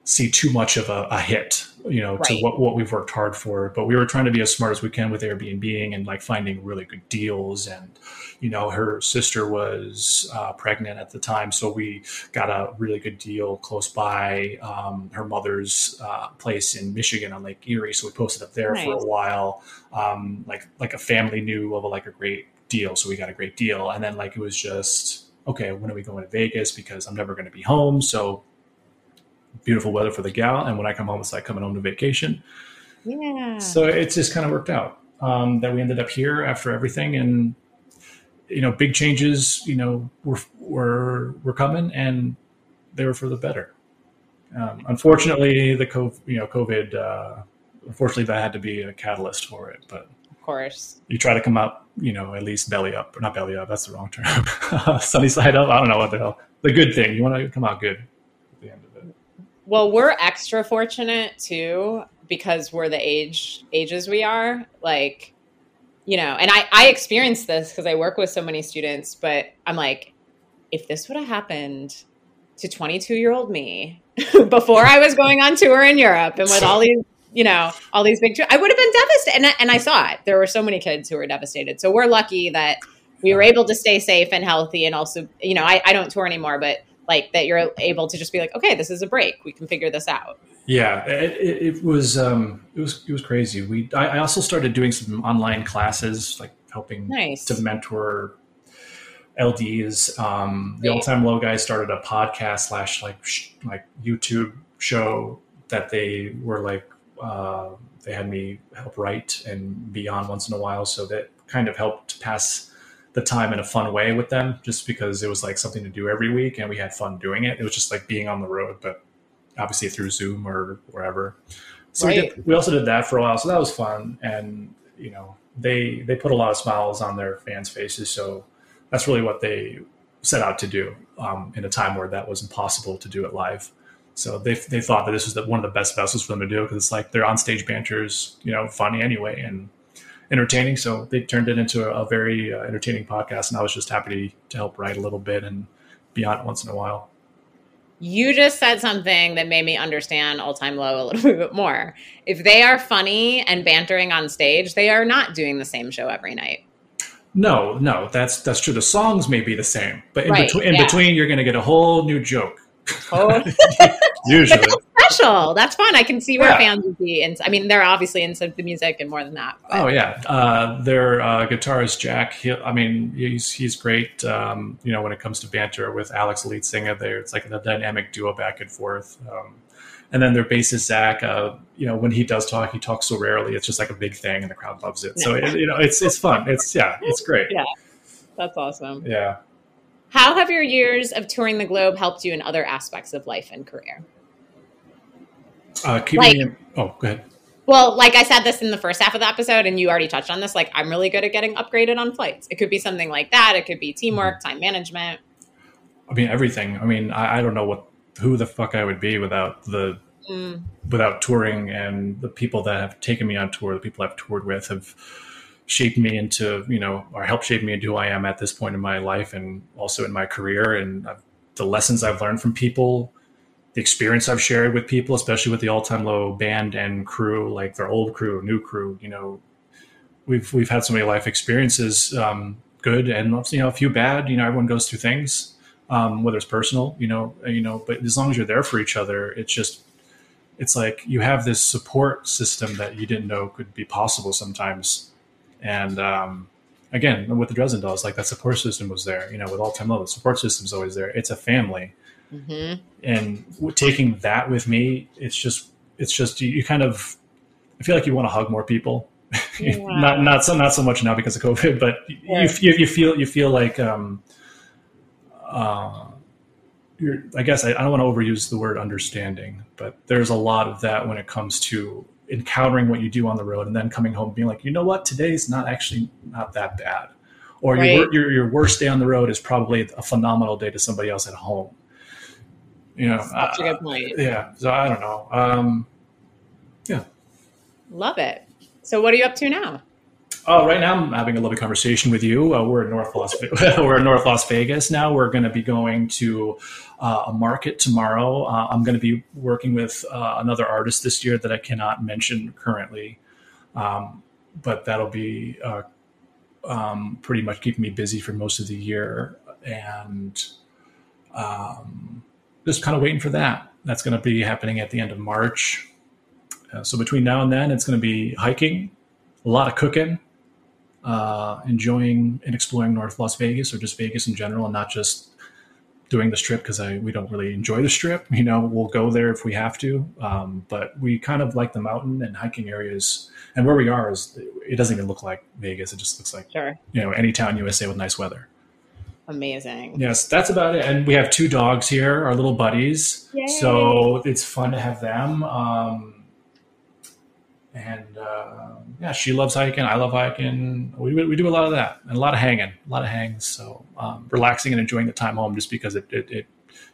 see too much of a, a hit, you know, to what, what we've worked hard for. But we were trying to be as smart as we can with Airbnb and like finding really good deals. And, you know, her sister was uh, pregnant at the time. So we got a really good deal close by um, her mother's uh, place in Michigan on Lake Erie. So we posted up there for a while. Um, like, like a family knew of a, like a great deal. So we got a great deal. And then like, it was just, okay, when are we going to Vegas? Because I'm never going to be home. So beautiful weather for the gal. And when I come home, it's like coming home to vacation. Yeah. So it's just kind of worked out um, that we ended up here after everything, and you know, big changes, you know, were were were coming, and they were for the better. Um, unfortunately, the COVID, you know COVID, uh, unfortunately that had to be a catalyst for it. But of course, you try to come up, you know, at least belly up, or not belly up. That's the wrong term. Sunny side up. I don't know what the hell. The good thing. You want to come out good at the end of it. Well, we're extra fortunate too because we're the age ages we are. Like, you know, and I I experienced this because I work with so many students. But I'm like, if this would have happened to 22 year old me before I was going on tour in Europe and with all these, you know, all these big, I would have been devastated. And I, and I saw it. There were so many kids who were devastated. So we're lucky that we were able to stay safe and healthy. And also, you know, I, I don't tour anymore, but like that you're able to just be like, okay, this is a break. We can figure this out. Yeah, it, it was um, it was it was crazy. We I, I also started doing some online classes, like helping nice. to mentor LDs. Um, the. All Time Low guys started a podcast slash like sh- like YouTube show that they were like uh, they had me help write and be on once in a while, so that kind of helped pass the time in a fun way with them, just because it was like something to do every week and we had fun doing it. It was just like being on the road, but obviously through Zoom or wherever. So right. we, did, we also did that for a while, so that was fun, and you know they they put a lot of smiles on their fans' faces, so that's really what they set out to do um, in a time where that was impossible to do it live. So they, they thought that this was the, one of the best vessels for them to do because it's like they're on stage banters, you know, funny anyway and entertaining. So they turned it into a, a very uh, entertaining podcast, and I was just happy to, help write a little bit and be on it once in a while. You just said something that made me understand All Time Low a little bit more. If they are funny and bantering on stage, they are not doing the same show every night. No, no, that's that's true. The songs may be the same, but in, right, between, in yeah. between, you're going to get a whole new joke. Oh. Usually, special. That's fun. I can see where yeah. fans would be, and I mean, they're obviously into the music and more than that. But. Oh yeah, uh, their uh, guitarist Jack. He, I mean, he's he's great. Um, you know, when it comes to banter with Alex, lead singer, there, it's like a dynamic duo back and forth. Um, and then their bassist Zack, uh, you know, when he does talk, he talks so rarely. It's just like a big thing, and the crowd loves it. So it, you know, it's it's fun. It's yeah, it's great. Yeah, that's awesome. Yeah. How have your years of touring the globe helped you in other aspects of life and career? Uh, keep like, me in, oh, go ahead. Well, like I said this in the first half of the episode, and you already touched on this. Like, I'm really good at getting upgraded on flights. It could be something like that. It could be teamwork, mm-hmm. time management. I mean, everything. I mean, I, I don't know what who the fuck I would be without the mm. without touring and the people that have taken me on tour, the people I've toured with have shaped me into you know or helped shape me into who I am at this point in my life and also in my career and I've, the lessons I've learned from people, the experience I've shared with people, especially with the All Time Low band and crew, like their old crew, new crew. You know, we've we've had so many life experiences, um, good and you know a few bad. You know, everyone goes through things um, whether it's personal, you know, you know, but as long as you're there for each other, it's just, it's like you have this support system that you didn't know could be possible sometimes. And um, again, with the Dresden Dolls, like that support system was there. You know, with All Time Low, the support system's always there. It's a family, mm-hmm. and taking that with me, it's just, it's just you, you kind of, I feel like you want to hug more people. Not not so not so much now because of COVID, but yeah. you, you feel you feel like um, uh, I guess I, I don't want to overuse the word understanding, but there's a lot of that when it comes to encountering what you do on the road and then coming home being like, you know what, today's not actually not that bad, or right. your, your your worst day on the road is probably a phenomenal day to somebody else at home. You know, that's uh, a good point. Yeah, so I don't know. Um, yeah, love it. So, what are you up to now? Oh, right now I'm having a lovely conversation with you. Uh, we're in North Las we're in North Las Vegas now. We're going to be going to uh, a market tomorrow. Uh, I'm going to be working with uh, another artist this year that I cannot mention currently, um, but that'll be uh, um, pretty much keeping me busy for most of the year, and um, just kind of waiting for that. That's going to be happening at the end of March. So between now and then, it's going to be hiking, a lot of cooking uh, enjoying and exploring North Las Vegas or just Vegas in general, and not just doing the strip because I we don't really enjoy the strip. You know, we'll go there if we have to, um, but we kind of like the mountain and hiking areas. And where we are is it doesn't even look like Vegas; it just looks like sure. you know any town USA with nice weather. Amazing. Yes, that's about it. And we have two dogs here, our little buddies. Yay. So it's fun to have them. Um, and uh, yeah, she loves hiking. I love hiking. We, we do a lot of that and a lot of hanging, a lot of hangs. So um, relaxing and enjoying the time home, just because it, it, it,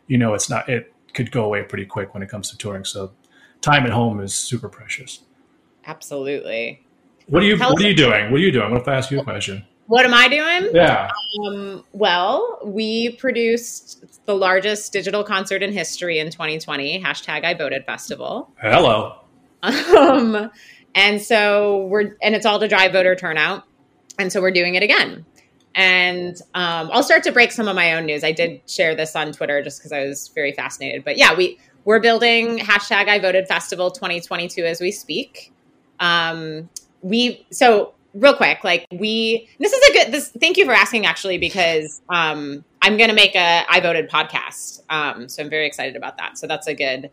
you know, it's not it could go away pretty quick when it comes to touring. So time at home is super precious. Absolutely. What are you What are you doing? What are you doing? What if I ask you a question? What am I doing? Yeah. Um, well, we produced the largest digital concert in history in 2020. Hashtag I voted festival. Hello. Um, and so we're, and it's all to drive voter turnout. And so we're doing it again. And um, I'll start to break some of my own news. I did share this on Twitter just because I was very fascinated. But yeah, we we're building hashtag I voted festival 2022 as we speak. Um, we so real quick, like we this is a good this. Thank you for asking actually because um, I'm going to make a I voted podcast. Um, so I'm very excited about that. So that's a good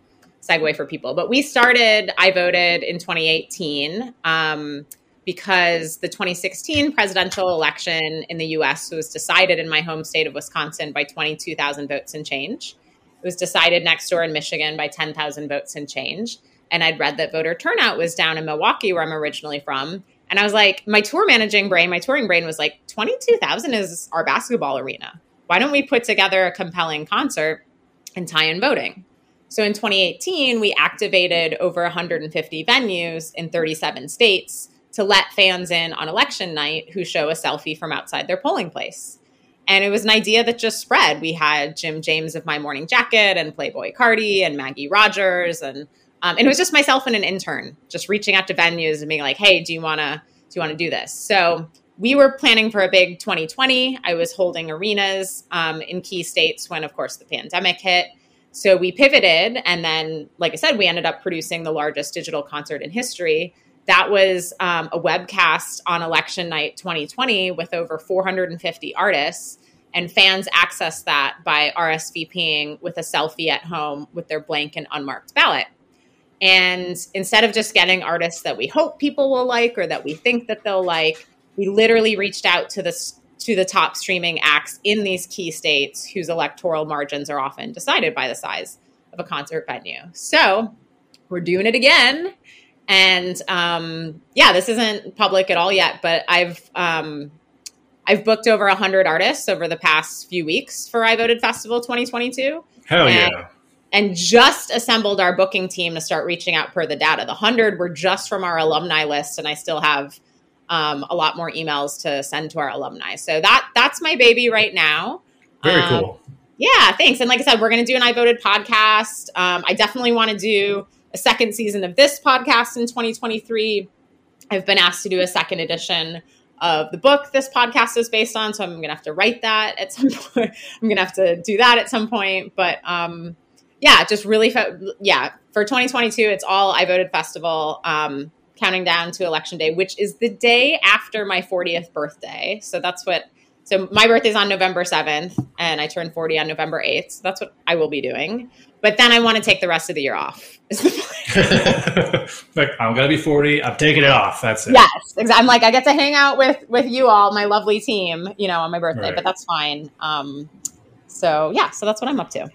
segue for people. But we started I voted in 2018 um, because the 2016 presidential election in the U.S. was decided in my home state of Wisconsin by 22,000 votes and change. It was decided next door in Michigan by 10,000 votes and change. And I'd read that voter turnout was down in Milwaukee, where I'm originally from. And I was like, my tour managing brain, my touring brain was like, 22,000 is our basketball arena. Why don't we put together a compelling concert and tie in voting? So in 2018, we activated over 150 venues in 37 states to let fans in on election night who show a selfie from outside their polling place. And it was an idea that just spread. We had Jim James of My Morning Jacket and Playboi Carti and Maggie Rogers and um, and it was just myself and an intern just reaching out to venues and being like, "Hey, do you want to do you want to do this?" So we were planning for a big 2020. I was holding arenas um, in key states when, of course, the pandemic hit. So we pivoted, and then, like I said, we ended up producing the largest digital concert in history. That was um, a webcast on election night 2020 with over 450 artists, and fans accessed that by RSVPing with a selfie at home with their blank and unmarked ballot. And instead of just getting artists that we hope people will like or that we think that they'll like, we literally reached out to the to the top streaming acts in these key states whose electoral margins are often decided by the size of a concert venue. So we're doing it again. And um, yeah, this isn't public at all yet, but I've um, I've booked over hundred artists over the past few weeks for I Voted Festival 2022 Hell And- yeah. and just assembled our booking team to start reaching out per the data. The 100 were just from our alumni list, and I still have um, a lot more emails to send to our alumni. So that that's my baby right now. Very Um, cool. Yeah, thanks. And like I said, we're going to do an I Voted podcast. Um, I definitely want to do a second season of this podcast in 2023. I've been asked to do a second edition of the book this podcast is based on, so I'm going to have to write that at some point. I'm going to have to do that at some point. But um, yeah, just really, yeah, for 2022, it's all I Voted Festival. Um, counting down to election day, which is the day after my 40th birthday. So that's what so my birthday is on November 7th and I turn 40 on November 8th. So that's what I will be doing. But then I want to take the rest of the year off. is the plan. like I'm gonna be 40. I'm taking it off. That's it. yes, exactly. I'm like I get to hang out with with you all, my lovely team, you know, on my birthday, Right. but that's fine. Um so yeah, so that's what I'm up to.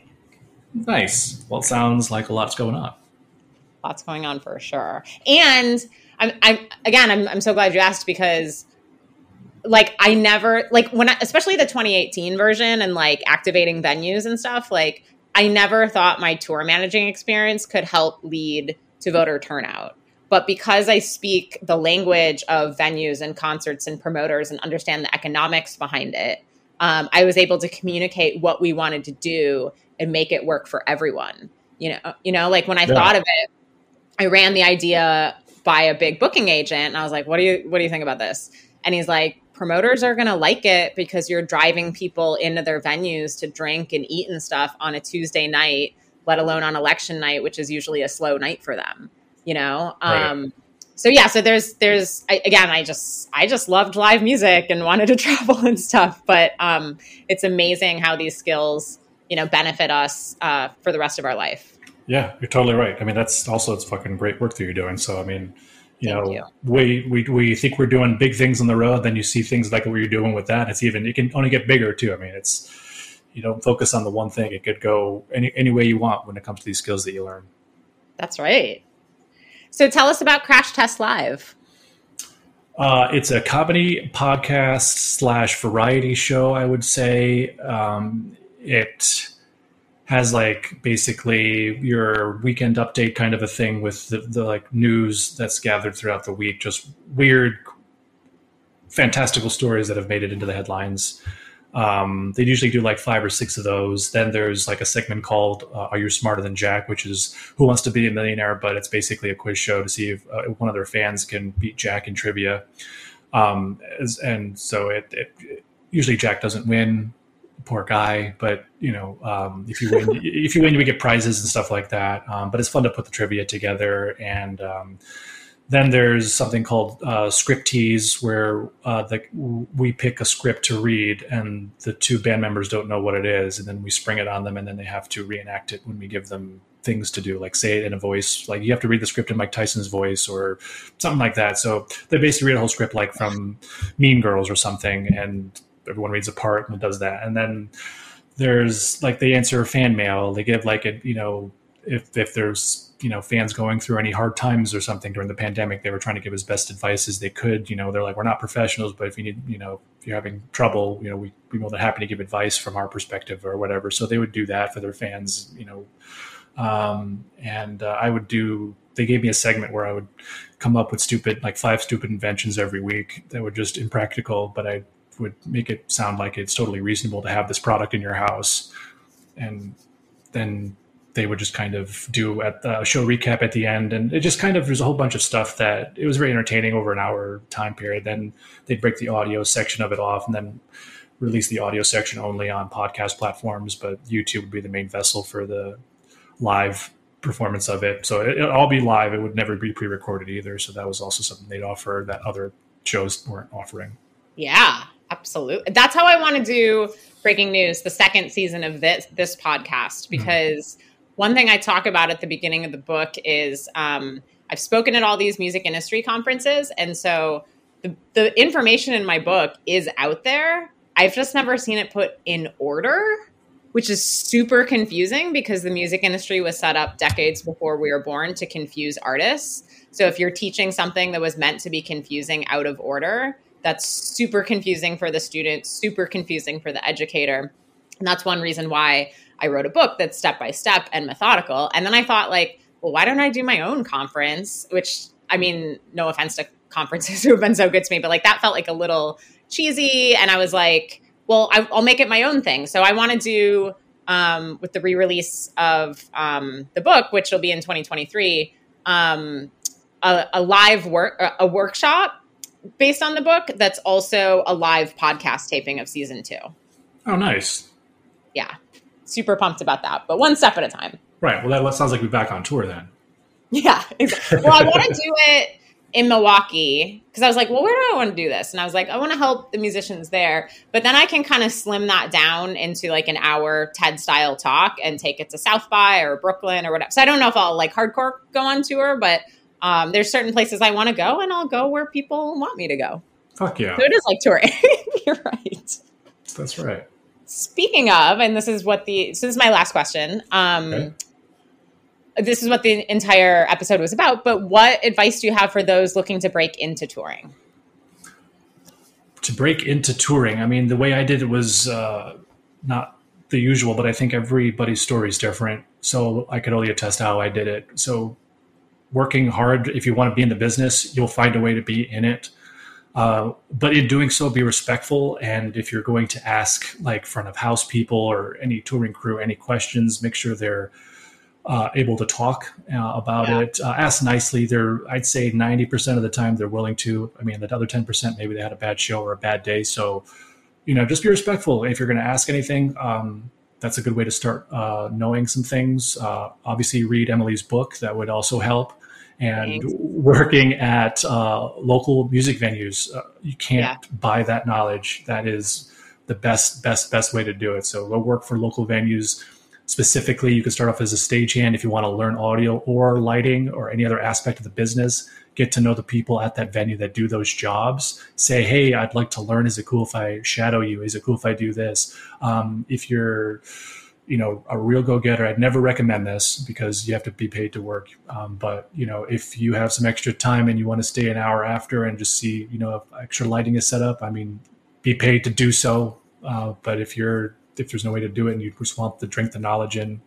Nice. Well, it sounds like a lot's going on. Lots going on for sure. And I'm, I'm again, I'm, I'm so glad you asked because like I never like when I, especially the 2018 version and like activating venues and stuff like I never thought my tour managing experience could help lead to voter turnout. But because I speak the language of venues and concerts and promoters and understand the economics behind it, um, I was able to communicate what we wanted to do and make it work for everyone. You know, you know, like when I Yeah. thought of it, I ran the idea by a big booking agent and I was like, what do you what do you think about this? And he's like, promoters are going to like it because you're driving people into their venues to drink and eat and stuff on a Tuesday night, let alone on election night, which is usually a slow night for them, you know? Right. Um so yeah, so there's there's I, again, I just I just loved live music and wanted to travel and stuff, but um it's amazing how these skills, you know, benefit us uh, for the rest of our life. Yeah, you're totally right. I mean, that's also it's fucking great work that you're doing. So, I mean, you Thank know, you. we, we we think we're doing big things on the road, then you see things like what you're doing with that. It's even it can only get bigger too. I mean, it's you don't focus on the one thing; it could go any any way you want when it comes to these skills that you learn. That's right. So tell us about Crash Test Live. Uh, it's a comedy podcast slash variety show, I would say. Um, it has like basically your weekend update kind of a thing with the, the like news that's gathered throughout the week, just weird, fantastical stories that have made it into the headlines. Um, they usually do like five or six of those. Then there's like a segment called uh, "Are You Smarter Than Jack," which is Who Wants to Be a Millionaire, but it's basically a quiz show to see if uh, one of their fans can beat Jack in trivia. Um, and so it, it, it, usually Jack doesn't win, poor guy. But you know, um, if you win, if you win, you get prizes and stuff like that. Um, but it's fun to put the trivia together and um, then there's something called uh, script tease, where uh, the, we pick a script to read, and the two band members don't know what it is, and then we spring it on them, and then they have to reenact it when we give them things to do, like say it in a voice, like you have to read the script in Mike Tyson's voice or something like that. So they basically read a whole script, like from Mean Girls or something, and everyone reads a part and does that, and then there's like they answer fan mail, they give like a you know if if there's you know fans going through any hard times or something during the pandemic they were trying to give as best advice as they could. You know they're like we're not professionals but if you need you know if you're having trouble you know we, we're more than happy to give advice from our perspective or whatever. So they would do that for their fans you know. Um, and uh, i would do they gave me a segment where i would come up with stupid like five stupid inventions every week that were just impractical but i would make it sound like it's totally reasonable to have this product in your house. And then they would just kind of do at the show recap at the end. And it just kind of there's a whole bunch of stuff that it was very entertaining over an hour time period. Then they'd break the audio section of it off and then release the audio section only on podcast platforms but youtube would be the main vessel for the live performance of it. So it, will all be live. It would never be pre-recorded either. So that was also something they'd offer that other shows weren't offering. Yeah absolutely that's how i want to do breaking news the second season of this this podcast mm-hmm. because mm-hmm one thing I talk about at the beginning of the book is um, I've spoken at all these music industry conferences, and so the, the information in my book is out there. I've just never seen it put in order, which is super confusing because the music industry was set up decades before we were born to confuse artists. So if you're teaching something that was meant to be confusing out of order, that's super confusing for the student, super confusing for the educator. And that's one reason why I wrote a book that's step by step and methodical. And then I thought, like, well, why don't I do my own conference? Which, I mean, no offense to conferences who have been so good to me, but like that felt like a little cheesy. And I was like, well, I, will make it my own thing. So I want to do um, with the re-release of um, the book, which will be in 2023, um, a, a, live work a workshop based on the book that's also a live podcast taping of season two. Oh, nice. Yeah super pumped about that, but one step at a time. Right. Well, that sounds like we're back on tour then. Yeah. Exactly. Well, I want to do it in Milwaukee because I was like, well, where do I want to do this? And I was like, I want to help the musicians there, but then I can kind of slim that down into like an hour TED style talk and take it to South by or Brooklyn or whatever. So I don't know if I'll like hardcore go on tour, but um, there's certain places I want to go and I'll go where people want me to go. Fuck yeah. So it is like touring. You're right. That's right. Speaking of, and this is what the so this is my last question. Um, okay. This is what the entire episode was about. But what advice do you have for those looking to break into touring? To break into touring, I mean, the way I did it was uh, not the usual, but I think everybody's story is different. So I could only attest how I did it. So working hard, if you want to be in the business, you'll find a way to be in it. Uh, but in doing so, be respectful. And if you're going to ask like front of house people or any touring crew any questions, make sure they're uh, able to talk uh, about yeah. it. Uh, ask nicely. They're, I'd say, ninety percent of the time they're willing to. I mean, the other ten percent maybe they had a bad show or a bad day. So, you know, just be respectful. If you're going to ask anything, um, that's a good way to start uh, knowing some things. Uh, obviously, read Emily's book. That would also help and Thanks. working at uh, local music venues. Uh, you can't yeah. buy that knowledge. That is the best, best, best way to do it. So go work for local venues. Specifically, you can start off as a stagehand if you want to learn audio or lighting or any other aspect of the business. get to know the people at that venue that do those jobs. Say, hey, I'd like to learn. Is it cool if I shadow you? Is it cool if I do this? Um, if you're you know a real go-getter i'd never recommend this because you have to be paid to work. Um, but you know if you have some extra time and you want to stay an hour after and just see you know if extra lighting is set up i mean be paid to do so. Uh, but if you're if there's no way to do it and you just want to drink the knowledge in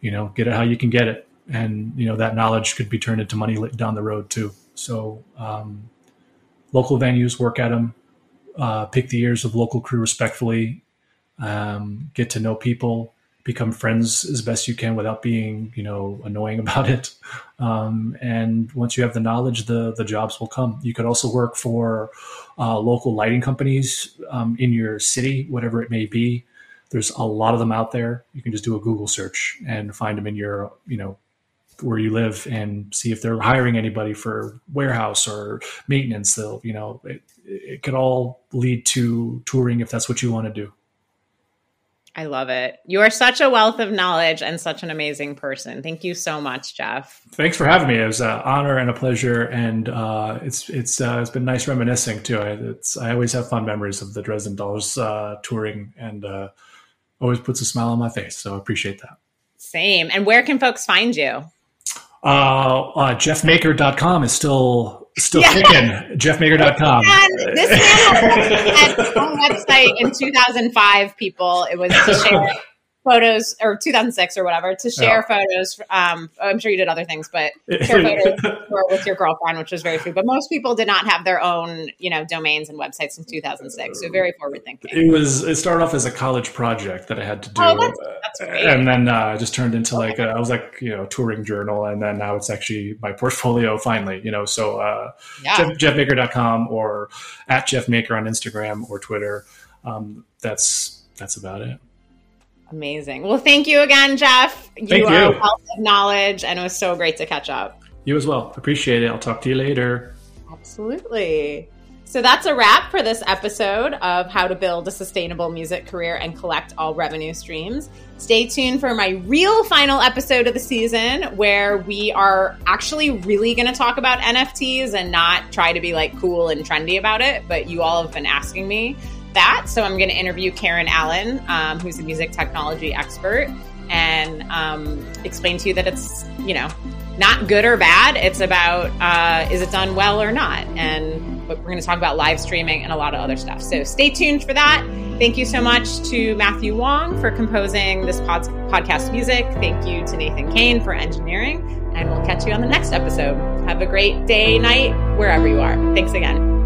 you know get it how you can get it. And you know that knowledge could be turned into money down the road too. So um, local venues work at them uh, pick the ears of local crew respectfully um, get to know people, become friends as best you can without being, you know, annoying about it. Um, and once you have the knowledge, the the jobs will come. You could also work for uh, local lighting companies um, in your city, whatever it may be. There's a lot of them out there. You can just do a Google search and find them in your, you know, where you live and see if they're hiring anybody for warehouse or maintenance. They'll, you know, it, it could all lead to touring if that's what you want to do. I love it. You are such a wealth of knowledge and such an amazing person. Thank you so much, Jeff. Thanks for having me. It was an honor and a pleasure, and uh, it's it's uh, it's been nice reminiscing too. I, it's I always have fun memories of the Dresden Dolls uh, touring, and uh, always puts a smile on my face. So I appreciate that. Same. And where can folks find you? Uh, uh, jeffmaker.com is still still yeah. kicking. Jeffmaker.com. And this man had his own website in 2005. People, it was to share photos or 2006 or whatever to share photos. Um, I'm sure you did other things, but share photos with your girlfriend, which was very true. But most people did not have their own, you know, domains and websites in 2006. So very forward thinking. It was. It started off as a college project that I had to do, oh, that's, that's great. and then uh, just turned into like a, I was like you know touring journal, and then now it's actually my portfolio finally. You know, so uh, yeah. Jeff, jeffmaker.com or at jeffmaker on Instagram or Twitter. Um, that's that's about it. Amazing. Well, thank you again, Jeff. You thank are you. a wealth of knowledge, and it was so great to catch up. You as well. Appreciate it. I'll talk to you later. Absolutely. So that's a wrap for this episode of How to Build a Sustainable Music Career and Collect All Revenue Streams. Stay tuned for my real final episode of the season where we are actually really going to talk about NFTs and not try to be like cool and trendy about it, but you all have been asking me that. So I'm going to interview Karen Allen, um, who's a music technology expert, and um, explain to you that it's, you know, not good or bad. It's about uh, is it done well or not. And we're going to talk about live streaming and a lot of other stuff. So stay tuned for that. Thank you so much to Matthew Wong for composing this pod- podcast music. Thank you to Nathan Kane for engineering. And we'll catch you on the next episode. Have a great day, night, wherever you are. Thanks again.